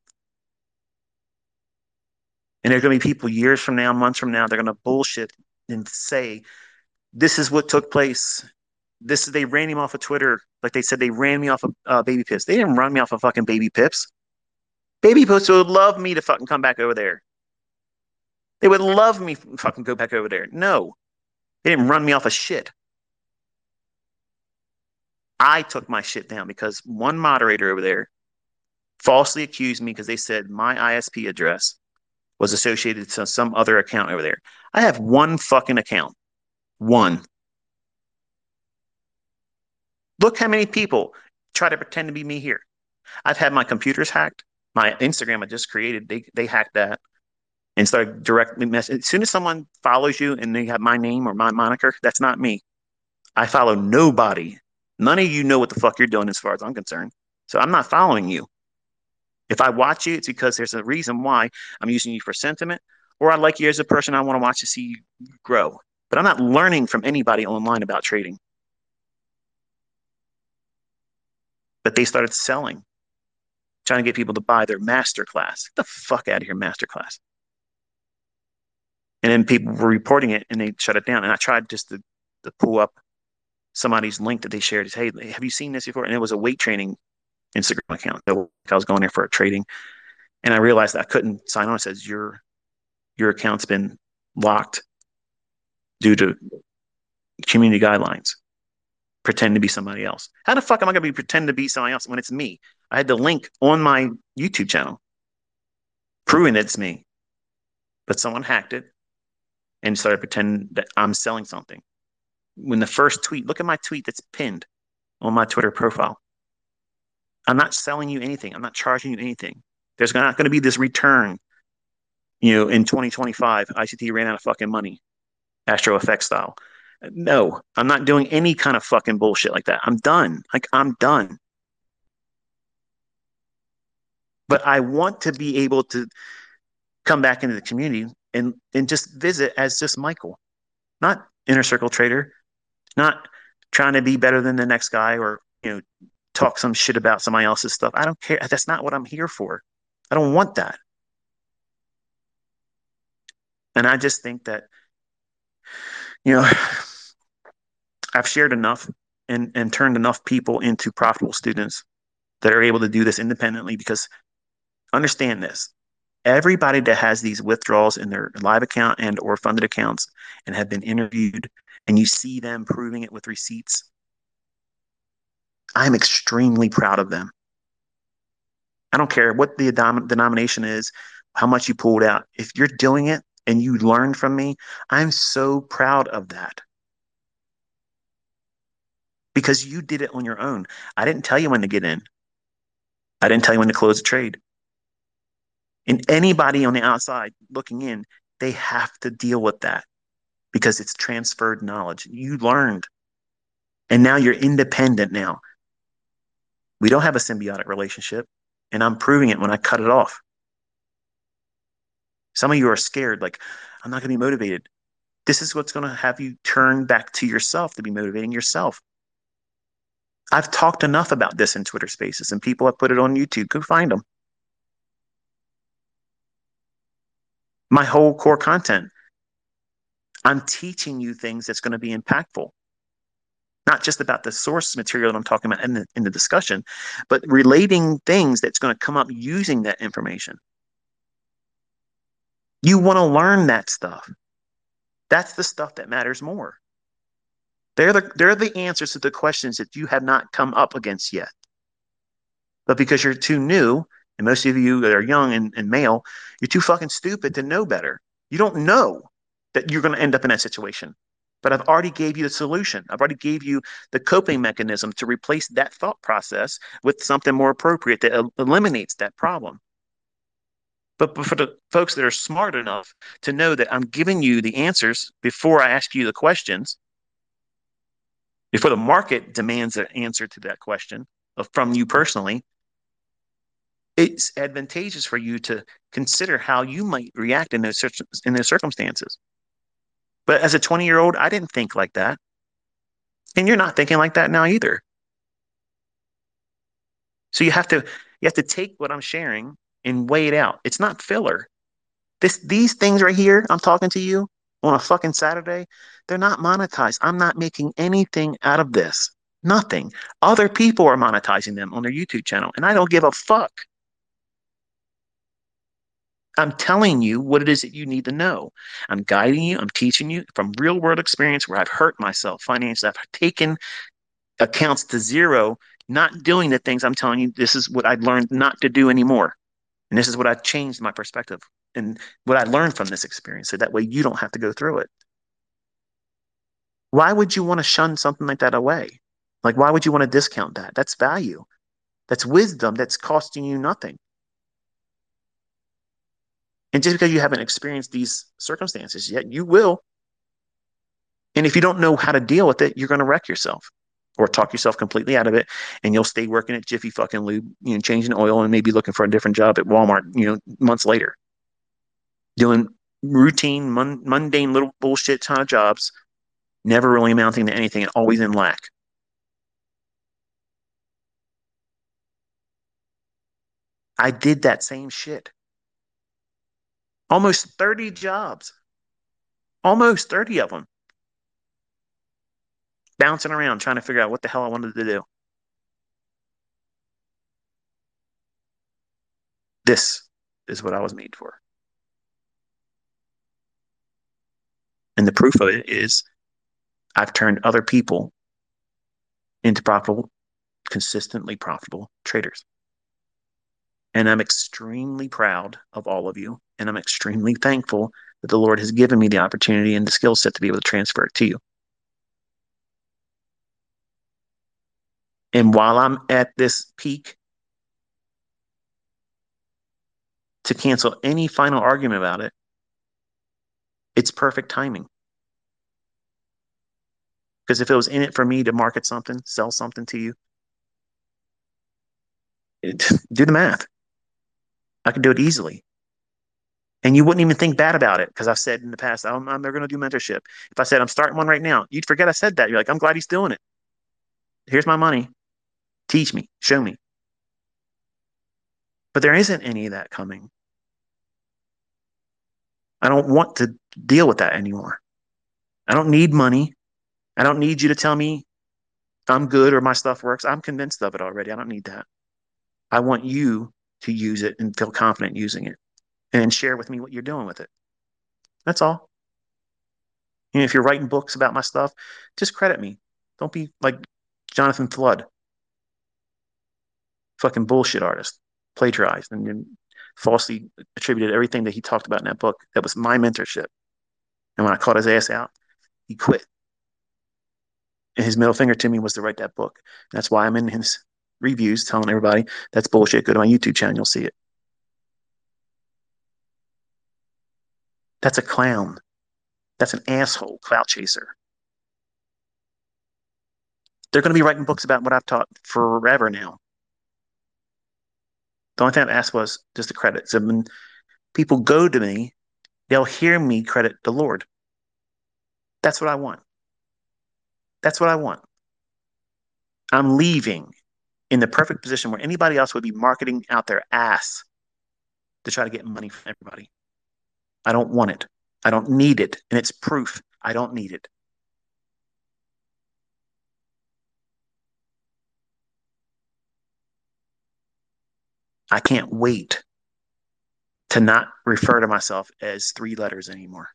And there's going to be people years from now, months from now, they're going to bullshit and say, this is what took place this is they ran him off of Twitter. Like they said, they ran me off of uh, BabyPips. They didn't run me off of fucking BabyPips. Baby Pips would love me to fucking come back over there. They would love me fucking go back over there. No, they didn't run me off of shit. I took my shit down because one moderator over there falsely accused me because they said my ISP address was associated to some other account over there. I have one fucking account. One. Look how many people try to pretend to be me here. I've had my computers hacked. My Instagram I just created, they they hacked that and started directly messaging. As soon as someone follows you and they have my name or my moniker, that's not me. I follow nobody. None of you know what the fuck you're doing as far as I'm concerned. So I'm not following you. If I watch you, it's because there's a reason why I'm using you for sentiment, or I like you as a person. I want to watch to see you grow. But I'm not learning from anybody online about trading. But they started selling, trying to get people to buy their master class. Get the fuck out of here, master class. And then people were reporting it and they shut it down. And I tried just to, to pull up somebody's link that they shared. Is, hey, have you seen this before? And it was a weight training Instagram account. So I was going there for a trading. And I realized I couldn't sign on. It says your your account's been locked due to community guidelines pretend to be somebody else. How the fuck am I going to be pretend to be somebody else when it's me? I had the link on my YouTube channel proving it's me, but someone hacked it and started pretending that I'm selling something. When the first tweet, look at my tweet that's pinned on my Twitter profile. I'm not selling you anything. I'm not charging you anything. There's not going to be this return. You know, in 2025, ICT ran out of fucking money, Astro Effect style. No, I'm not doing any kind of fucking bullshit like that. I'm done. Like I'm done. But I want to be able to come back into the community and and just visit as just Michael, not inner circle trader, not trying to be better than the next guy or you know talk some shit about somebody else's stuff. I don't care. That's not what I'm here for. I don't want that. And I just think that you know I've shared enough and, and turned enough people into profitable students that are able to do this independently because understand this. Everybody that has these withdrawals in their live account and or funded accounts and have been interviewed and you see them proving it with receipts, I'm extremely proud of them. I don't care what the denomination is, how much you pulled out. If you're doing it and you learned from me, I'm so proud of that. Because you did it on your own. I didn't tell you when to get in. I didn't tell you when to close a trade. And anybody on the outside looking in, they have to deal with that because it's transferred knowledge. You learned. And now you're independent now. We don't have a symbiotic relationship, and I'm proving it when I cut it off. Some of you are scared, like, I'm not going to be motivated. This is what's going to have you turn back to yourself to be motivating yourself. I've talked enough about this in Twitter spaces, and people have put it on YouTube. Go find them. My whole core content. I'm teaching you things that's going to be impactful not just about the source material that I'm talking about in the, in the discussion, but relating things that's going to come up using that information. You want to learn that stuff. That's the stuff that matters more. They're the, they're the answers to the questions that you have not come up against yet. But because you're too new, and most of you that are young and, and male, you're too fucking stupid to know better. You don't know that you're going to end up in that situation but I've already gave you the solution. I've already gave you the coping mechanism to replace that thought process with something more appropriate that el- eliminates that problem. But, but for the folks that are smart enough to know that I'm giving you the answers before I ask you the questions, before the market demands an answer to that question of, from you personally, it's advantageous for you to consider how you might react in those in those circumstances. But as a 20 year old, I didn't think like that. And you're not thinking like that now either. So you have to you have to take what I'm sharing and weigh it out. It's not filler. This these things right here, I'm talking to you on a fucking Saturday, they're not monetized. I'm not making anything out of this. Nothing. Other people are monetizing them on their YouTube channel, and I don't give a fuck. I'm telling you what it is that you need to know. I'm guiding you, I'm teaching you from real world experience where I've hurt myself financially. I've taken accounts to zero, not doing the things I'm telling you. This is what I've learned not to do anymore. And this is what I've changed my perspective and what I learned from this experience. So that way you don't have to go through it. Why would you want to shun something like that away? Like, why would you want to discount that? That's value. That's wisdom that's costing you nothing. And just because you haven't experienced these circumstances yet, you will. And if you don't know how to deal with it, you're going to wreck yourself or talk yourself completely out of it. And you'll stay working at Jiffy fucking Lube, you know, changing oil and maybe looking for a different job at Walmart, you know, months later. Doing routine, mun- mundane little bullshit of jobs, never really amounting to anything and always in lack. I did that same shit. Almost 30 jobs. Almost 30 of them. Bouncing around trying to figure out what the hell I wanted to do. This is what I was made for. And the proof of it is I've turned other people into profitable, consistently profitable traders. And I'm extremely proud of all of you. And I'm extremely thankful that the Lord has given me the opportunity and the skill set to be able to transfer it to you. And while I'm at this peak, to cancel any final argument about it, it's perfect timing. Because if it was in it for me to market something, sell something to you, it, <laughs> do the math. I could do it easily. And you wouldn't even think bad about it because I've said in the past, I'm, I'm going to do mentorship. If I said I'm starting one right now, you'd forget I said that. You're like, I'm glad he's doing it. Here's my money. Teach me, show me. But there isn't any of that coming. I don't want to deal with that anymore. I don't need money. I don't need you to tell me I'm good or my stuff works. I'm convinced of it already. I don't need that. I want you to use it and feel confident using it and share with me what you're doing with it. That's all. You know, if you're writing books about my stuff, just credit me. Don't be like Jonathan Flood, fucking bullshit artist, plagiarized and, and falsely attributed everything that he talked about in that book. That was my mentorship. And when I caught his ass out, he quit. And his middle finger to me was to write that book. That's why I'm in his reviews telling everybody that's bullshit. Go to my YouTube channel, you'll see it. That's a clown. That's an asshole clout chaser. They're going to be writing books about what I've taught forever now. The only thing I've asked was just the credits. And when people go to me, they'll hear me credit the Lord. That's what I want. That's what I want. I'm leaving in the perfect position where anybody else would be marketing out their ass to try to get money from everybody. I don't want it. I don't need it. And it's proof I don't need it. I can't wait to not refer to myself as three letters anymore.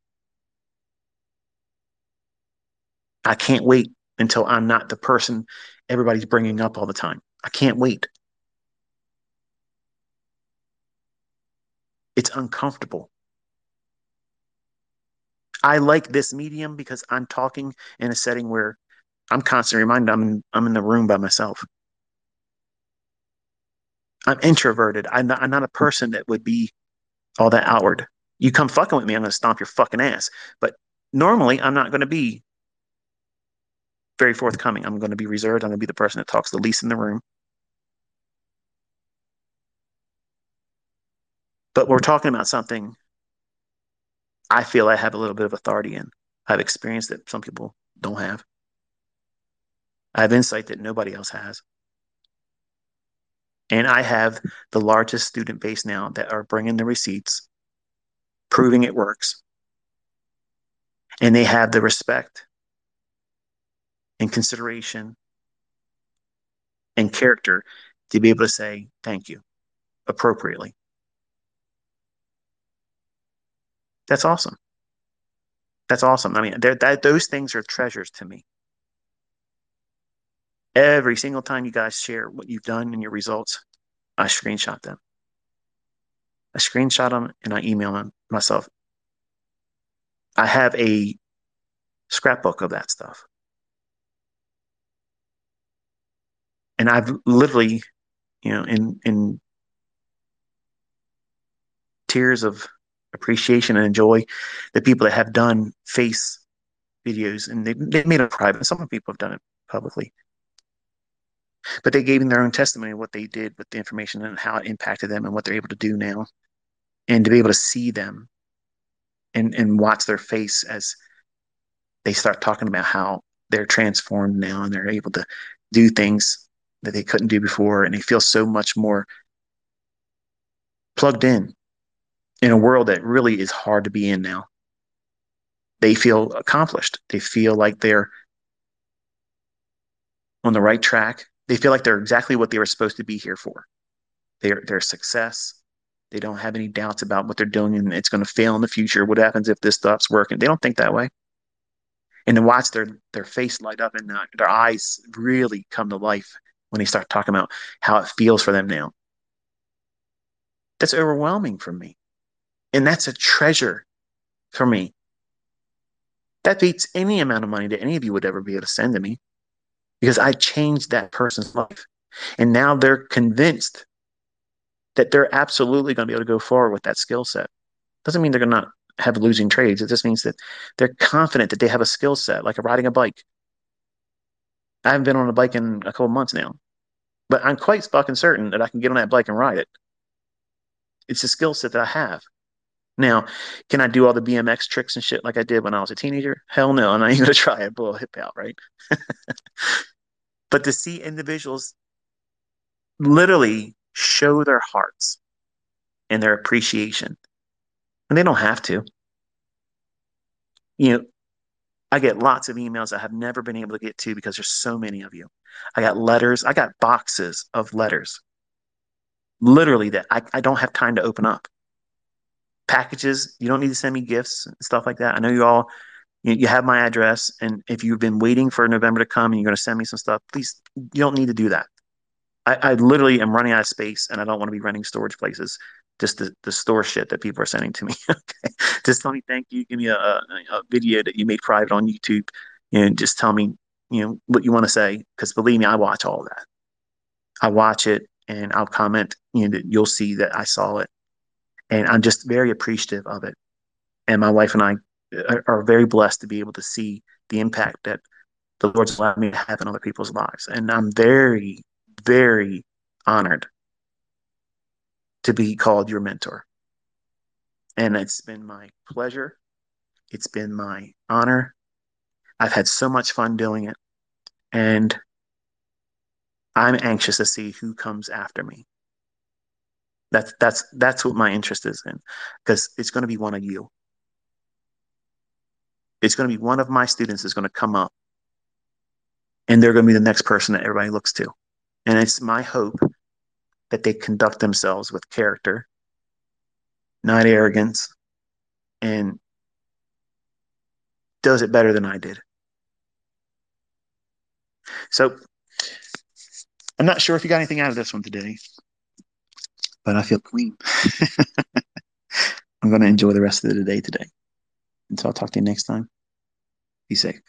I can't wait until I'm not the person everybody's bringing up all the time. I can't wait. It's uncomfortable. I like this medium because I'm talking in a setting where I'm constantly reminded I'm in, I'm in the room by myself. I'm introverted. I'm not, I'm not a person that would be all that outward. You come fucking with me, I'm going to stomp your fucking ass. But normally, I'm not going to be very forthcoming. I'm going to be reserved. I'm going to be the person that talks the least in the room. But we're talking about something I feel I have a little bit of authority in. I have experience that some people don't have. I have insight that nobody else has. And I have the largest student base now that are bringing the receipts, proving it works. And they have the respect and consideration and character to be able to say thank you appropriately. That's awesome. That's awesome. I mean, that those things are treasures to me. Every single time you guys share what you've done and your results, I screenshot them. I screenshot them and I email them myself. I have a scrapbook of that stuff. And I've literally, you know, in in tears of appreciation and joy, the people that have done face videos and they they made it private. Some people have done it publicly but they gave in their own testimony of what they did with the information and how it impacted them and what they're able to do now. And to be able to see them and and watch their face as they start talking about how they're transformed now and they're able to do things that they couldn't do before. And they feel so much more plugged in in a world that really is hard to be in now. They feel accomplished. They feel like they're on the right track they feel like they're exactly what they were supposed to be here for. They're they're success. They don't have any doubts about what they're doing and it's going to fail in the future. What happens if this stops working? They don't think that way. And then watch their their face light up and uh, their eyes really come to life when they start talking about how it feels for them now. That's overwhelming for me. And that's a treasure for me. That beats any amount of money that any of you would ever be able to send to me because I changed that person's life. And now they're convinced that they're absolutely going to be able to go forward with that skill set. Doesn't mean they're going to not have losing trades. It just means that they're confident that they have a skill set, like riding a bike. I haven't been on a bike in a couple months now, but I'm quite fucking certain that I can get on that bike and ride it. It's a skill set that I have. Now, can I do all the BMX tricks and shit like I did when I was a teenager? Hell no, I'm not even gonna <laughs> try it, blow a hip out, right? <laughs> but to see individuals literally show their hearts and their appreciation, and they don't have to. You know, I get lots of emails I have never been able to get to because there's so many of you. I got letters, I got boxes of letters literally that I, I don't have time to open up. Packages, you don't need to send me gifts and stuff like that. I know you all you, you have my address, and if you've been waiting for November to come and you're going to send me some stuff, please, you don't need to do that. I, I literally am running out of space, and I don't want to be running storage places just the, the store shit that people are sending to me. <laughs> okay. Just tell me thank you. Give me a, a, a, video that you made private on YouTube and just tell me, you know, what you want to say. Cause believe me, I watch all that. I watch it and I'll comment, know, you'll see that I saw it. And I'm just very appreciative of it. And my wife and I are, are very blessed to be able to see the impact that the Lord's allowed me to have in other people's lives. And I'm very, very honored to be called your mentor. And it's been my pleasure. It's been my honor. I've had so much fun doing it. And I'm anxious to see who comes after me. That's that's that's what my interest is in because it's going to be one of you. It's going to be one of my students is going to come up and they're going to be the next person that everybody looks to. And it's my hope that they conduct themselves with character, not arrogance, and does it better than I did. So I'm not sure if you got anything out of this one today, but I feel clean. <laughs> I'm going to enjoy the rest of the day today. Until I'll talk to you next time. Be safe.